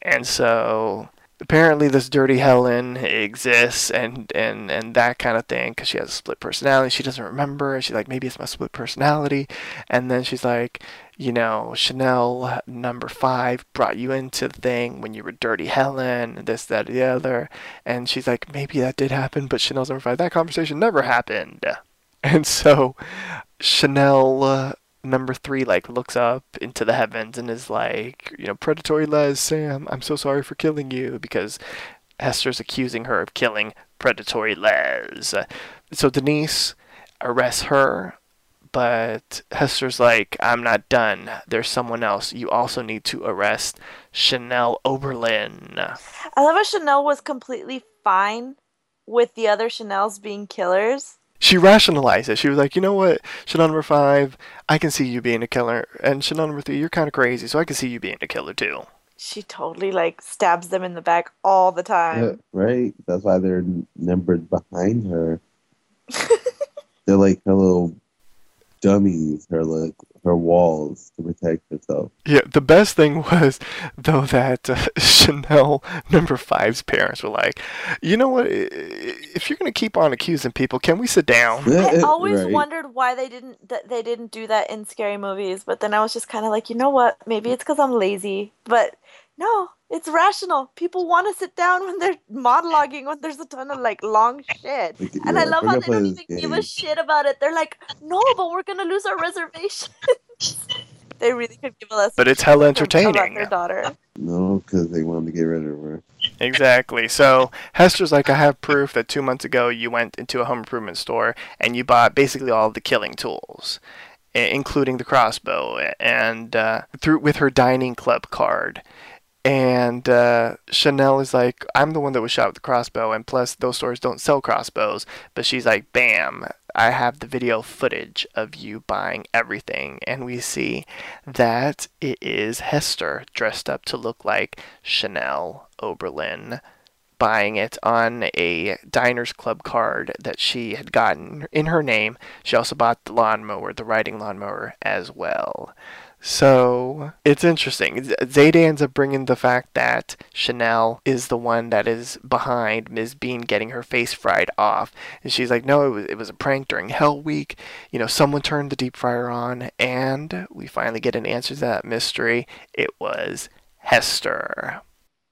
S1: And so apparently this dirty Helen exists and and and that kind of thing because she has a split personality. She doesn't remember. She's like, maybe it's my split personality, and then she's like, you know, Chanel number five brought you into the thing when you were dirty Helen, this, that, the other, and she's like, maybe that did happen, but Chanel's number five. That conversation never happened, and so Chanel. Number three like looks up into the heavens and is like, you know, predatory Les, Sam, I'm so sorry for killing you because Hester's accusing her of killing predatory Les. So Denise arrests her, but Hester's like, I'm not done. There's someone else. You also need to arrest Chanel Oberlin.
S2: I love how Chanel was completely fine with the other Chanels being killers
S1: she rationalized it. She was like, you know what, Chanel number five, I can see you being a killer, and Chanel number three, you're kind of crazy, so I can see you being a killer too.
S2: She totally like stabs them in the back all the time. Yeah,
S6: right. That's why they're numbered behind her. [laughs] they're like her little dummies. Her like her walls to protect herself.
S1: Yeah, the best thing [laughs] was though that uh, [laughs] Chanel number five's parents were like, you know what? If you're gonna keep on accusing people, can we sit down?
S2: I always right. wondered why they didn't that they didn't do that in scary movies, but then I was just kind of like, you know what? Maybe it's because I'm lazy, but no, it's rational. People want to sit down when they're monologuing when there's a ton of like long shit. Like, and yeah, I love how they don't even game. give a shit about it. They're like, no, but we're gonna lose our reservation. [laughs] they really could give a us.
S1: But it's hell entertaining.
S2: About their daughter.
S6: No, because they wanted to get rid of her.
S1: Exactly. So Hester's like, I have proof that two months ago you went into a home improvement store and you bought basically all of the killing tools including the crossbow and uh, through with her dining club card and uh, Chanel is like, I'm the one that was shot with the crossbow, and plus those stores don't sell crossbows. But she's like, bam, I have the video footage of you buying everything, and we see that it is Hester dressed up to look like Chanel Oberlin buying it on a Diners Club card that she had gotten in her name. She also bought the lawnmower, the riding lawnmower, as well. So it's interesting. Zayday ends up bringing the fact that Chanel is the one that is behind Ms. Bean getting her face fried off, and she's like, "No, it was it was a prank during Hell Week. You know, someone turned the deep fryer on, and we finally get an answer to that mystery. It was Hester."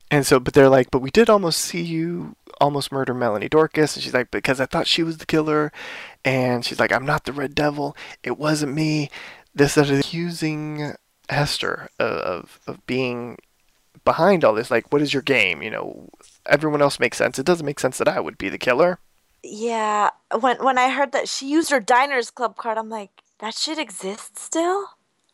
S1: And so, but they're like, "But we did almost see you almost murder Melanie Dorkus," and she's like, "Because I thought she was the killer," and she's like, "I'm not the Red Devil. It wasn't me." This that is accusing Hester of of being behind all this. Like, what is your game? You know, everyone else makes sense. It doesn't make sense that I would be the killer.
S2: Yeah, when when I heard that she used her Diners Club card, I'm like, that shit exists still.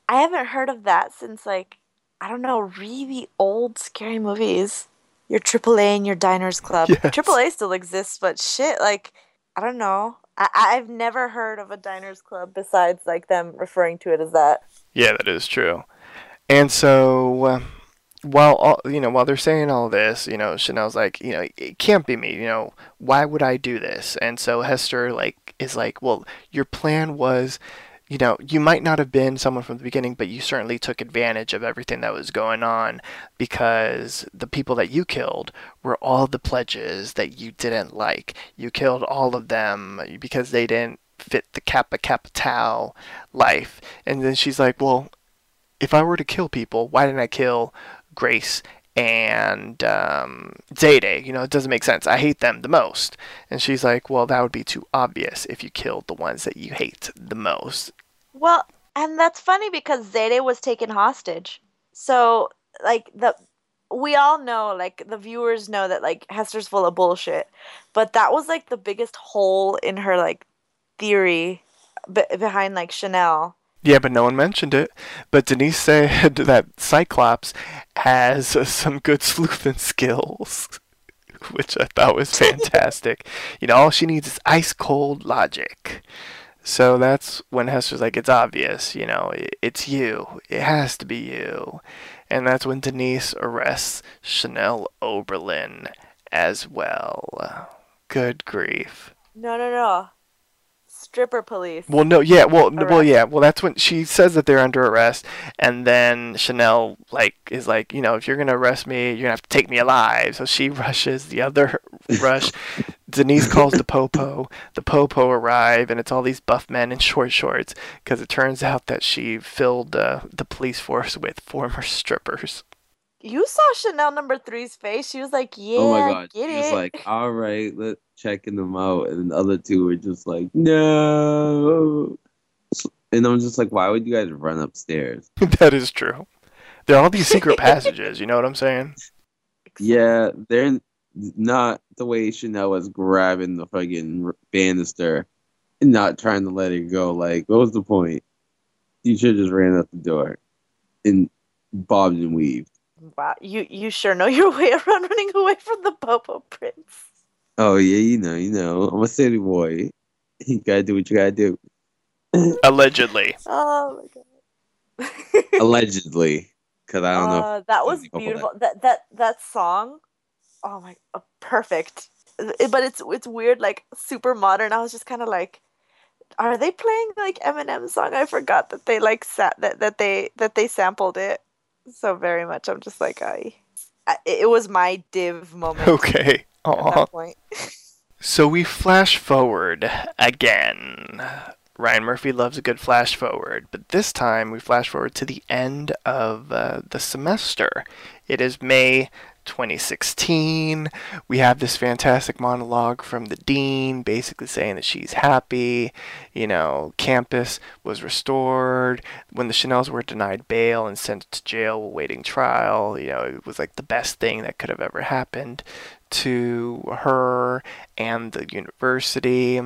S2: I haven't heard of that since like I don't know, really old scary movies. Your AAA and your Diners Club. [laughs] Yes. AAA still exists, but shit, like I don't know. I, I've never heard of a diners club besides like them referring to it as that.
S1: Yeah, that is true. And so, uh, while all, you know, while they're saying all this, you know, Chanel's like, you know, it can't be me. You know, why would I do this? And so Hester like is like, well, your plan was you know, you might not have been someone from the beginning, but you certainly took advantage of everything that was going on because the people that you killed were all the pledges that you didn't like. You killed all of them because they didn't fit the Kappa Kappa Tau life. And then she's like, well, if I were to kill people, why didn't I kill Grace and um, Zayday. You know, it doesn't make sense. I hate them the most. And she's like, well, that would be too obvious if you killed the ones that you hate the most.
S2: Well, and that's funny because Zayday was taken hostage. So, like, the we all know, like, the viewers know that, like, Hester's full of bullshit. But that was, like, the biggest hole in her, like, theory be- behind, like, Chanel.
S1: Yeah, but no one mentioned it. But Denise said [laughs] that Cyclops has some good sleuthing skills, [laughs] which I thought was [laughs] fantastic. you know, all she needs is ice cold logic. So that's when Hester's like, it's obvious, you know, it's you. It has to be you. And that's when Denise arrests Chanel Oberlin as well. Good grief.
S2: No, no, no. Stripper police.
S1: Well, no, yeah, well, n- well, yeah, well, that's when she says that they're under arrest, and then Chanel like is like, you know, if you're gonna arrest me, you're gonna have to take me alive. So she [laughs] rushes. The other rush. Denise calls the popo. The popo arrive, and it's all these buff men in short shorts because it turns out that she filled uh, the police force with former strippers.
S2: You saw Chanel number three's face. She was like, "Yeah,
S6: oh my god.
S2: get
S6: She
S2: it."
S6: was like, all right, let's checking them out. And the other two were just like, no. And I'm just like, why would you guys run upstairs? [laughs]
S1: that is true. There are all these secret [laughs] passages. You know what I'm saying?
S6: Yeah, they're not the way Chanel was grabbing the fucking banister and not trying to let it go. Like, what was the point? You should have just ran out the door and bobbed and weaved.
S2: Wow, you you sure know your way [laughs] around running away from the Popo Prince.
S6: Oh yeah, you know, you know. I'm a city boy. You gotta do what you gotta do. [clears throat]
S1: Allegedly.
S2: Oh my god. [laughs]
S6: Allegedly, because I don't know.
S2: Uh, that was beautiful. That that that song. Oh my, uh, perfect. It- but it's it's weird, like super modern. I was just kind of like, are they playing like Eminem song? I forgot that they like sat that that they that they sampled it so very much. I'm just like, I. I it was my div moment [laughs]
S1: Okay.
S2: At that point.
S1: So we flash forward again. Ryan Murphy loves a good flash forward, but this time we flash forward to the end of uh, the semester. It is May 2016. We have this fantastic monologue from the dean basically saying that she's happy. You know, campus was restored. When the Chanels were denied bail and sent to jail awaiting trial, you know, it was like the best thing that could have ever happened to her and the university.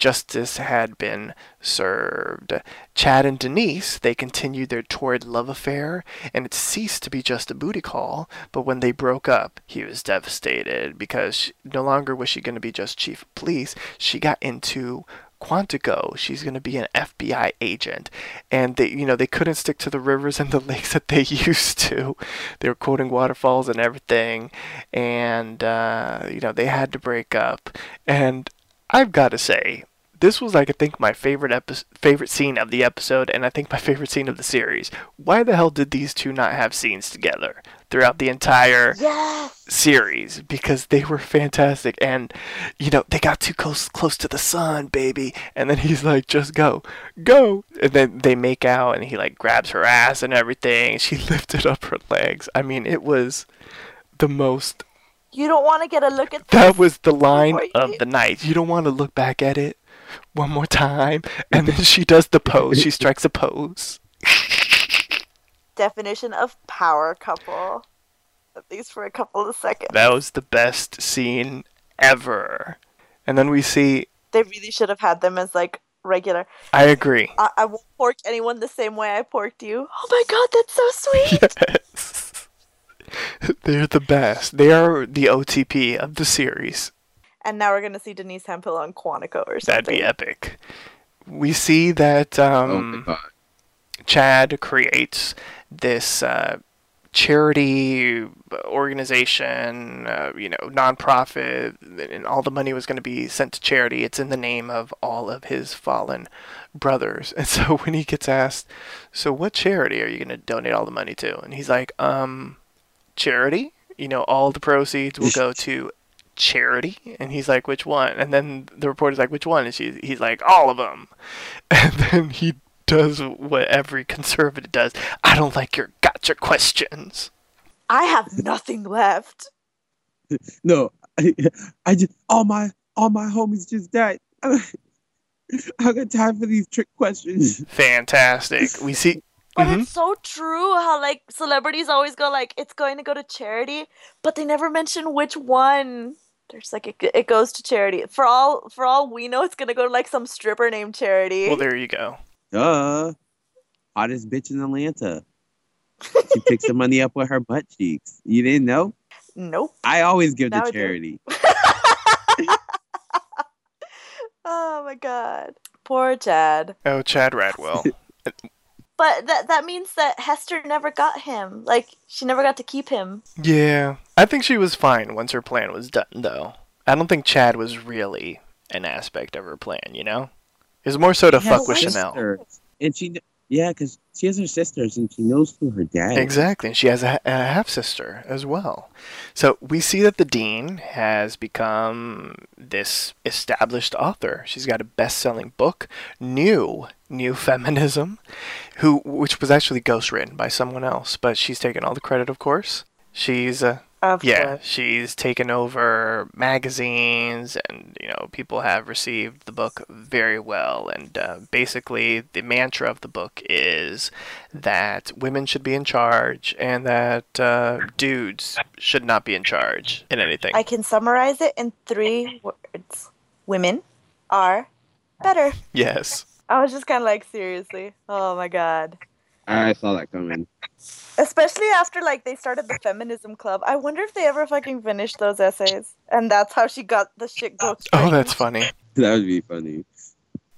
S1: Justice had been served. Chad and Denise, they continued their torrid love affair, and it ceased to be just a booty call. But when they broke up, he was devastated because she, no longer was she going to be just chief of police. She got into Quantico. She's going to be an FBI agent. And they, you know, they couldn't stick to the rivers and the [laughs] lakes that they [laughs] used to. They were quoting waterfalls and everything. And, uh, you know, they had to break up. And I've got to say, this was like I think my favorite epi- favorite scene of the episode, and I think my favorite scene of the series. Why the hell did these two not have scenes together throughout the entire
S2: Yes.
S1: series? Because they were fantastic, and you know they got too close close to the sun, baby. And then he's like, "Just go, go," and then they make out, and he like grabs her ass and everything. She [laughs] lifted up her legs. I mean, it was the most
S2: You don't want to get a look at
S1: that
S2: this
S1: was the line of the night. You don't want to look back at it one more time. And then she does the pose. She strikes a pose.
S2: definition of power couple. At least for a couple of seconds.
S1: That was the best scene ever. And then we see,
S2: They really should have had them as like regular.
S1: I agree.
S2: I, I won't pork anyone the same way I porked you. Oh my god, that's so sweet. [laughs]
S1: Yes. They're the best. They are the OTP of the series.
S2: And now we're gonna see Denise Hemphill on Quantico or something.
S1: That'd be epic. We see that
S6: oh
S1: um,
S6: god.
S1: Chad creates this uh, charity organization, uh, you know, nonprofit, and all the money was going to be sent to charity. It's in the name of all of his fallen brothers. And so [laughs] when he gets asked, "So what charity are you going to donate all the money to?" and he's like, "Um, charity. You know, all the proceeds will go [laughs] to." Charity and he's like which one and then the reporter's like which one and she, he's like all of them [laughs] and then he does what every conservative does. I don't like your gotcha questions.
S2: I have nothing left. [laughs]
S6: No, I, I just all my all my homies just died. [laughs] I got time for these trick questions.
S1: Fantastic. We see.
S2: But
S1: Mhm.
S2: it's so true how like celebrities always go like it's going to go to charity, but they never mention which one. There's like it, it goes to charity. For all for all we know, it's gonna go to like some stripper named Charity.
S1: Well, there you go.
S6: Duh, hottest bitch in Atlanta. She picks the money up with her butt cheeks. You didn't know?
S2: nope.
S6: I always give
S2: Now
S6: to charity. [laughs] [laughs]
S2: Oh my god. Poor Chad.
S1: Oh, Chad Radwell. [laughs]
S2: But that that means that Hester never got him. Like she never got to keep him.
S1: yeah, I think she was fine once her plan was done, though. I don't think Chad was really an aspect of her plan, you know? It's more so to
S3: She has
S1: fuck with Chanel.
S3: sisters, and she yeah, because she has her sisters and she knows who her dad. is.
S1: Exactly, and she has a, a half sister as well. So we see that the dean has become this established author. She's got a best-selling book, new new feminism, who which was actually ghostwritten by someone else, but she's taken all the credit, of course. She's uh,
S2: Of
S1: yeah,
S2: course.
S1: she's taken over magazines, and you know people have received the book very well. And uh, basically, the mantra of the book is that women should be in charge, and that uh, dudes should not be in charge in anything.
S2: I can summarize it in three words. Women are better.
S1: yes.
S2: I was just kind of like, seriously. Oh my god.
S3: I saw that coming.
S2: Especially after like they started the feminism club. I wonder if they ever fucking finished those essays. And that's how she got the shit ghost.
S1: Oh, that's funny.
S3: That would be funny.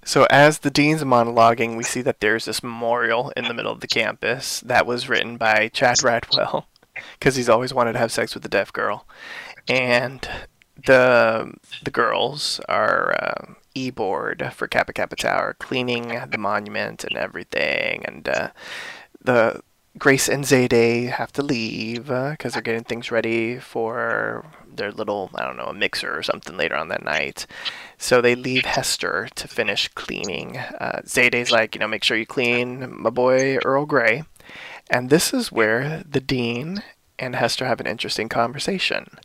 S1: So as the dean's monologuing, we see that there's this memorial in the middle of the campus that was written by Chad Radwell [laughs] because he's always wanted to have sex with a deaf girl, and the the girls are uh, e-board for Kappa Kappa Tau, cleaning the monument and everything, and uh, the Grace and Zayday have to leave because they're getting things ready for their little, I don't know, a mixer or something later on that night. So they leave Hester to finish cleaning. Uh, Zayday's like, you know, make sure you clean my boy Earl Grey. And this is where the dean and Hester have an interesting conversation.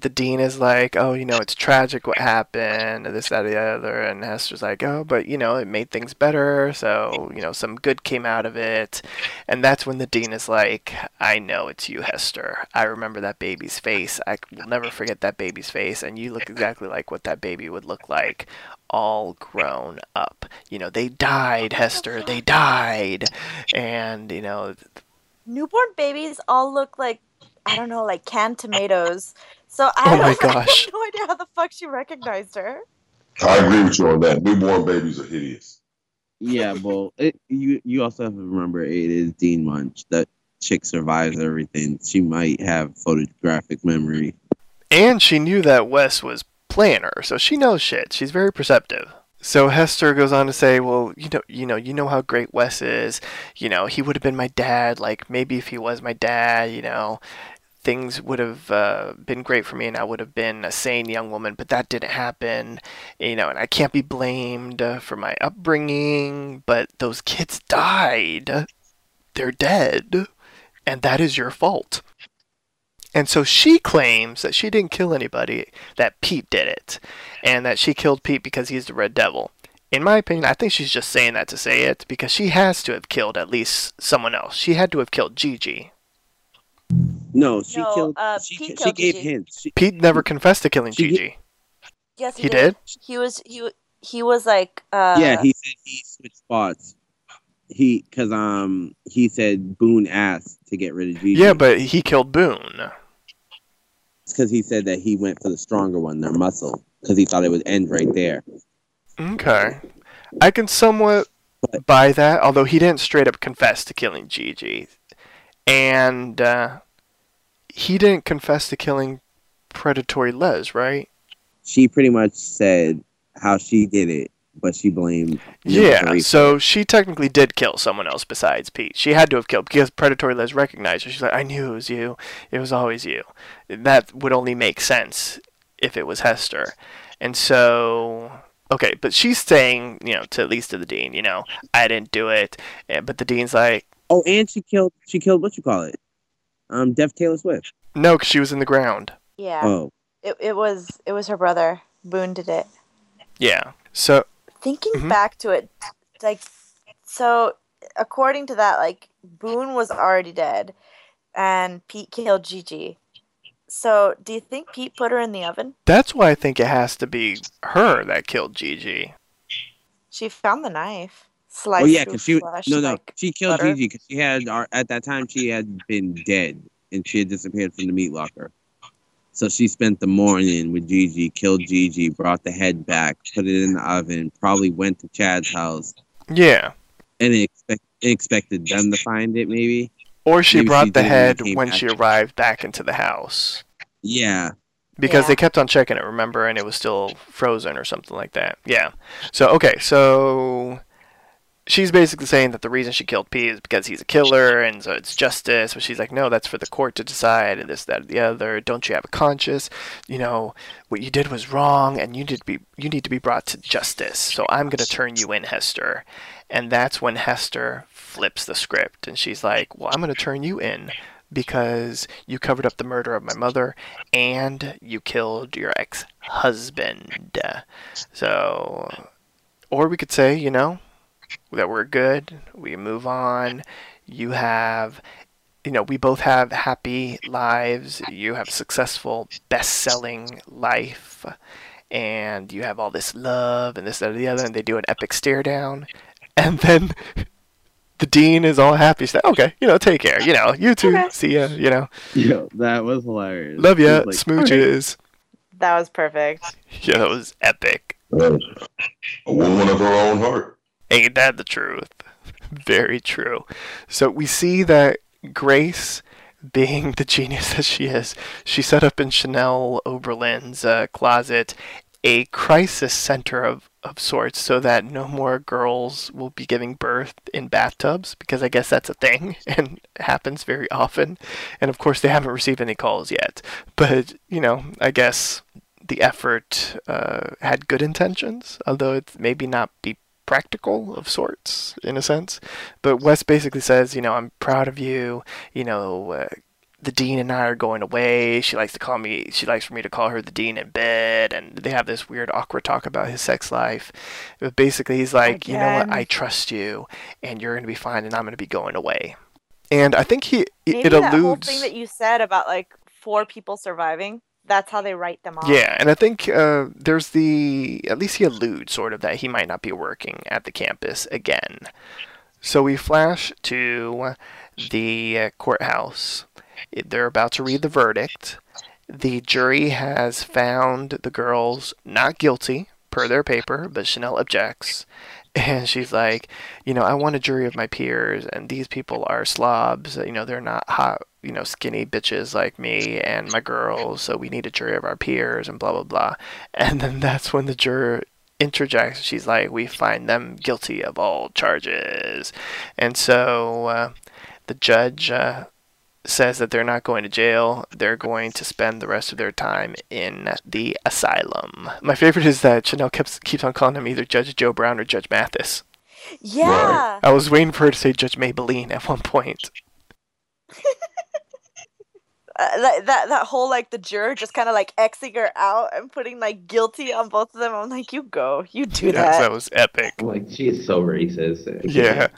S1: The dean is like, oh, you know, it's tragic what happened, this, that, the other. And Hester's like, oh, but, you know, it made things better. So, you know, some good came out of it. And that's when the dean is like, I know it's you, Hester. I remember that baby's face. I will never forget that baby's face. And you look exactly like what that baby would look like, all grown up. You know, they died, Hester. They died. And, you know,
S2: Newborn babies all look like I don't know, like canned tomatoes. So I
S1: Oh
S2: don't,
S1: my [laughs]
S2: I have no idea how the fuck she recognized her.
S4: I agree with you on that. Newborn babies are hideous.
S3: Yeah, well, it, you you also have to remember it is Dean Munsch. That chick survives everything. She might have photographic memory.
S1: And she knew that Wes was playing her, so she knows shit. She's very perceptive. So Hester goes on to say, "Well, you know, you know, you know how great Wes is. You know, he would have been my dad. Like maybe if he was my dad, you know, things would have uh, been great for me, and I would have been a sane young woman. But that didn't happen. You know, and I can't be blamed uh, for my upbringing. But those kids died. They're dead, and that is your fault." And so she claims that she didn't kill anybody, that Pete did it, and that she killed Pete because he's the Red Devil. In my opinion, I think she's just saying that to say it because she has to have killed at least someone else. She had to have killed Gigi.
S3: No, she
S2: No,
S3: killed.
S2: uh,
S3: she
S2: Pete
S3: she gave
S2: Gigi.
S3: hints. She,
S1: Pete never confessed to killing
S3: She-
S1: Gigi.
S2: Yes, he,
S1: He did?
S2: He was he he was like uh
S3: yeah, he said he switched spots. He because um he said Boone asked to get rid of Gigi.
S1: Yeah, but he killed Boone.
S3: because he said that he went for the stronger one, their muscle, because he thought it would end right there.
S1: Okay. I can somewhat
S3: But-
S1: buy that, although he didn't straight up confess to killing Gigi. And uh, he didn't confess to killing Predatory Les, right?
S3: She pretty much said how she did it, but she blamed.
S1: Yeah, so she technically did kill someone else besides Pete. She had to have killed because Predatory Les recognized her. She's like, I knew it was you. It was always you. That would only make sense if it was Hester. And so, okay, but she's saying, you know, to at least to the dean, you know, I didn't do it. But the dean's like,
S3: Oh, and she killed. She killed what you call it? Um, Deaf Taylor Swift.
S1: no, because she was in the ground.
S2: yeah.
S3: Oh,
S2: It it was it was her brother. Boone did it.
S1: Yeah. So,
S2: Thinking
S1: Mhm.
S2: back to it, like so according to that, like Boone was already dead and Pete killed Gigi. So do you think Pete put her in the oven?
S1: that's why I think it has to be her that killed Gigi.
S2: She found the knife. Sliced
S3: oh yeah, because she
S2: flesh,
S3: no no
S2: like
S3: she killed
S2: butter.
S3: Gigi because she had at that time she had been dead and she had disappeared from the meat locker. So she spent the morning with Gigi, killed Gigi, brought the head back, put it in the oven, probably went to Chad's house
S1: Yeah.
S3: and expect, expected them to find it. Maybe
S1: Or she
S3: Maybe
S1: brought
S3: she
S1: the head when
S3: back.
S1: she arrived back into the house.
S3: yeah.
S1: because
S2: Yeah.
S1: they kept on checking it, remember, and it was still frozen or something like that. Yeah. So okay, so she's basically saying that the reason she killed P is because he's a killer, and so it's justice. But she's like, no, that's for the court to decide, and this, that, the other. Don't you have a conscience? You know, what you did was wrong, and you did be you need to be brought to justice. So I'm gonna turn you in, Hester. And that's when Hester flips the script, and she's like, well, I'm gonna turn you in because you covered up the murder of my mother and you killed your ex-husband. So, or we could say, you know, that we're good. We move on. You have, you know, we both have happy lives. You have a successful, best-selling life, and you have all this love and this, that, or the other. And they do an epic stare down, and then [laughs] the dean is all happy. She's like, okay, you know, take care. You know, you too.
S2: Okay.
S1: See ya. You know,
S6: Yo, that was hilarious.
S1: love ya.
S6: Like,
S1: Smooches.
S2: That was perfect. [laughs]
S1: Yeah, that was epic.
S4: A woman of her own heart.
S1: Ain't that the truth? [laughs] Very true. So we see that Grace, being the genius that she is, she set up in Chanel Oberlin's uh, closet a crisis center of, of sorts so that no more girls will be giving birth in bathtubs because I guess that's a thing [laughs] and happens very often. And of course, they haven't received any calls yet. But, you know, I guess the effort uh, had good intentions, although it maybe not be practical of sorts in a sense. But Wes basically says, you know, I'm proud of you. You know, uh, the dean and I are going away. She likes to call me. She likes for me to call her the dean in bed, and they have this weird, awkward talk about his sex life. But basically, he's like, you know what? I trust you, and you're gonna be fine, and I'm gonna be going away. And I think he
S2: Maybe
S1: it
S2: that whole
S1: alludes.
S2: thing that you said about like four people surviving. That's how they write them off.
S1: Yeah, and I think uh, there's the at least he alludes sort of that he might not be working at the campus again. So we flash to the uh, courthouse. They're about to read the verdict. The jury has found the girls not guilty per their paper, but Chanel objects. [laughs] And she's like, you know, I want a jury of my peers, and these people are slobs. You know, they're not hot, you know, skinny bitches like me and my girls, so we need a jury of our peers, and blah, blah, blah. And then that's when the juror interjects. She's like, we find them guilty of all charges. And so uh, the judge uh, says that they're not going to jail. They're going to spend the rest of their time in the asylum. My favorite is that Chanel keeps keeps on calling him either Judge Joe Brown or Judge Mathis.
S2: Yeah.
S1: I was waiting for her to say Judge Maybelline at one point. [laughs]
S2: Uh, that, that that whole like the juror just kind of like Xing her out and putting like guilty on both of them. I'm like, you go, you do
S1: Yes,
S2: that.
S1: that was epic.
S3: Like she is so racist.
S1: Yeah.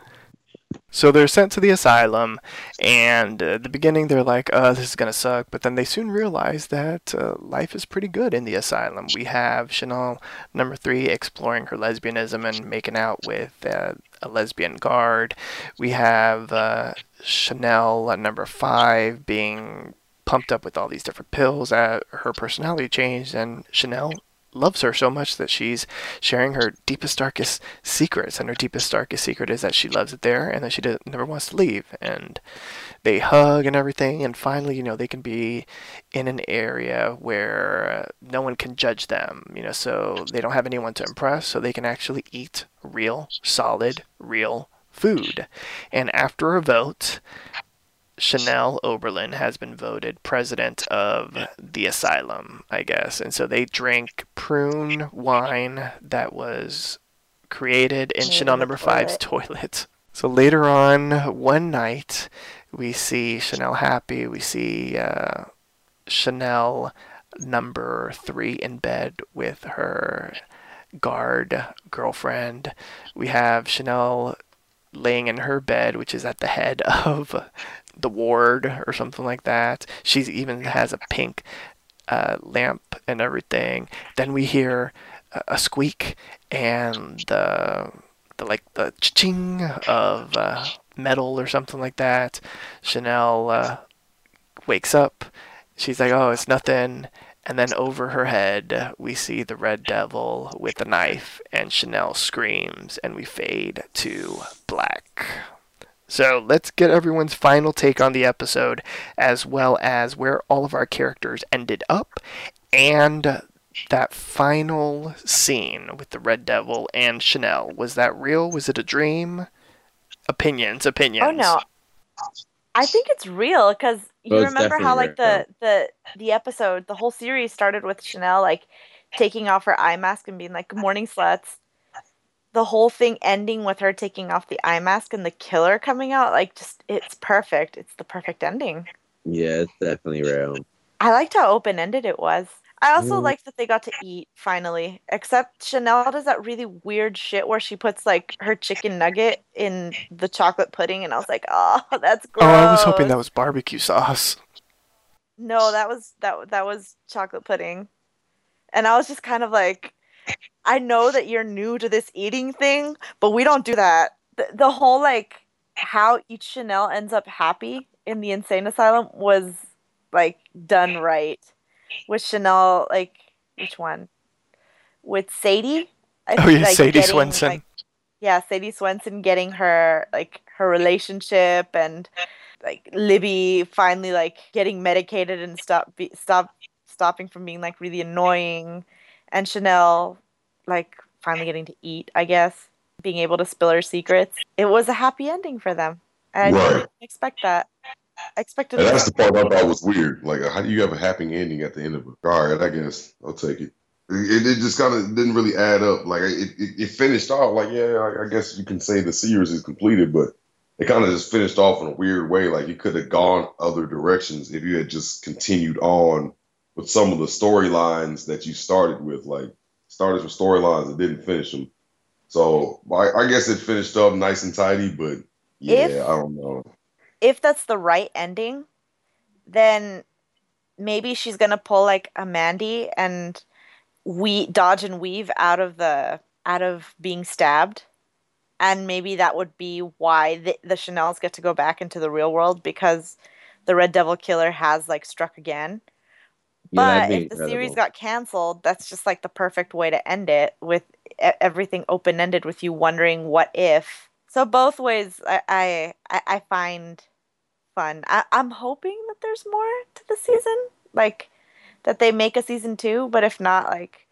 S1: So they're sent to the asylum, and uh, at the beginning they're like, "Uh, this is gonna suck," but then they soon realize that uh, life is pretty good in the asylum. We have Chanel number three exploring her lesbianism and making out with uh, a lesbian guard. We have uh, Chanel uh, number five being pumped up with all these different pills. Uh, her personality changed, and Chanel loves her so much that she's sharing her deepest darkest secrets and her deepest darkest secret is that she loves it there and that she never wants to leave and they hug and everything and finally you know they can be in an area where no one can judge them you know so they don't have anyone to impress so they can actually eat real solid real food and after a vote Chanel Oberlin has been voted president of the asylum, I guess. And so they drink prune wine that was created in
S2: Made
S1: Chanel
S2: in the
S1: number five's toilet. So later on, one night, we see Chanel happy. We see uh, Chanel number three in bed with her guard girlfriend. We have Chanel laying in her bed, which is at the head of the ward or something like that. She even has a pink uh, lamp and everything. Then we hear a, a squeak and the the like the ching of uh, metal or something like that. Chanel uh, wakes up. She's like, "Oh, it's nothing." And then over her head, we see the Red Devil with a knife, and Chanel screams, and we fade to black. So let's get everyone's final take on the episode, as well as where all of our characters ended up, And that final scene with the Red Devil and Chanel, was that real? Was it a dream? Opinions, opinions.
S2: Oh no, I think it's real because you
S6: it's
S2: remember how
S6: definitely
S2: like the the the episode, the whole series started with Chanel like taking off her eye mask and being like, "Good morning, sluts." The whole thing ending with her taking off the eye mask and the killer coming out, like just it's perfect. It's the perfect ending.
S6: Yeah, it's definitely real.
S2: I liked how open ended it was. I also
S6: Mm.
S2: liked that they got to eat finally. Except Chanel does that really weird shit where she puts like her chicken nugget in the chocolate pudding, and I was like, oh, [laughs] that's gross.
S1: Oh, I was hoping that was barbecue sauce.
S2: No, that was that that was chocolate pudding, and I was just kind of like, I know that you're new to this eating thing, but we don't do that. The, the whole like how each Chanel ends up happy in the insane asylum was like done right. With Chanel, like which one? With Sadie. I
S1: Oh
S2: think,
S1: yeah,
S2: like,
S1: Sadie
S2: getting,
S1: Swenson.
S2: like, yeah, Sadie Swenson getting her like her relationship and like Libby finally like getting medicated and stop be, stop stopping from being like really annoying, and Chanel like finally getting to eat. I guess being able to spill her secrets. It was a happy ending for them. And I
S4: Right.
S2: didn't expect that. I expected.
S4: And that's the part I thought was weird. Like, how do you have a happy ending at the end of it? All right, I guess I'll take it. It, it just kind of didn't really add up. Like, it, it, it finished off like, yeah, I, I guess you can say the series is completed, but it kind of just finished off in a weird way. Like, you could have gone other directions if you had just continued on with some of the storylines that you started with. Like, started with storylines and didn't finish them. So I, I guess it finished up nice and tidy, but yeah,
S2: If-
S4: I don't know.
S2: if that's the right ending, then maybe she's gonna pull like a Mandy and we dodge and weave out of the out of being stabbed, and maybe that would be why the, the Chanel's get to go back into the real world because the Red Devil killer has like struck again. But if the series got canceled, that's just like the perfect way to end it with everything open ended with you wondering what if. So both ways, I I, I I find fun. I, I'm hoping that there's more to the season, like that they make a season two. But if not, like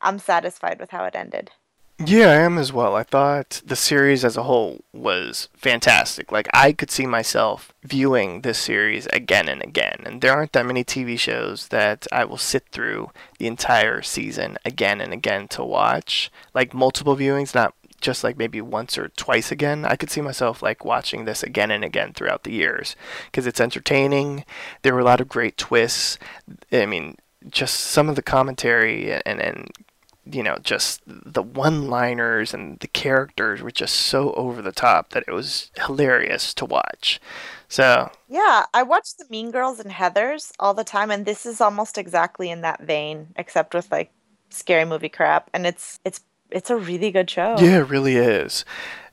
S2: I'm satisfied with how it ended.
S1: Yeah, I am as well. I thought the series as a whole was fantastic. Like I could see myself viewing this series again and again. And there aren't that many TV shows that I will sit through the entire season again and again to watch. Like multiple viewings, not just like maybe once or twice again. I could see myself like watching this again and again throughout the years because it's entertaining. There were a lot of great twists. I mean, just some of the commentary and and you know, just the one liners and the characters were just so over the top that it was hilarious to watch. So,
S2: Yeah, I watch the Mean Girls and Heather's all the time, and this is almost exactly in that vein, except with like scary movie crap. And it's it's it's a really good show.
S1: yeah, it really is.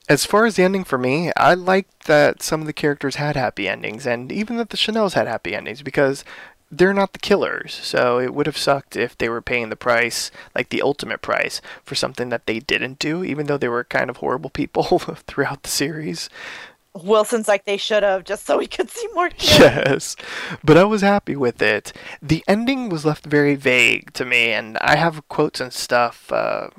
S1: As far as the ending for me, I liked that some of the characters had happy endings, and even that the Chanels had happy endings because they're not the killers. So it would have sucked if they were paying the price, like the ultimate price, for something that they didn't do, even though they were kind of horrible people [laughs] throughout the series.
S2: Wilson's like they should have, just so we could see more [laughs] kids.
S1: Yes, but I was happy with it. The ending was left very vague to me, and I have quotes and stuff uh,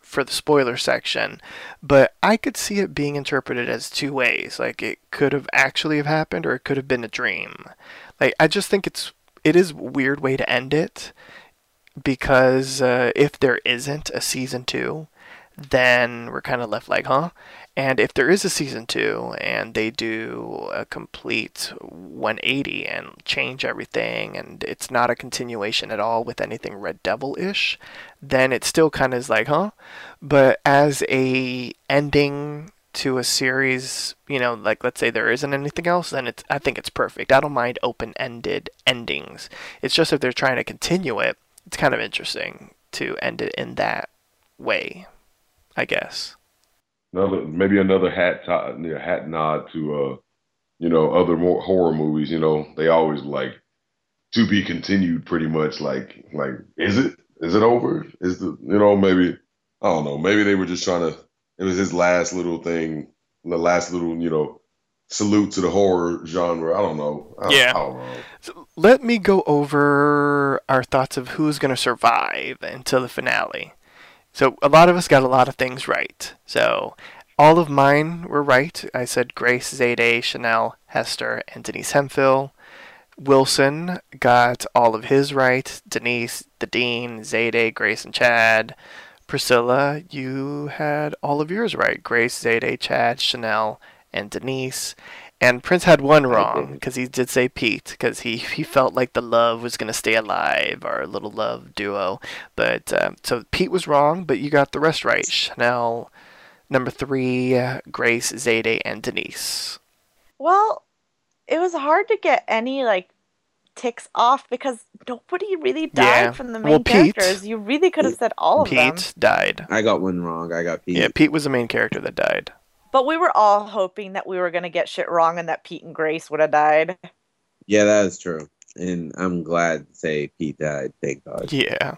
S1: for the spoiler section, but I could see it being interpreted as two ways. Like it could have actually have happened, or it could have been a dream. Like I just think it's it is weird way to end it, because uh, if there isn't a season two, then we're kind of left like, huh? And if there is a season two and they do a complete 180 and change everything, and it's not a continuation at all with anything Red Devil ish, then it still kind of is like, huh? But as a ending to a series, you know, like let's say there isn't anything else, then it's I think it's perfect. I don't mind open ended endings. It's just if they're trying to continue it, it's kind of interesting to end it in that way, I guess.
S4: another maybe another hat hat nod to uh you know other more horror movies you know they always like to be continued pretty much like like is it is it over is the you know maybe I don't know maybe they were just trying to it was his last little thing the last little you know salute to the horror genre. I don't know. I,
S1: Yeah.
S4: I don't know.
S1: So let me go over our thoughts of who's going to survive until the finale. So a lot of us got a lot of things right. So all of mine were right. I said Grace, Zayday, Chanel, Hester, and Denise Hemphill. Wilson got all of his right. Denise, the Dean, Zayday, Grace, and Chad. Priscilla, you had all of yours right. Grace, Zayday, Chad, Chanel, and Denise. And Prince had one wrong because he did say Pete because he, he felt like the love was going to stay alive, our little love duo. But uh, so Pete was wrong, but you got the rest right. Chanel, number three, uh, Grace, Zayday, and Denise.
S2: Well, it was hard to get any like ticks off because nobody really died
S1: Yeah.
S2: from the
S1: Well,
S2: main
S1: Pete-
S2: characters. You really could have said all of them.
S1: Pete died.
S6: I got one wrong. I got Pete.
S1: Yeah, Pete was the main character that died.
S2: But we were all hoping that we were going to get shit wrong and that Pete and Grace would have died.
S6: Yeah, that is true. And I'm glad to say Pete died. Thank God.
S1: Yeah.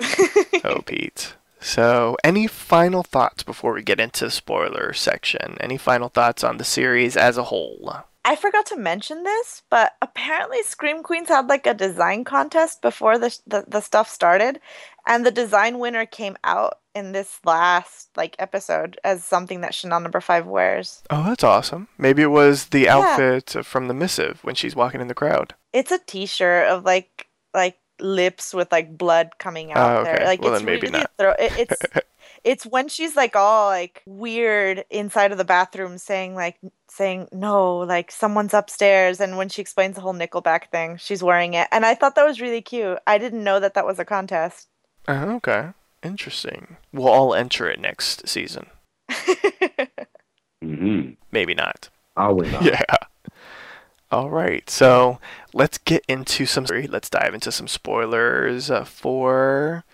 S1: [laughs] Oh, Pete. So, any final thoughts before we get into the spoiler section? Any final thoughts on the series as a whole?
S2: I forgot to mention this, but apparently Scream Queens had like a design contest before the, the the stuff started, and the design winner came out in this last like episode as something that Chanel number five wears.
S1: Oh, that's awesome. Maybe it was the
S2: Yeah.
S1: outfit from the missive when she's walking in the crowd.
S2: It's a T-shirt of like like lips with like blood coming out
S1: Oh, okay.
S2: there. Like
S1: Well,
S2: it's
S1: then maybe
S2: really
S1: not.
S2: throw. It, it's [laughs] it's when she's like all like weird inside of the bathroom saying like saying no like someone's upstairs and when she explains the whole nickelback thing she's wearing it and i thought that was really cute i didn't know that that was a contest
S1: Oh, okay. Interesting. We'll all enter it next season. [laughs]
S3: hmm
S1: Maybe not.
S3: I'll win. [laughs]
S1: Yeah. All right. So let's get into some. Let's dive into some spoilers uh, for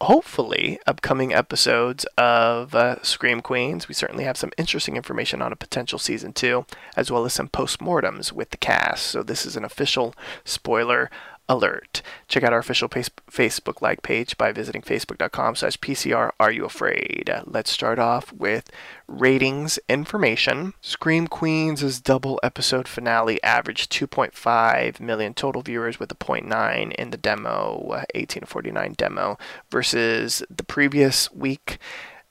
S1: hopefully upcoming episodes of uh, Scream Queens. We certainly have some interesting information on a potential season two, as well as some postmortems with the cast. So this is an official spoiler alert. Check out our official Facebook like page by visiting facebook.com slash PCR Are You Afraid? Let's start off with ratings information. Scream Queens' double episode finale averaged 2.5 million total viewers with a 0.9 in the demo, uh, 18 to 49 demo, versus the previous week.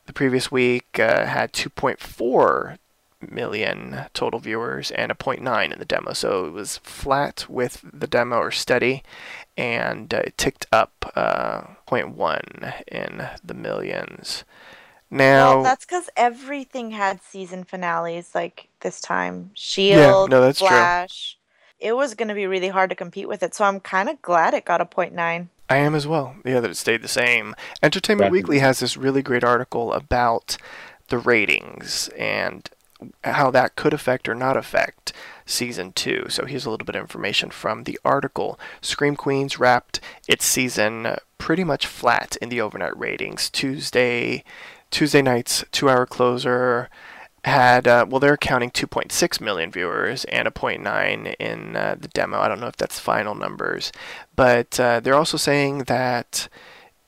S1: The previous week uh, had 2.4 million total viewers and a 0.9 in the demo. So it was flat with the demo or steady, and uh, it ticked up uh, 0.1 in the millions. Now,
S2: well that's because everything had season finales like this time shield yeah,
S1: no, that's true.
S2: it was going to be really hard to compete with it so i'm kind of glad it got a 0.9
S1: I am as well. Yeah, that it stayed the same. Entertainment
S3: Definitely.
S1: Weekly has this really great article about the ratings and how that could affect or not affect season two. So here's a little bit of information from the article. Scream Queens wrapped its season pretty much flat in the overnight ratings. Tuesday, Tuesday night's two-hour closer had uh, well they're counting 2.6 million viewers and a 0.9 in uh, the demo i don't know if that's final numbers but uh, they're also saying that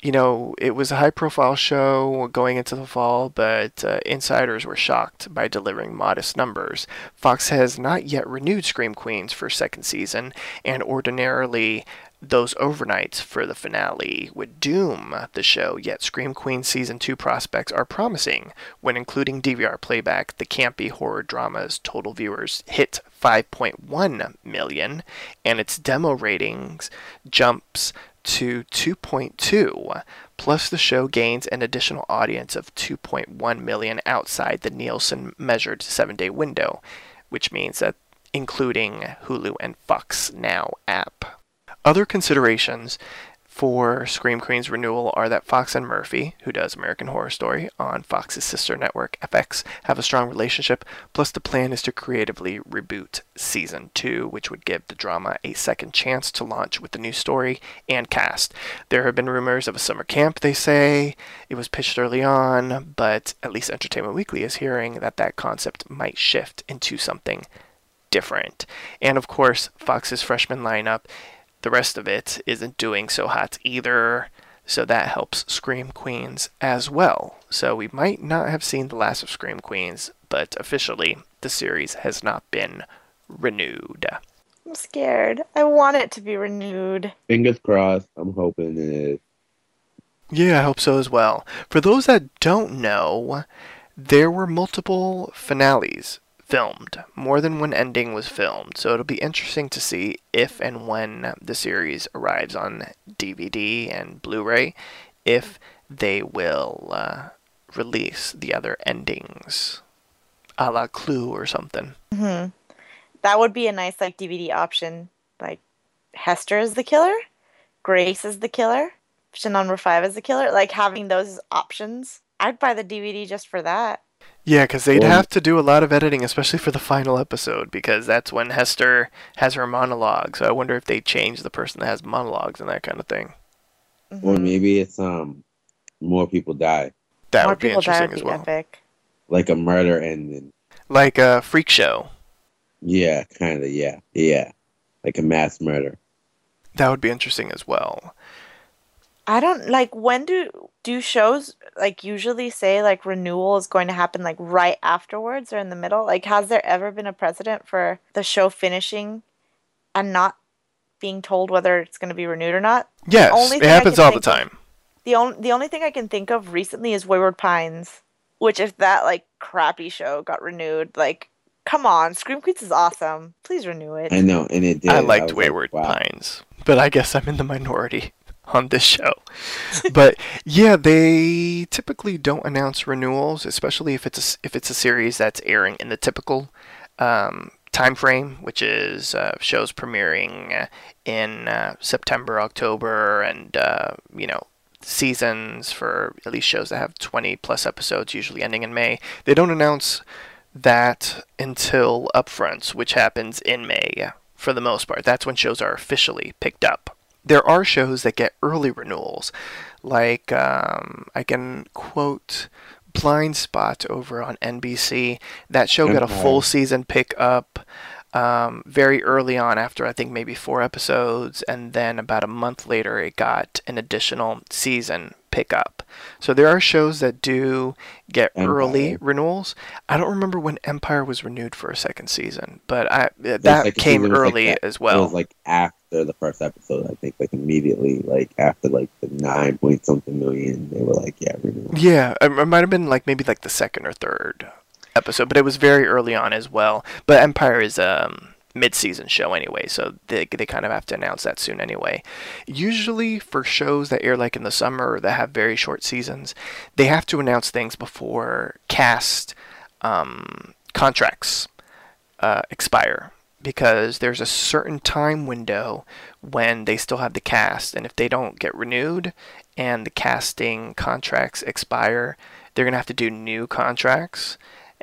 S1: you know it was a high profile show going into the fall but uh, insiders were shocked by delivering modest numbers fox has not yet renewed scream queens for a second season and ordinarily those overnights for the finale would doom the show, yet Scream Queen Season 2 prospects are promising. When including DVR playback, the campy horror drama's total viewers hit 5.1 million, and its demo ratings jumps to 2.2. Plus, the show gains an additional audience of 2.1 million outside the Nielsen measured seven day window, which means that including Hulu and Fox Now app. Other considerations for Scream Queen's renewal are that Fox and Murphy, who does American Horror Story on Fox's sister network FX, have a strong relationship, plus the plan is to creatively reboot season 2, which would give the drama a second chance to launch with the new story and cast. There have been rumors of a summer camp, they say. It was pitched early on, but at least Entertainment Weekly is hearing that that concept might shift into something different. And of course, Fox's freshman lineup the rest of it isn't doing so hot either. So that helps Scream Queens as well. So we might not have seen the last of Scream Queens, but officially the series has not been renewed.
S2: I'm scared. I want it to be renewed.
S6: Fingers crossed. I'm hoping it is.
S1: Yeah, I hope so as well. For those that don't know, there were multiple finales filmed. More than one ending was filmed, so it'll be interesting to see if and when the series arrives on DVD and Blu ray, if they will uh, release the other endings, a la Clue or something.
S2: Mm-hmm. That would be a nice like DVD option. Like Hester is the killer, Grace is the killer, option number five is the killer. Like having those options, I'd buy the DVD just for that.
S1: Yeah, because they'd
S6: Well-
S1: have to do a lot of editing, especially for the final episode, because that's when Hester has her monologue. So I wonder if they change the person that has monologues and that kind of thing.
S6: Or
S2: Mhm.
S6: maybe it's um more people die.
S1: That
S2: More
S1: would be
S2: people die
S1: interesting
S2: would
S1: as
S2: be
S1: well.
S2: epic.
S6: Like a murder ending.
S1: Like a freak show.
S6: Yeah, kinda, yeah. Yeah. Like a mass murder.
S1: That would be interesting as well.
S2: I don't like when do do shows like usually say like renewal is going to happen like right afterwards or in the middle? Like has there ever been a precedent for the show finishing and not being told whether it's going to be renewed or not?
S1: Yes,
S2: only
S1: it happens all the
S2: think of-
S1: time.
S2: The only the only thing I can think of recently is Wayward Pines, which if that like crappy show got renewed, like come on, Scream Queens is awesome. Please renew it.
S6: I know, and it did.
S1: I liked
S6: like,
S1: Wayward
S6: wow.
S1: Pines, but I guess I'm in the minority on this show. but yeah, they typically don't announce renewals, especially if it's a, if it's a series that's airing in the typical um, time frame, which is uh, shows premiering in uh, September, October, and uh, you know seasons for at least shows that have 20 plus episodes, usually ending in May. They don't announce that until upfronts, which happens in May for the most part. That's when shows are officially picked up. There are shows that get early renewals, like um, I can quote Blindspot over on NBC. That show got a full season pickup um, very early on, after I think maybe four episodes, and then about a month later, it got an additional season pickup. So there are shows that do get early renewals. I don't remember when Empire was renewed for a second season, but I that
S6: second
S1: came
S6: like,
S1: early
S6: that-
S1: as
S6: It was like after the first episode, I think, like immediately, like after like the nine point something million, they were like, yeah, renewal.
S1: Yeah, it it might have been like maybe like the second or third episode, but it was very early on as well. But Empire is a um, mid-season show anyway, so they they kind of have to announce that soon anyway. Usually for shows that air like in the summer or that have very short seasons, they have to announce things before cast um, contracts uh, expire because there's a certain time window when they still have the cast, and if they don't get renewed and the casting contracts expire, they're gonna have to do new contracts,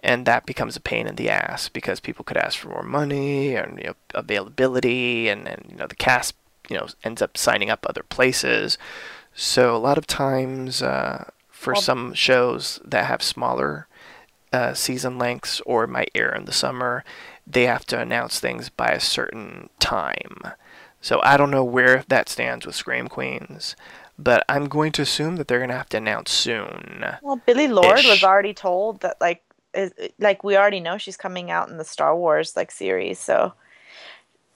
S1: and that becomes a pain in the ass because people could ask for more money and you know, availability, and then you know the cast you know ends up signing up other places. So a lot of times uh, for
S2: Well-
S1: some shows that have smaller uh, season lengths or might air in the summer, they have to announce things by a certain time. So I don't know where that stands with Scream Queens, but I'm going to assume that they're going to have to announce soon.
S2: Well, Billie
S1: Lourd
S2: was already told that like is like we already know she's coming out in the Star Wars like series, so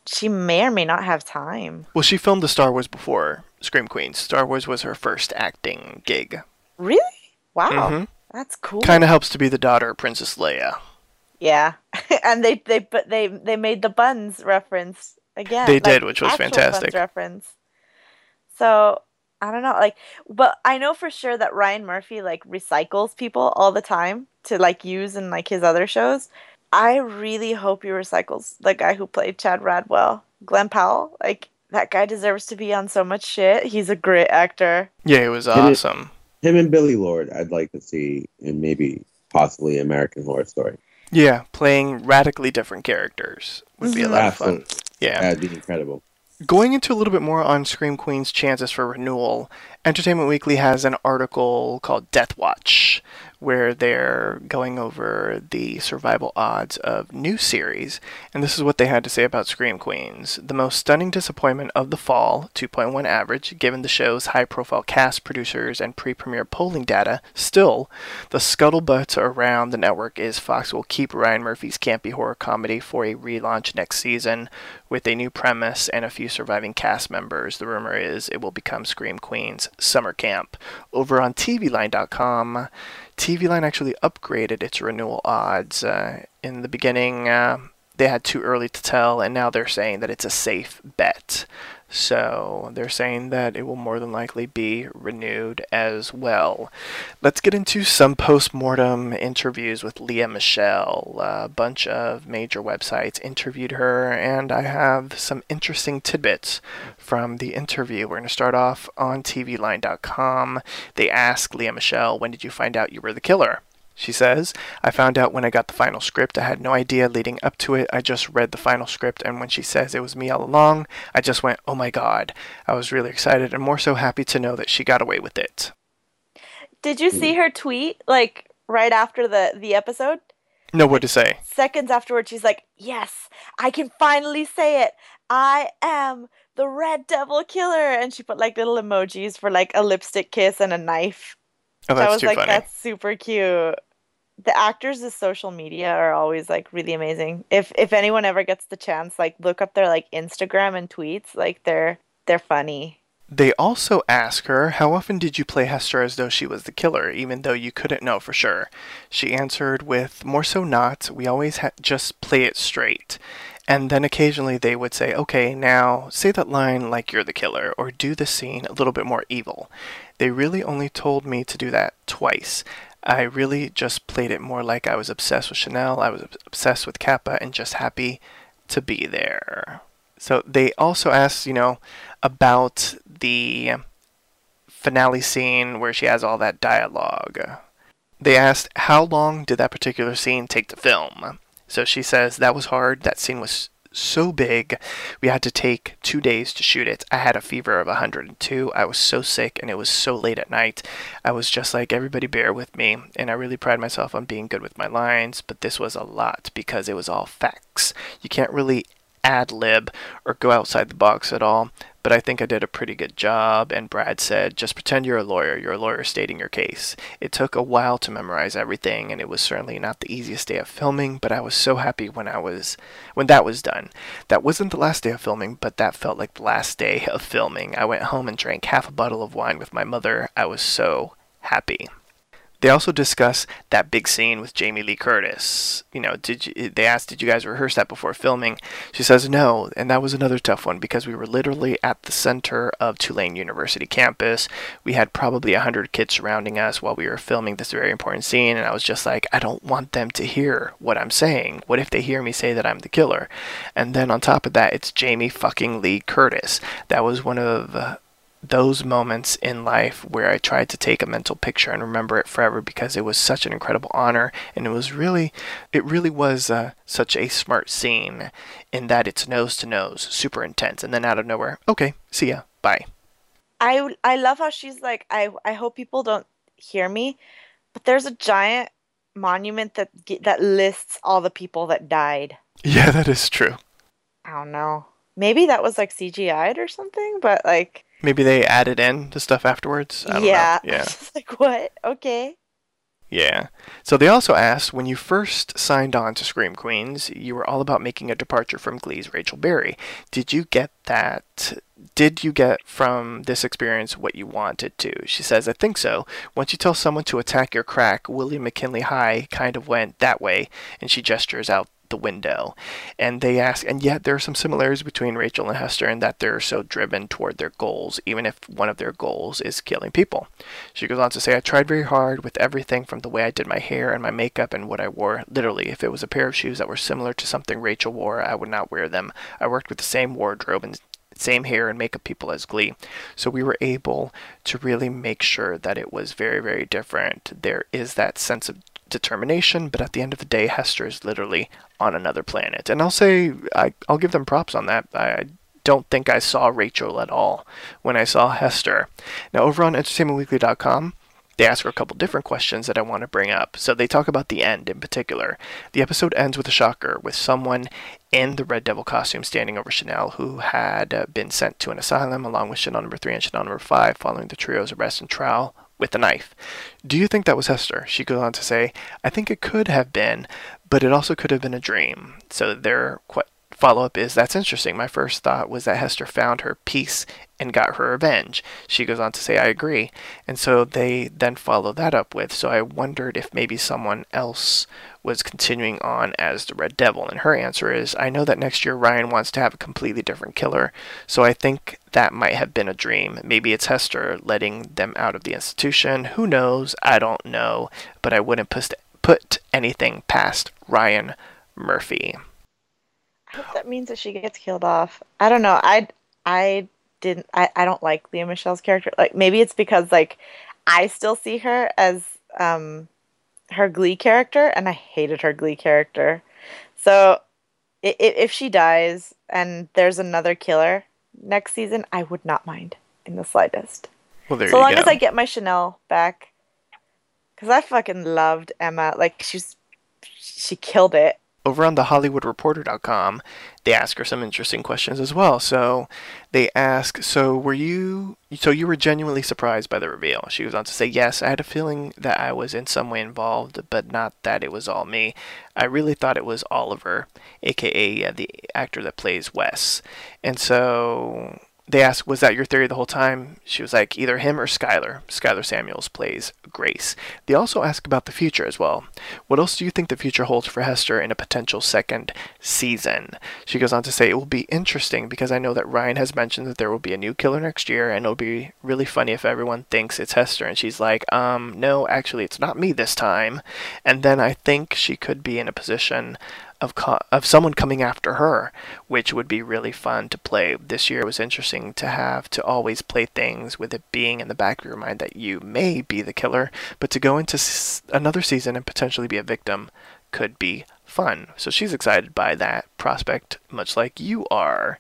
S2: she may or may not have time.
S1: Well, she filmed the Star Wars before Scream Queens. Star Wars was her first acting gig.
S2: Really? Wow,
S1: Mhm.
S2: that's cool.
S1: Kind of helps to be the daughter of Princess Leia.
S2: Yeah, [laughs] and they they but they they made the buns reference again.
S1: They
S2: like,
S1: did, which was fantastic.
S2: Buns reference. So I don't know, like, but I know for sure that Ryan Murphy like recycles people all the time to like use in like his other shows. I really hope he recycles the guy who played Chad Radwell, Glen Powell. Like that guy deserves to be on so much shit. He's a great actor.
S1: Yeah, it was
S6: Did it-
S1: awesome.
S6: Him and Billie Lourd, I'd like to see and maybe possibly American Horror Story.
S1: Yeah, playing radically different characters would be a lot of fun. Yeah.
S6: that'd be incredible.
S1: Going into a little bit more on Scream Queen's chances for renewal, Entertainment Weekly has an article called Death Watch, where they're going over the survival odds of new series, and this is what they had to say about Scream Queens. The most stunning disappointment of the fall, 2.1 average, given the show's high profile cast, producers, and pre premiere polling data. Still, the scuttlebutt around the network is Fox will keep Ryan Murphy's campy horror comedy for a relaunch next season with a new premise and a few surviving cast members. The rumor is it will become Scream Queens Summer Camp. Over on TVLine.com, TVLine actually upgraded its renewal odds. Uh, in the beginning, uh, they had too early to tell, and now they're saying that it's a safe bet. So they're saying that it will more than likely be renewed as well. Let's get into some post-mortem interviews with Lea Michele. A bunch of major websites interviewed her, and I have some interesting tidbits from the interview. We're going to start off on TVLine.com. They ask Lea Michele, when did you find out you were the killer? She says, I found out when I got the final script. I had no idea leading up to it. I just read the final script, and when she says it was me all along, I just went, oh my god. I was really excited and more so happy to know that she got away with it.
S2: Did you see her tweet, like, right after the, the episode?
S1: No, what to say?
S2: Seconds afterwards, she's like, Yes, I can finally say it. I am the Red Devil Killer. And she put like little emojis for like a lipstick kiss and a knife.
S1: Oh, that's
S2: I was
S1: too
S2: like,
S1: funny.
S2: That's super cute. The actors' social media are always like really amazing. If if anyone ever gets the chance, like look up their like Instagram and tweets. Like they're they're funny.
S1: They also ask her, How often did you play Hester as though she was the killer, even though you couldn't know for sure? She answered with, More so not. We always ha- just play it straight. And then occasionally they would say, Okay, now say that line like you're the killer, or do the scene a little bit more evil. They really only told me to do that twice. I really just played it more like I was obsessed with Chanel, I was obsessed with Kappa, and just happy to be there. So they also asked, you know, about the finale scene where she has all that dialogue. They asked, how long did that particular scene take to film? So she says, that was hard. That scene was so big. We had to take two days to shoot it. I had a fever of 102. I was so sick and it was so late at night. I was just like, everybody bear with me. And I really pride myself on being good with my lines, but this was a lot because it was all facts. You can't really ad lib or go outside the box at all, but I think I did a pretty good job. And Brad said, just pretend you're a lawyer. You're a lawyer stating your case. It took a while to memorize everything, and it was certainly not the easiest day of filming, but I was so happy when I was when that was done. That wasn't the last day of filming, but that felt like the last day of filming. I went home and drank half a bottle of wine with my mother. I was so happy. They also discuss that big scene with Jamie Lee Curtis. You know, did you, they asked, did you guys rehearse that before filming? She says no, and that was another tough one because we were literally at the center of Tulane University campus. We had probably a hundred kids surrounding us while we were filming this very important scene, and I was just like, I don't want them to hear what I'm saying. What if they hear me say that I'm the killer? And then on top of that, it's Jamie fucking Lee Curtis. That was one of uh, those moments in life where I tried to take a mental picture and remember it forever because it was such an incredible honor and it was really it really was uh, such a smart scene in that it's nose to nose super intense and then out of nowhere okay see ya bye
S2: I I love how she's like I I hope people don't hear me, but there's a giant monument that that lists all the people that died.
S1: yeah that is true
S2: I don't know. Maybe that was like CGI'd or something, but like
S1: maybe they added in the stuff afterwards I don't know.
S2: yeah, [laughs]
S1: yeah
S2: like what? Okay.
S1: Yeah. So they also asked when you first signed on to Scream Queens, you were all about making a departure from Glee's Rachel Berry. Did you get that? Did you get from this experience what you wanted to? She says, I think so. Once you tell someone to attack your crack, William McKinley High kind of went that way, and she gestures out the window. And they ask, and yet there are some similarities between Rachel and Hester in that they're so driven toward their goals, even if one of their goals is killing people. She goes on to say, I tried very hard with everything from the way I did my hair and my makeup and what I wore. Literally, if it was a pair of shoes that were similar to something Rachel wore, I would not wear them. I worked with the same wardrobe and same hair and makeup people as Glee. So we were able to really make sure that it was very, very different. There is that sense of determination, but at the end of the day, Hester is literally on another planet. And I'll say, I, I'll give them props on that. I don't think I saw Rachel at all when I saw Hester. Now, over on entertainmentweekly.com, they ask her a couple different questions that I want to bring up. So they talk about the end in particular. The episode ends with a shocker with someone in the Red Devil costume standing over Chanel, who had uh, been sent to an asylum along with Chanel number three and Chanel number five following the trio's arrest and trial with a knife. Do you think that was Hester? She goes on to say, I think it could have been, but it also could have been a dream. So their follow up is that's interesting. My first thought was that Hester found her peace and got her revenge. She goes on to say, I agree. And so they then follow that up with, so I wondered if maybe someone else was continuing on as the Red Devil. And her answer is, I know that next year Ryan wants to have a completely different killer, so I think that might have been a dream. Maybe it's Hester letting them out of the institution. Who knows? I don't know. But I wouldn't put, put anything past Ryan Murphy.
S2: I hope that means that she gets killed off. I don't know. I I didn't. I I don't like Lea Michele's character. Like maybe it's because like I still see her as um her Glee character, and I hated her Glee character. So if, if she dies and there's another killer next season, I would not mind in the slightest.
S1: Well, there
S2: so
S1: you
S2: long
S1: go.
S2: as I get my Chanel back, because I fucking loved Emma. Like she's she killed it.
S1: Over on the hollywoodreporter.com they ask her some interesting questions as well. So they ask so were you so you were genuinely surprised by the reveal? She goes on to say yes i had a feeling that i was in some way involved but not that it was all me. I really thought it was oliver aka the actor that plays wes. And so they asked, Was that your theory the whole time? She was like, Either him or Skyler. Skyler Samuels plays Grace. They also ask about the future as well. What else do you think the future holds for Hester in a potential second season? She goes on to say, It will be interesting because I know that Ryan has mentioned that there will be a new killer next year, and it'll be really funny if everyone thinks it's Hester. And she's like, Um, no, actually, it's not me this time. And then I think she could be in a position of co- of someone coming after her, which would be really fun to play. This year was interesting to have to always play things with it being in the back of your mind that you may be the killer, but to go into s- another season and potentially be a victim could be fun. So she's excited by that prospect, much like you are,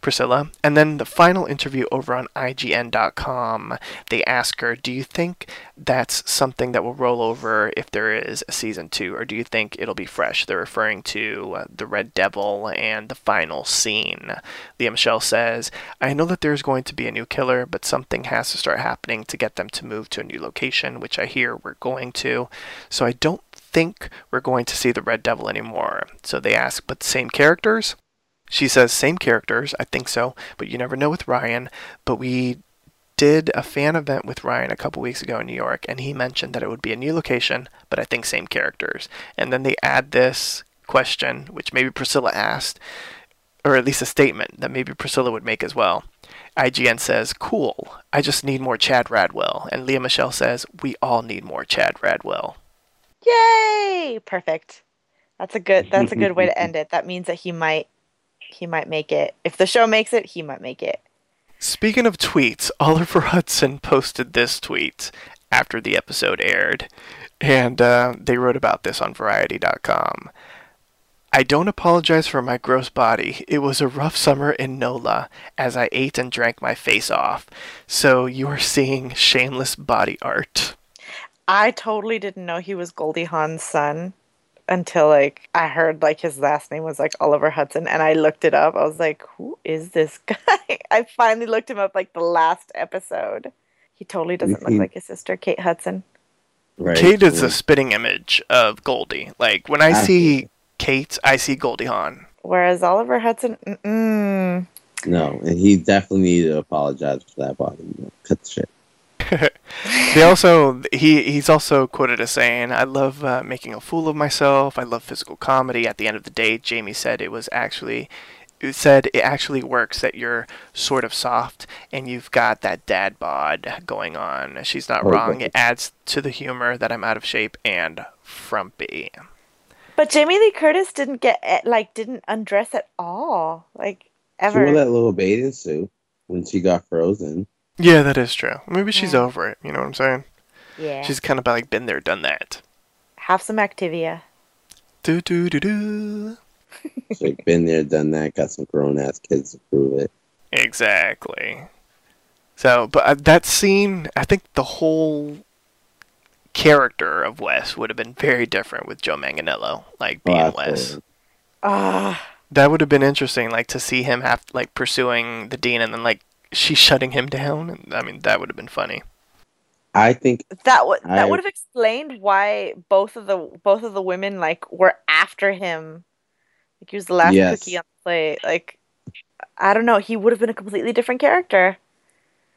S1: Priscilla. And then the final interview over on IGN.com, they ask her, Do you think that's something that will roll over if there is a season two, or do you think it'll be fresh? They're referring to uh, the Red Devil and the final scene. Lea Michele says, I know that there's going to be a new killer, but something has to start happening to get them to move to a new location, which I hear we're going to. So I don't think we're going to see the Red Devil anymore. So they ask, but same characters? She says, same characters, I think so, but you never know with Ryan. But we did a fan event with Ryan a couple weeks ago in New York, and he mentioned that it would be a new location, but I think same characters. And then they add this question, which maybe Priscilla asked, or at least a statement that maybe Priscilla would make as well. IGN says, Cool, I just need more Chad Radwell. And Lea Michele says, We all need more Chad Radwell.
S2: Yay! Perfect. That's a good. That's a good way to [laughs] end it. That means that he might. He might make it. If the show makes it, he might make it.
S1: Speaking of tweets, Oliver Hudson posted this tweet after the episode aired, and uh, they wrote about this on Variety.com. I don't apologize for my gross body. It was a rough summer in NOLA as I ate and drank my face off. So you are seeing shameless body art.
S2: I totally didn't know he was Goldie Hawn's son until like I heard like his last name was like Oliver Hudson and I looked it up. I was like, who is this [laughs] guy? I finally looked him up like the last episode. He totally doesn't look like his sister Kate Hudson.
S6: Right.
S1: Kate is a spitting image of Goldie. Like when I see Kate, I see Goldie Hawn.
S2: Whereas Oliver Hudson, mm-mm.
S6: No, and he definitely needed to apologize for that body. Cut the shit. [laughs]
S1: They also he he's also quoted as saying, "I love uh, making a fool of myself. I love physical comedy." At the end of the day, Jamie said it was actually it said it actually works that you're sort of soft and you've got that dad bod going on. She's not
S6: Oh,
S1: wrong. It adds to the humor that I'm out of shape and frumpy.
S2: but Jamie Lee Curtis didn't get eh, like didn't undress at all, like
S6: She
S2: ever.
S6: wore that little bathing suit when she got frozen.
S1: Yeah, that is true. Maybe she's
S2: Yeah.
S1: over it. You know what I'm saying?
S2: yeah,
S1: She's kind of like been there, done that.
S2: have some Activia.
S1: Do do do do.
S6: She's [laughs] like, been there, done that, got some grown ass kids to prove it.
S1: Exactly. So, but uh, that scene, I think the whole character of Wes would have been very different with Joe Manganiello, like being
S7: Oh,
S1: Wes.
S7: absolutely.
S2: Ah,
S1: That would have been interesting, like to see him have like pursuing the dean and then like she shutting him down. I mean, that would have been funny.
S3: I think
S2: that would that
S3: I-
S2: would have explained why both of the both of the women like were after him. Like he was the last
S3: Yes.
S2: cookie on the plate. Like I don't know, he would have been a completely different character,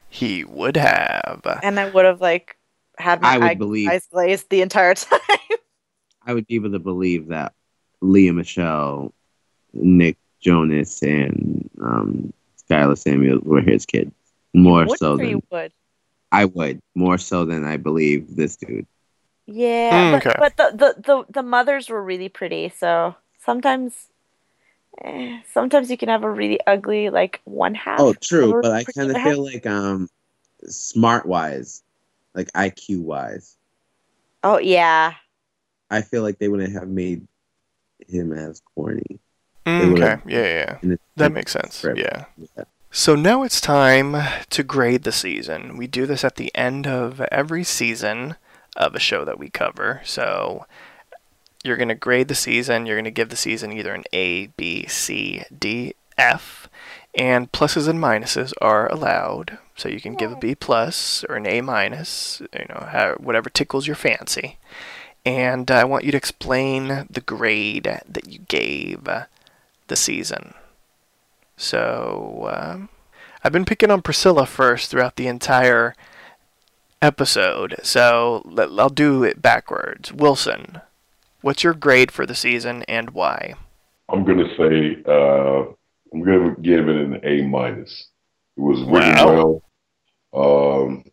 S1: He would have.
S2: and I would have like had my
S3: I would
S2: eye-
S3: believe-
S2: eyes glazed the entire [laughs] time.
S3: I would be able to believe that Lea Michele, Nick Jonas, and um, Skyler Samuels were his kids. More so
S2: or
S3: than
S2: you would.
S3: I would. More so than I believe this dude.
S2: Yeah,
S1: Mm,
S2: but,
S1: okay.
S2: but the, the, the, the mothers were really pretty, so sometimes eh, sometimes you can have a really ugly like one half.
S3: Oh, true, but I kind of feel like um, smart wise, like IQ wise,
S2: Oh yeah.
S3: I feel like they wouldn't have made him as corny.
S1: Mm, okay. yeah, yeah. That makes sense. Yeah.
S3: Yeah.
S1: So now it's time to grade the season. We do this at the end of every season of a show that we cover. So you're going to grade the season. You're going to give the season either an A, B, C, D, F, and pluses and minuses are allowed. So you can give a B plus or an A minus, you know, whatever tickles your fancy. And I want you to explain the grade that you gave the season. So, um, I've been picking on Priscilla first throughout the entire episode. So, let, I'll do it backwards. Wilson, what's your grade for the season and why?
S4: I'm gonna say uh, I'm gonna give it an A minus. It was written
S1: Wow.
S4: well. Um,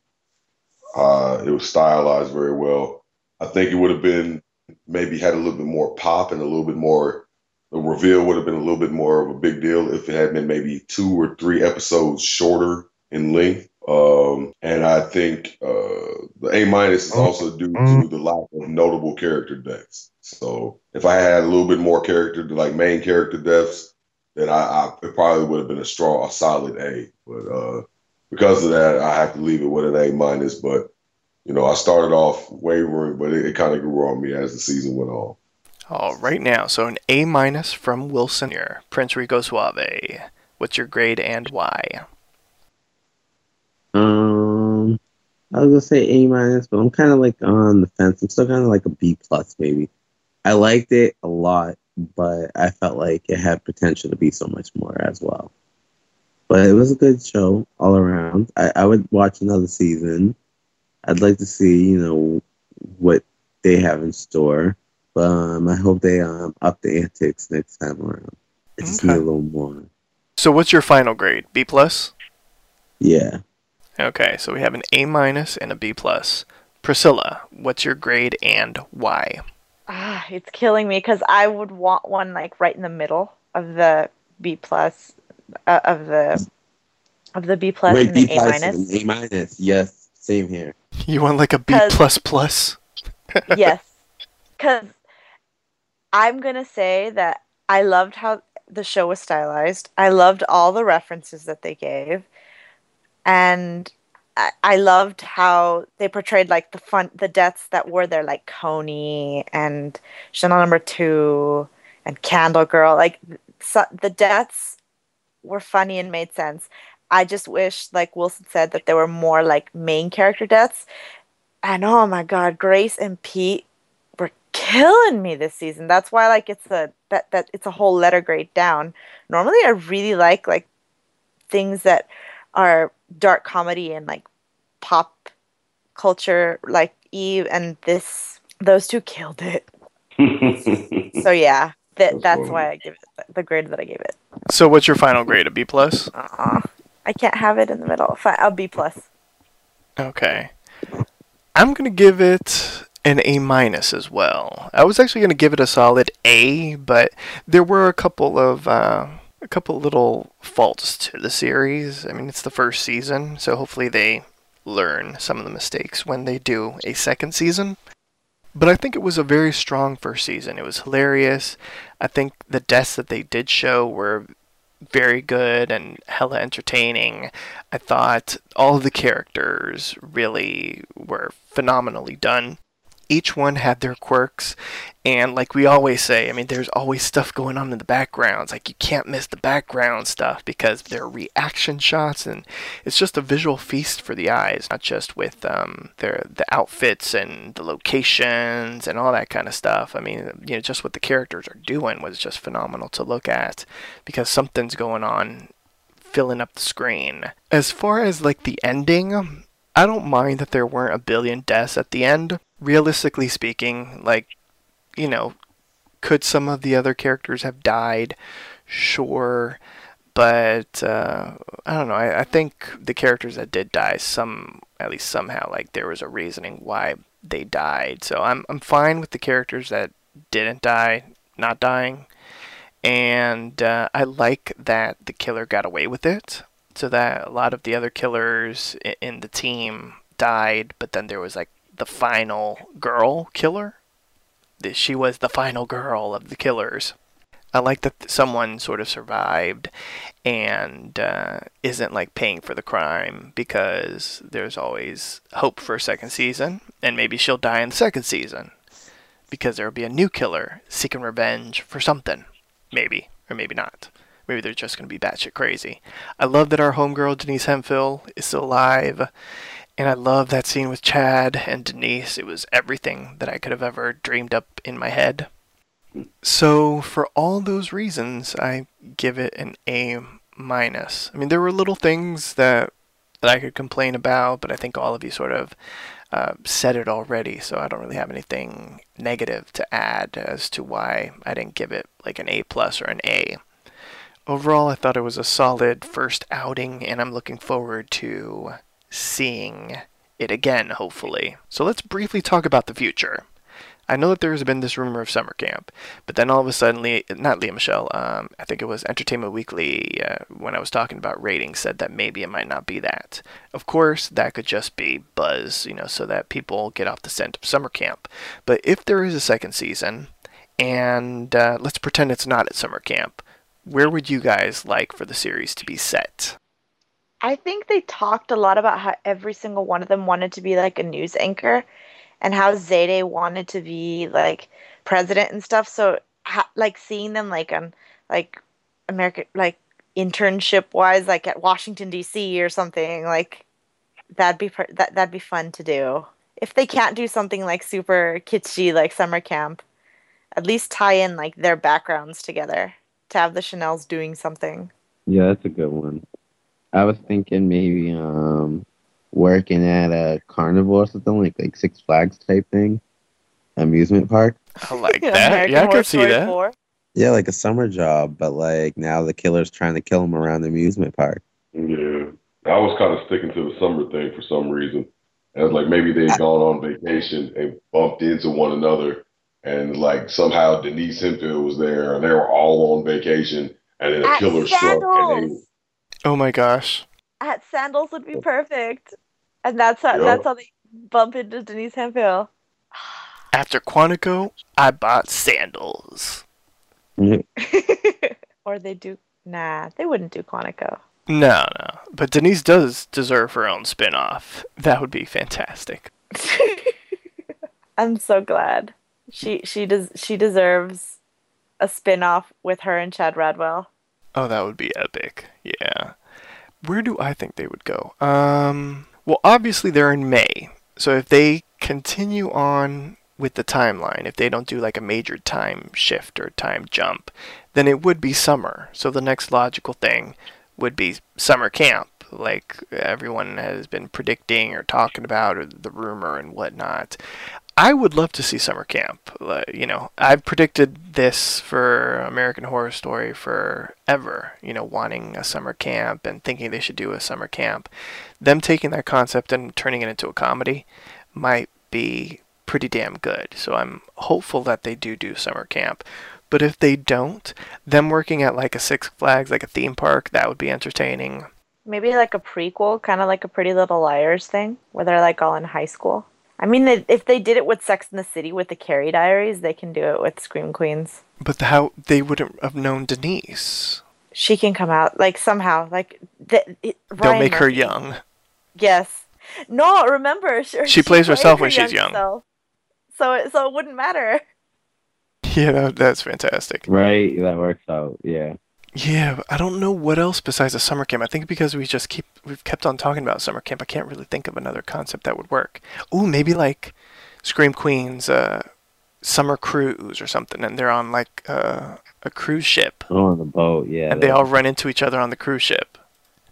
S4: uh, it was stylized very well. I think it would have been maybe had a little bit more pop and a little bit more. The reveal would have been a little bit more of a big deal if it had been maybe two or three episodes shorter in length. Um, and I think uh, the A minus is also due to the lack of notable character deaths. So if I had a little bit more character, like main character deaths, then I, I it probably would have been a strong, a solid A. But uh, because of that, I have to leave it with an A minus. But you know, I started off wavering, but it, it kind of grew on me as the season went on.
S1: All right, now, so an A minus from Wilson here. Prince Rico Suave. What's your grade and why?
S3: Um, I was gonna say A minus, but I'm kind of like on the fence. I'm still kind of like a B plus, maybe. I liked it a lot, but I felt like it had potential to be so much more as well. But it was a good show all around. I, I would watch another season. I'd like to see, you know, what they have in store. But um, I hope they um up the antics next time around. I just need a
S1: Okay.
S3: little more.
S1: So, what's your final grade? B plus?
S3: Yeah.
S1: Okay, so we have an A minus and a B plus. Priscilla, what's your grade and why?
S2: Ah, it's killing me because I would want one like right in the middle of the B plus, uh, of the of the B plus
S3: Wait,
S2: and
S3: B
S2: the A
S3: plus
S2: minus.
S3: and A minus. Yes, same here. [laughs]
S1: You want like a B
S2: 'Cause-
S1: plus plus? [laughs]
S2: yes, because I'm gonna say that I loved how the show was stylized. I loved all the references that they gave, and I, I loved how they portrayed like the fun, the deaths that were there, like Coney and Chanel Number Two and Candle Girl. Like so, the deaths were funny and made sense. I just wish, like Wilson said, that there were more like main character deaths. And oh my god, Grace and Pete killing me this season. That's why like it's a that that it's a whole letter grade down. Normally I really like like things that are dark comedy and like pop culture like Eve and this those two killed it. [laughs] So yeah, that
S4: That's
S2: that's why I give it the grade that I gave it.
S1: So, what's your final grade? A B plus?
S2: Aw, I can't have it in the middle. Fine, I'll B plus.
S1: Okay. I'm gonna give it an A minus as well. I was actually gonna give it a solid A, but there were a couple of uh, a couple little faults to the series. I mean, it's the first season, so hopefully they learn some of the mistakes when they do a second season. But I think it was a very strong first season. It was hilarious. I think the deaths that they did show were very good and hella entertaining. I thought all of the characters really were phenomenally done. Each one had their quirks, and like we always say, I mean, there's always stuff going on in the backgrounds. Like you can't miss the background stuff because they're reaction shots, and it's just a visual feast for the eyes. Not just with um, their the outfits and the locations and all that kind of stuff. I mean, you know, just what the characters are doing was just phenomenal to look at because something's going on filling up the screen. As far as like the ending, I don't mind that there weren't a billion deaths at the end. Realistically speaking, like, you know, could some of the other characters have died? Sure. But uh, I don't know. I, I think the characters that did die, some at least somehow, like there was a reasoning why they died. So I'm I'm fine with the characters that didn't die, not dying and uh, I like that the killer got away with it. So that a lot of the other killers in the team died, but then there was like the final girl killer. She was the final girl of the killers. I like that someone sort of survived and uh, isn't like paying for the crime because there's always hope for a second season, and maybe she'll die in the second season because there will be a new killer seeking revenge for something. Maybe, or maybe not. Maybe they're just going to be batshit crazy. I love that our homegirl Denise Hemphill is still alive. And I love that scene with Chad and Denise. It was everything that I could have ever dreamed up in my head. So, for all those reasons, I give it an A minus. I mean, there were little things that that I could complain about, but I think all of you sort of uh, said it already, so I don't really have anything negative to add as to why I didn't give it like an A plus or an A. Overall, I thought it was a solid first outing, and I'm looking forward to seeing it again, hopefully. So let's briefly talk about the future. I know that there's been this rumor of summer camp, but then all of a sudden, not Lea Michele, um, I think it was Entertainment Weekly, uh, when I was talking about ratings, said that maybe it might not be that. Of course, that could just be buzz, you know, so that people get off the scent of summer camp. But if there is a second season, and uh, let's pretend it's not at summer camp, where would you guys like for the series to be set?
S2: I think they talked a lot about how every single one of them wanted to be like a news anchor and how Zayday wanted to be like president and stuff. So ha- like seeing them like on like American like internship wise, like at Washington D.C. or something like that'd be per- that that'd be fun to do. If they can't do something like super kitschy like summer camp, at least tie in like their backgrounds together to have the Chanels doing something.
S3: Yeah, that's a good one. I was thinking maybe um working at a carnival or something like like Six Flags type thing, amusement park.
S1: I like that. yeah, I could see that. 4.
S6: Yeah, like a summer job, but like now the killer's trying to kill him around the amusement park.
S4: Yeah, I was kind of sticking to the summer thing for some reason. As like maybe they'd gone on vacation and bumped into one another, and like somehow Denise Hemphill was there, and they were all on vacation, and then a
S2: At
S4: killer struck, and they
S1: Oh my gosh.
S2: At Sandals would be perfect, and that's how
S4: Yeah.
S2: that's how they bump into Denise Hemphill. [sighs]
S1: After Quantico, I bought sandals. [laughs]
S2: or they do. Nah, they wouldn't do Quantico.
S1: No, no. But Denise does deserve her own spin off. That would be fantastic. [laughs]
S2: I'm so glad. She she does she deserves a spin-off with her and Chad Radwell.
S1: Oh, that would be epic. Yeah. Where do I think they would go? Um, well, obviously they're in May. So if they continue on with the timeline, if they don't do like a major time shift or time jump, then it would be summer. So the next logical thing would be summer camp, like everyone has been predicting or talking about, or the rumor and whatnot. I would love to see summer camp. Like, You know, I've predicted this for American Horror Story forever. You know, wanting a summer camp and thinking they should do a summer camp. Them taking that concept and turning it into a comedy might be pretty damn good. So I'm hopeful that they do do summer camp. But if they don't, them working at like a Six Flags, like a theme park, that would be entertaining.
S2: Maybe like a prequel, kind of like a Pretty Little Liars thing, where they're like all in high school. I mean, they- if they did it with Sex in the City with the Carrie Diaries, they can do it with Scream Queens.
S1: But how they wouldn't have known Denise.
S2: She can come out like somehow, like the, it,
S1: They'll
S2: Ryan
S1: make her young.
S2: Yes. No, remember she,
S1: She plays herself
S2: her
S1: when she's young.
S2: self. so it, so it wouldn't matter. [laughs]
S1: Yeah, that, that's fantastic.
S3: Right, that works out. Yeah.
S1: Yeah, I don't know what else besides a summer camp. I think because we just keep we've kept on talking about summer camp, I can't really think of another concept that would work. Ooh, maybe like Scream Queens uh, summer cruise or something, and they're on like uh, a cruise ship,
S3: Oh, on the boat. Yeah.
S1: and they all run into each other on the cruise ship.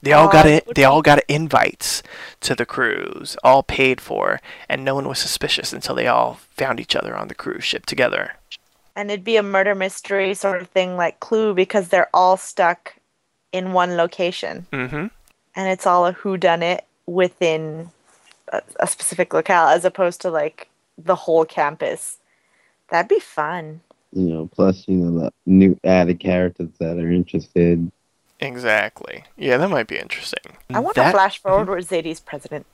S1: They all got it. They all got invites to the cruise, all paid for, and no one was suspicious until they all found each other on the cruise ship together.
S2: And it'd be a murder mystery sort of thing like Clue because they're all stuck in one location.
S1: Mm-hmm.
S2: And it's all a who done it within a, a specific locale as opposed to like the whole campus. That'd be fun.
S3: You know, plus you know the new added characters that are interested.
S1: Exactly. Yeah, that might be interesting.
S2: I want
S1: That-
S2: to flash forward where Zayday's president.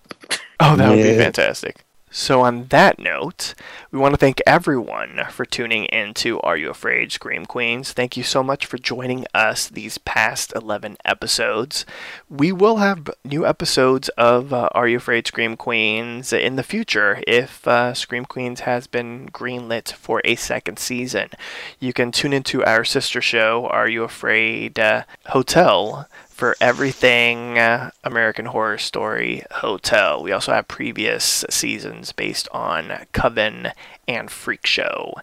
S1: Oh, that would be fantastic. So, on that note, we want to thank everyone for tuning in to Are You Afraid, Scream Queens. Thank you so much for joining us these past 11 episodes. We will have new episodes of uh, Are You Afraid, Scream Queens in the future if uh, Scream Queens has been greenlit for a second season. You can tune into our sister show, Are You Afraid uh, Hotel, for everything uh, American Horror Story Hotel. We also have previous seasons based on Coven and Freak Show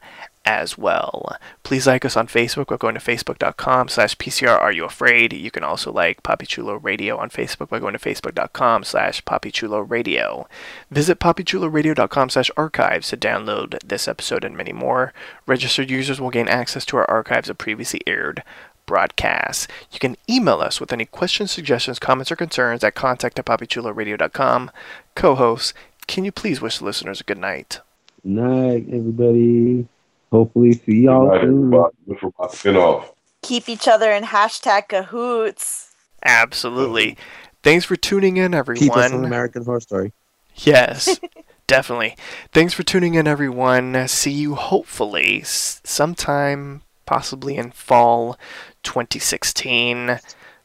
S1: as well. Please like us on Facebook by going to facebook.com slash PCR Are You Afraid. You can also like Papi Chulo Radio on Facebook by going to facebook.com slash Papi Chulo Radio. Visit papichuloradio.com slash archives to download this episode and many more. Registered users will gain access to our archives of previously aired broadcasts. You can email us with any questions, suggestions, comments, or concerns at contact at papichuloradio.com. Co-hosts, can you please wish the listeners a good night?
S3: Night, everybody. Hopefully, see y'all
S4: Right,
S3: soon.
S4: everybody. For my spin-off.
S2: Keep each other in hashtag cahoots.
S1: Absolutely. Thanks for tuning in,
S5: Keep us on
S1: everyone.
S5: American Horror Story.
S1: Yes, [laughs] definitely. Thanks for tuning in, everyone. See you hopefully sometime, possibly in fall 2016.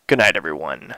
S1: Good night, everyone.